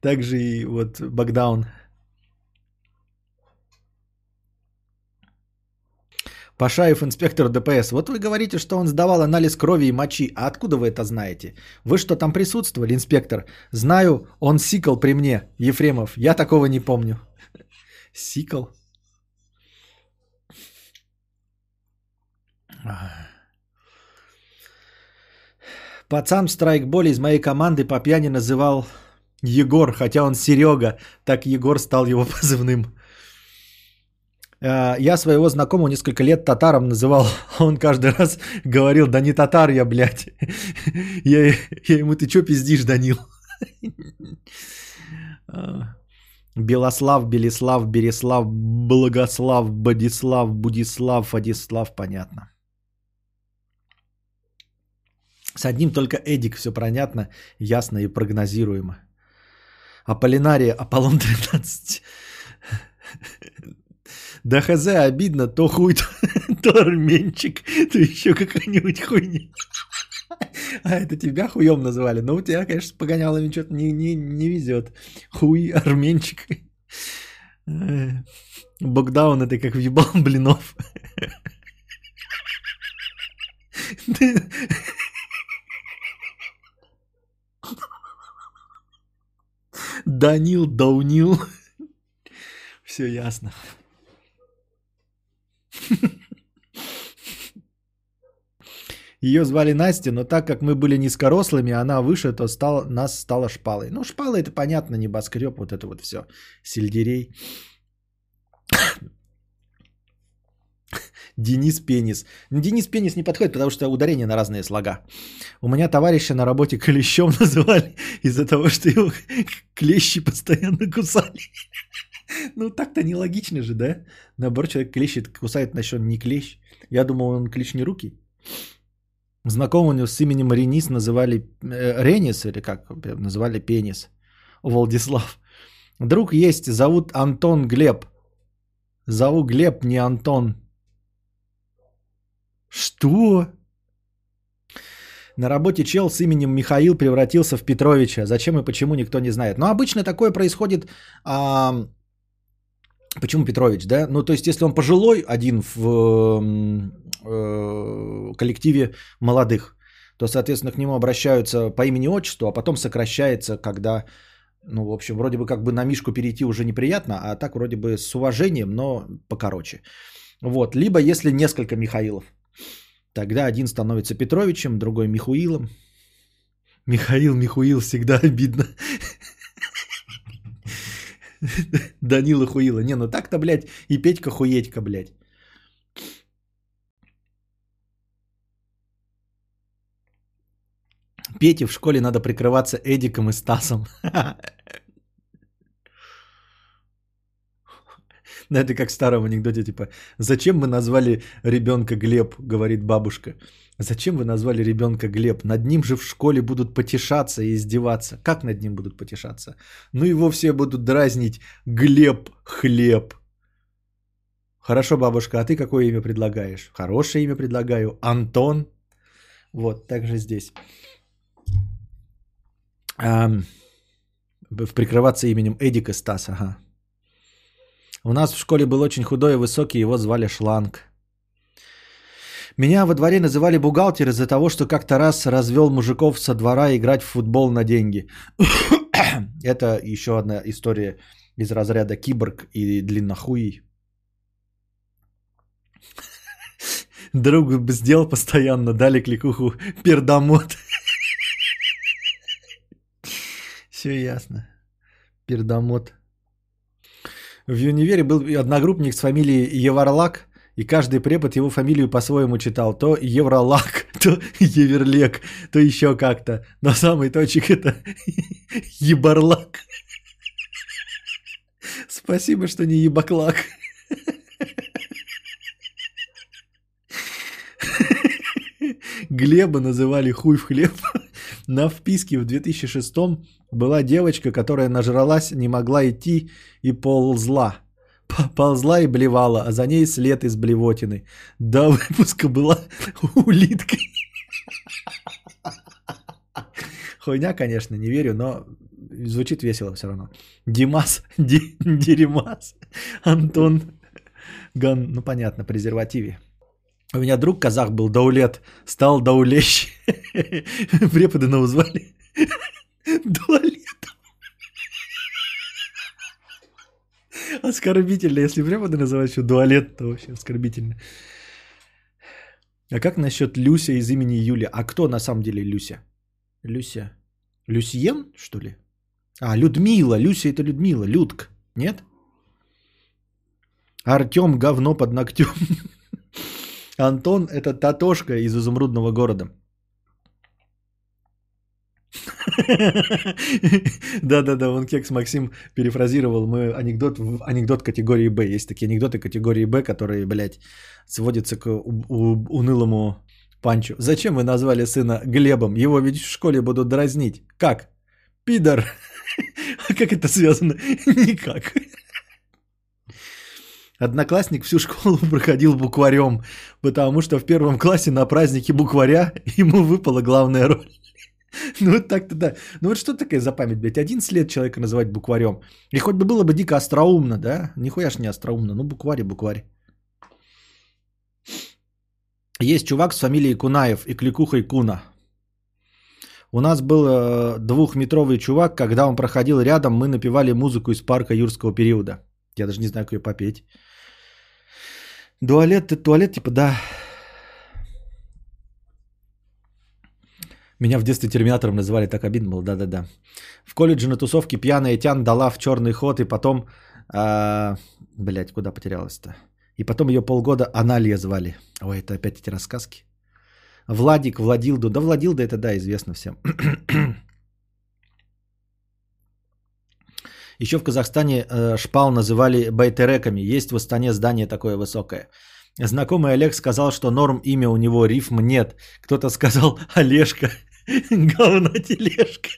Также и вот Бакдаун. Пашаев, инспектор ДПС. Вот вы говорите, что он сдавал анализ крови и мочи. А откуда вы это знаете? Вы что, там присутствовали, инспектор? Знаю, он сикал при мне, Ефремов. Я такого не помню. Сикал? Пацан в страйкболе из моей команды по пьяни называл Егор, хотя он Серега. Так Егор стал его позывным. Э, Я своего знакомого несколько лет татаром называл. Он каждый раз говорил, да не татар я, блядь. Я, я ему, ты чё пиздишь, Данил? Э, Белослав, Белислав, Береслав, Благослав, Бодислав, Будислав, Адислав, понятно. С одним только Эдик все понятно, ясно и прогнозируемо. Аполлинария, Аполлон 13. Да хз, обидно, то хуй, то, то арменчик, то еще какая-нибудь хуйня. А это тебя хуем называли. Ну, у тебя, конечно, с погонялами что-то не, не, не везет. Хуй, арменчик. Богдаун это как въебал блинов. Данил, Даунил. Все ясно. Ее звали Настя, но так как мы были низкорослыми, она выше, то стал, нас стала шпалой. Ну, шпала это понятно, небоскреб, вот это вот все. Сельдерей. Денис Пенис. Денис Пенис не подходит, потому что ударение на разные слога. У меня товарища на работе клещом называли из-за того, что его клещи постоянно кусали. Ну, так-то нелогично же, да? Наоборот, человек клещет, кусает, значит, он не клещ. Я думал, он клещ не руки. Него с именем Ренис называли э, Ренис, или как называли Пенис. Владислав. Друг есть, зовут Антон Глеб. Зову Глеб, не Антон. Что? На работе чел с именем Михаил превратился в Петровича. Зачем и почему никто не знает. Но обычно такое происходит... А... Почему Петрович, да? Ну, то есть, если он пожилой один в э, коллективе молодых, то, соответственно, к нему обращаются по имени-отчеству, а потом сокращается, когда, ну, в общем, вроде бы как бы на Мишку перейти уже неприятно, а так вроде бы с уважением, но покороче. Вот, либо если несколько Михаилов. Тогда один становится Петровичем, другой Михуилом. Михаил, Михуил всегда обидно. Данила Хуила. Не, ну так-то, блядь, и Петька Хуетька, блядь. Пете в школе надо прикрываться Эдиком и Стасом. Это как в старом анекдоте, типа, зачем мы назвали ребенка Глеб, говорит бабушка. Зачем вы назвали ребенка Глеб? Над ним же в школе будут потешаться и издеваться. Как над ним будут потешаться? Ну его все будут дразнить Глеб Хлеб. Хорошо, бабушка, а ты какое имя предлагаешь? Хорошее имя предлагаю. Антон. Вот, также здесь. Ам, прикрываться именем Эдика Стас, ага. У нас в школе был очень худой и высокий, его звали Шланг. Меня во дворе называли бухгалтер из-за того, что как-то раз развел мужиков со двора играть в футбол на деньги. Это еще одна история из разряда киборг и длиннохуй. Друг сделал постоянно, дали кликуху пердомот. Все ясно. Пердомот. В универе был одногруппник с фамилией Еварлак, и каждый препод его фамилию по-своему читал. То Евролак, то Еверлек, то еще как-то. Но самый точек это Ебарлак. Спасибо, что не Ебаклак. Глеба называли хуй в хлеб. На вписке в 2006 была девочка, которая нажралась, не могла идти и ползла. ползла и блевала, а за ней след из блевотины. До выпуска была улиткой. Хуйня, конечно, не верю, но звучит весело все равно. Димас, Ди- Диримас, Антон Ган, ну понятно, презервативе. У меня друг казах был Даулет, стал Даулещ. Преподы его звали Дуалетом. Оскорбительно, если преподы называют еще дуалет, то вообще оскорбительно. А как насчет Люся из имени Юля? А кто на самом деле Люся? Люся. Люсьен, что ли? А, Людмила. Люся это Людмила. Людк. Нет? Артем говно под ногтем. Антон это Татошка из изумрудного города. Да-да-да, он кекс Максим перефразировал мой анекдот в анекдот категории Б. Есть такие анекдоты категории Б, которые, блядь, сводятся к унылому панчу. Зачем вы назвали сына Глебом? Его ведь в школе будут дразнить. Как? Пидор. А как это связано? Никак. Одноклассник всю школу проходил букварем, потому что в первом классе на празднике букваря ему выпала главная роль. Ну вот так-то да. Ну вот что такое за память, блядь? 11 лет человека называть букварем. И хоть бы было бы дико остроумно, да? Нихуя ж не остроумно. Ну букварь букварь. Есть чувак с фамилией Кунаев и кликухой Куна. У нас был э, двухметровый чувак, когда он проходил рядом, мы напевали музыку из парка юрского периода. Я даже не знаю, как ее попеть. Туалет, туалет, типа, да. Меня в детстве терминатором называли, так обидно было, да-да-да. В колледже на тусовке пьяная Тян дала в черный ход, и потом... А, блять, куда потерялась-то? И потом ее полгода Аналия звали. Ой, это опять эти рассказки. Владик, Владилду. Да, Владилда это, да, известно всем. Еще в Казахстане э, шпал называли байтереками. Есть в Астане здание такое высокое. Знакомый Олег сказал, что норм имя у него рифм нет. Кто-то сказал Олежка. Говно тележка.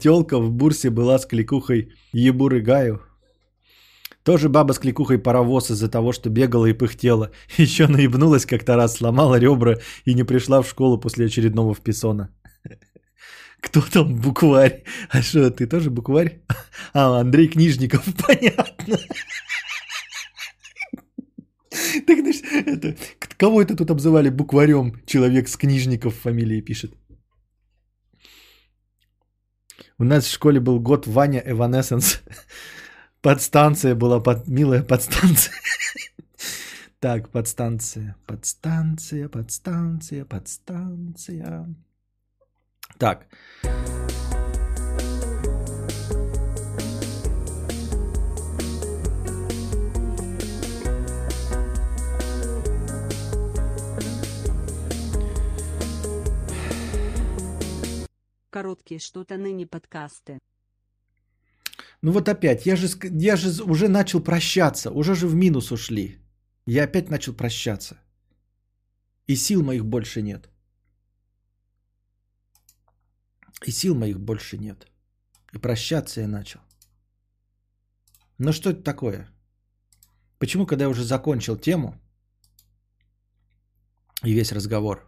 Телка в бурсе была с кликухой Ебуры Гаю. Тоже баба с кликухой паровоз из-за того, что бегала и пыхтела. Еще наебнулась как-то раз, сломала ребра и не пришла в школу после очередного вписона. Кто там букварь? А что, ты тоже букварь? А, Андрей Книжников, понятно. Так, знаешь, это, кого это тут обзывали букварем? Человек с Книжников фамилии пишет. У нас в школе был год Ваня Эванесенс. Подстанция была, под, милая подстанция. Так, подстанция, подстанция, подстанция, подстанция. Так. Короткие что-то ныне подкасты. Ну вот опять, я же, я же уже начал прощаться, уже же в минус ушли. Я опять начал прощаться. И сил моих больше нет. И сил моих больше нет. И прощаться я начал. Ну что это такое? Почему, когда я уже закончил тему и весь разговор,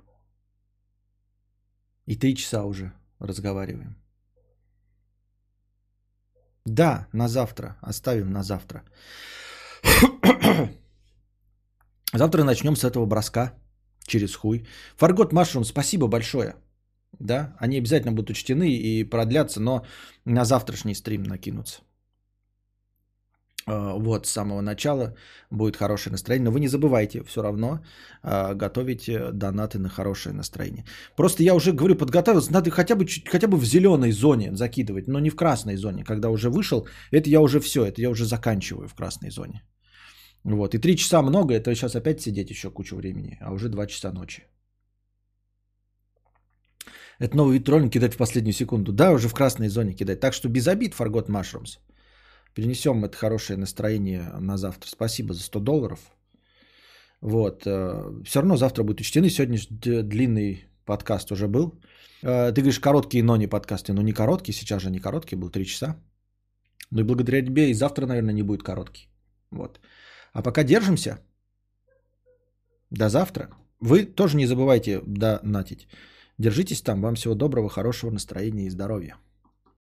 и три часа уже разговариваем, да, на завтра. Оставим на завтра. Завтра начнем с этого броска через хуй. Фаргот Машрум, спасибо большое. Да, они обязательно будут учтены и продлятся, но на завтрашний стрим накинутся. А, Вот, с самого начала будет хорошее настроение. Но вы не забывайте все равно а, готовить э, донаты на хорошее настроение. Просто я уже говорю, подготовился, надо хотя бы, чуть- хотя бы в зеленой зоне закидывать, но не в красной зоне. Когда уже вышел, это я уже все, это я уже заканчиваю в красной зоне. Вот, и три часа много, это сейчас опять сидеть еще кучу времени, а уже два часа ночи. Это новый вид троллинга кидать в последнюю секунду. Да, уже в красной зоне кидать. Так что без обид, Фаргот Машрумс. Перенесем это хорошее настроение на завтра. Спасибо за 100 долларов. Вот. Все равно завтра будет учтены. Сегодня длинный подкаст уже был. Э, Ты говоришь, короткие, но не подкасты. Ну, не короткий, сейчас же не короткий, был 3 часа. Ну и благодаря тебе и завтра, наверное, не будет короткий. Вот. А пока держимся. До завтра. Вы тоже не забывайте донатить. Держитесь там. Вам всего доброго, хорошего настроения и здоровья.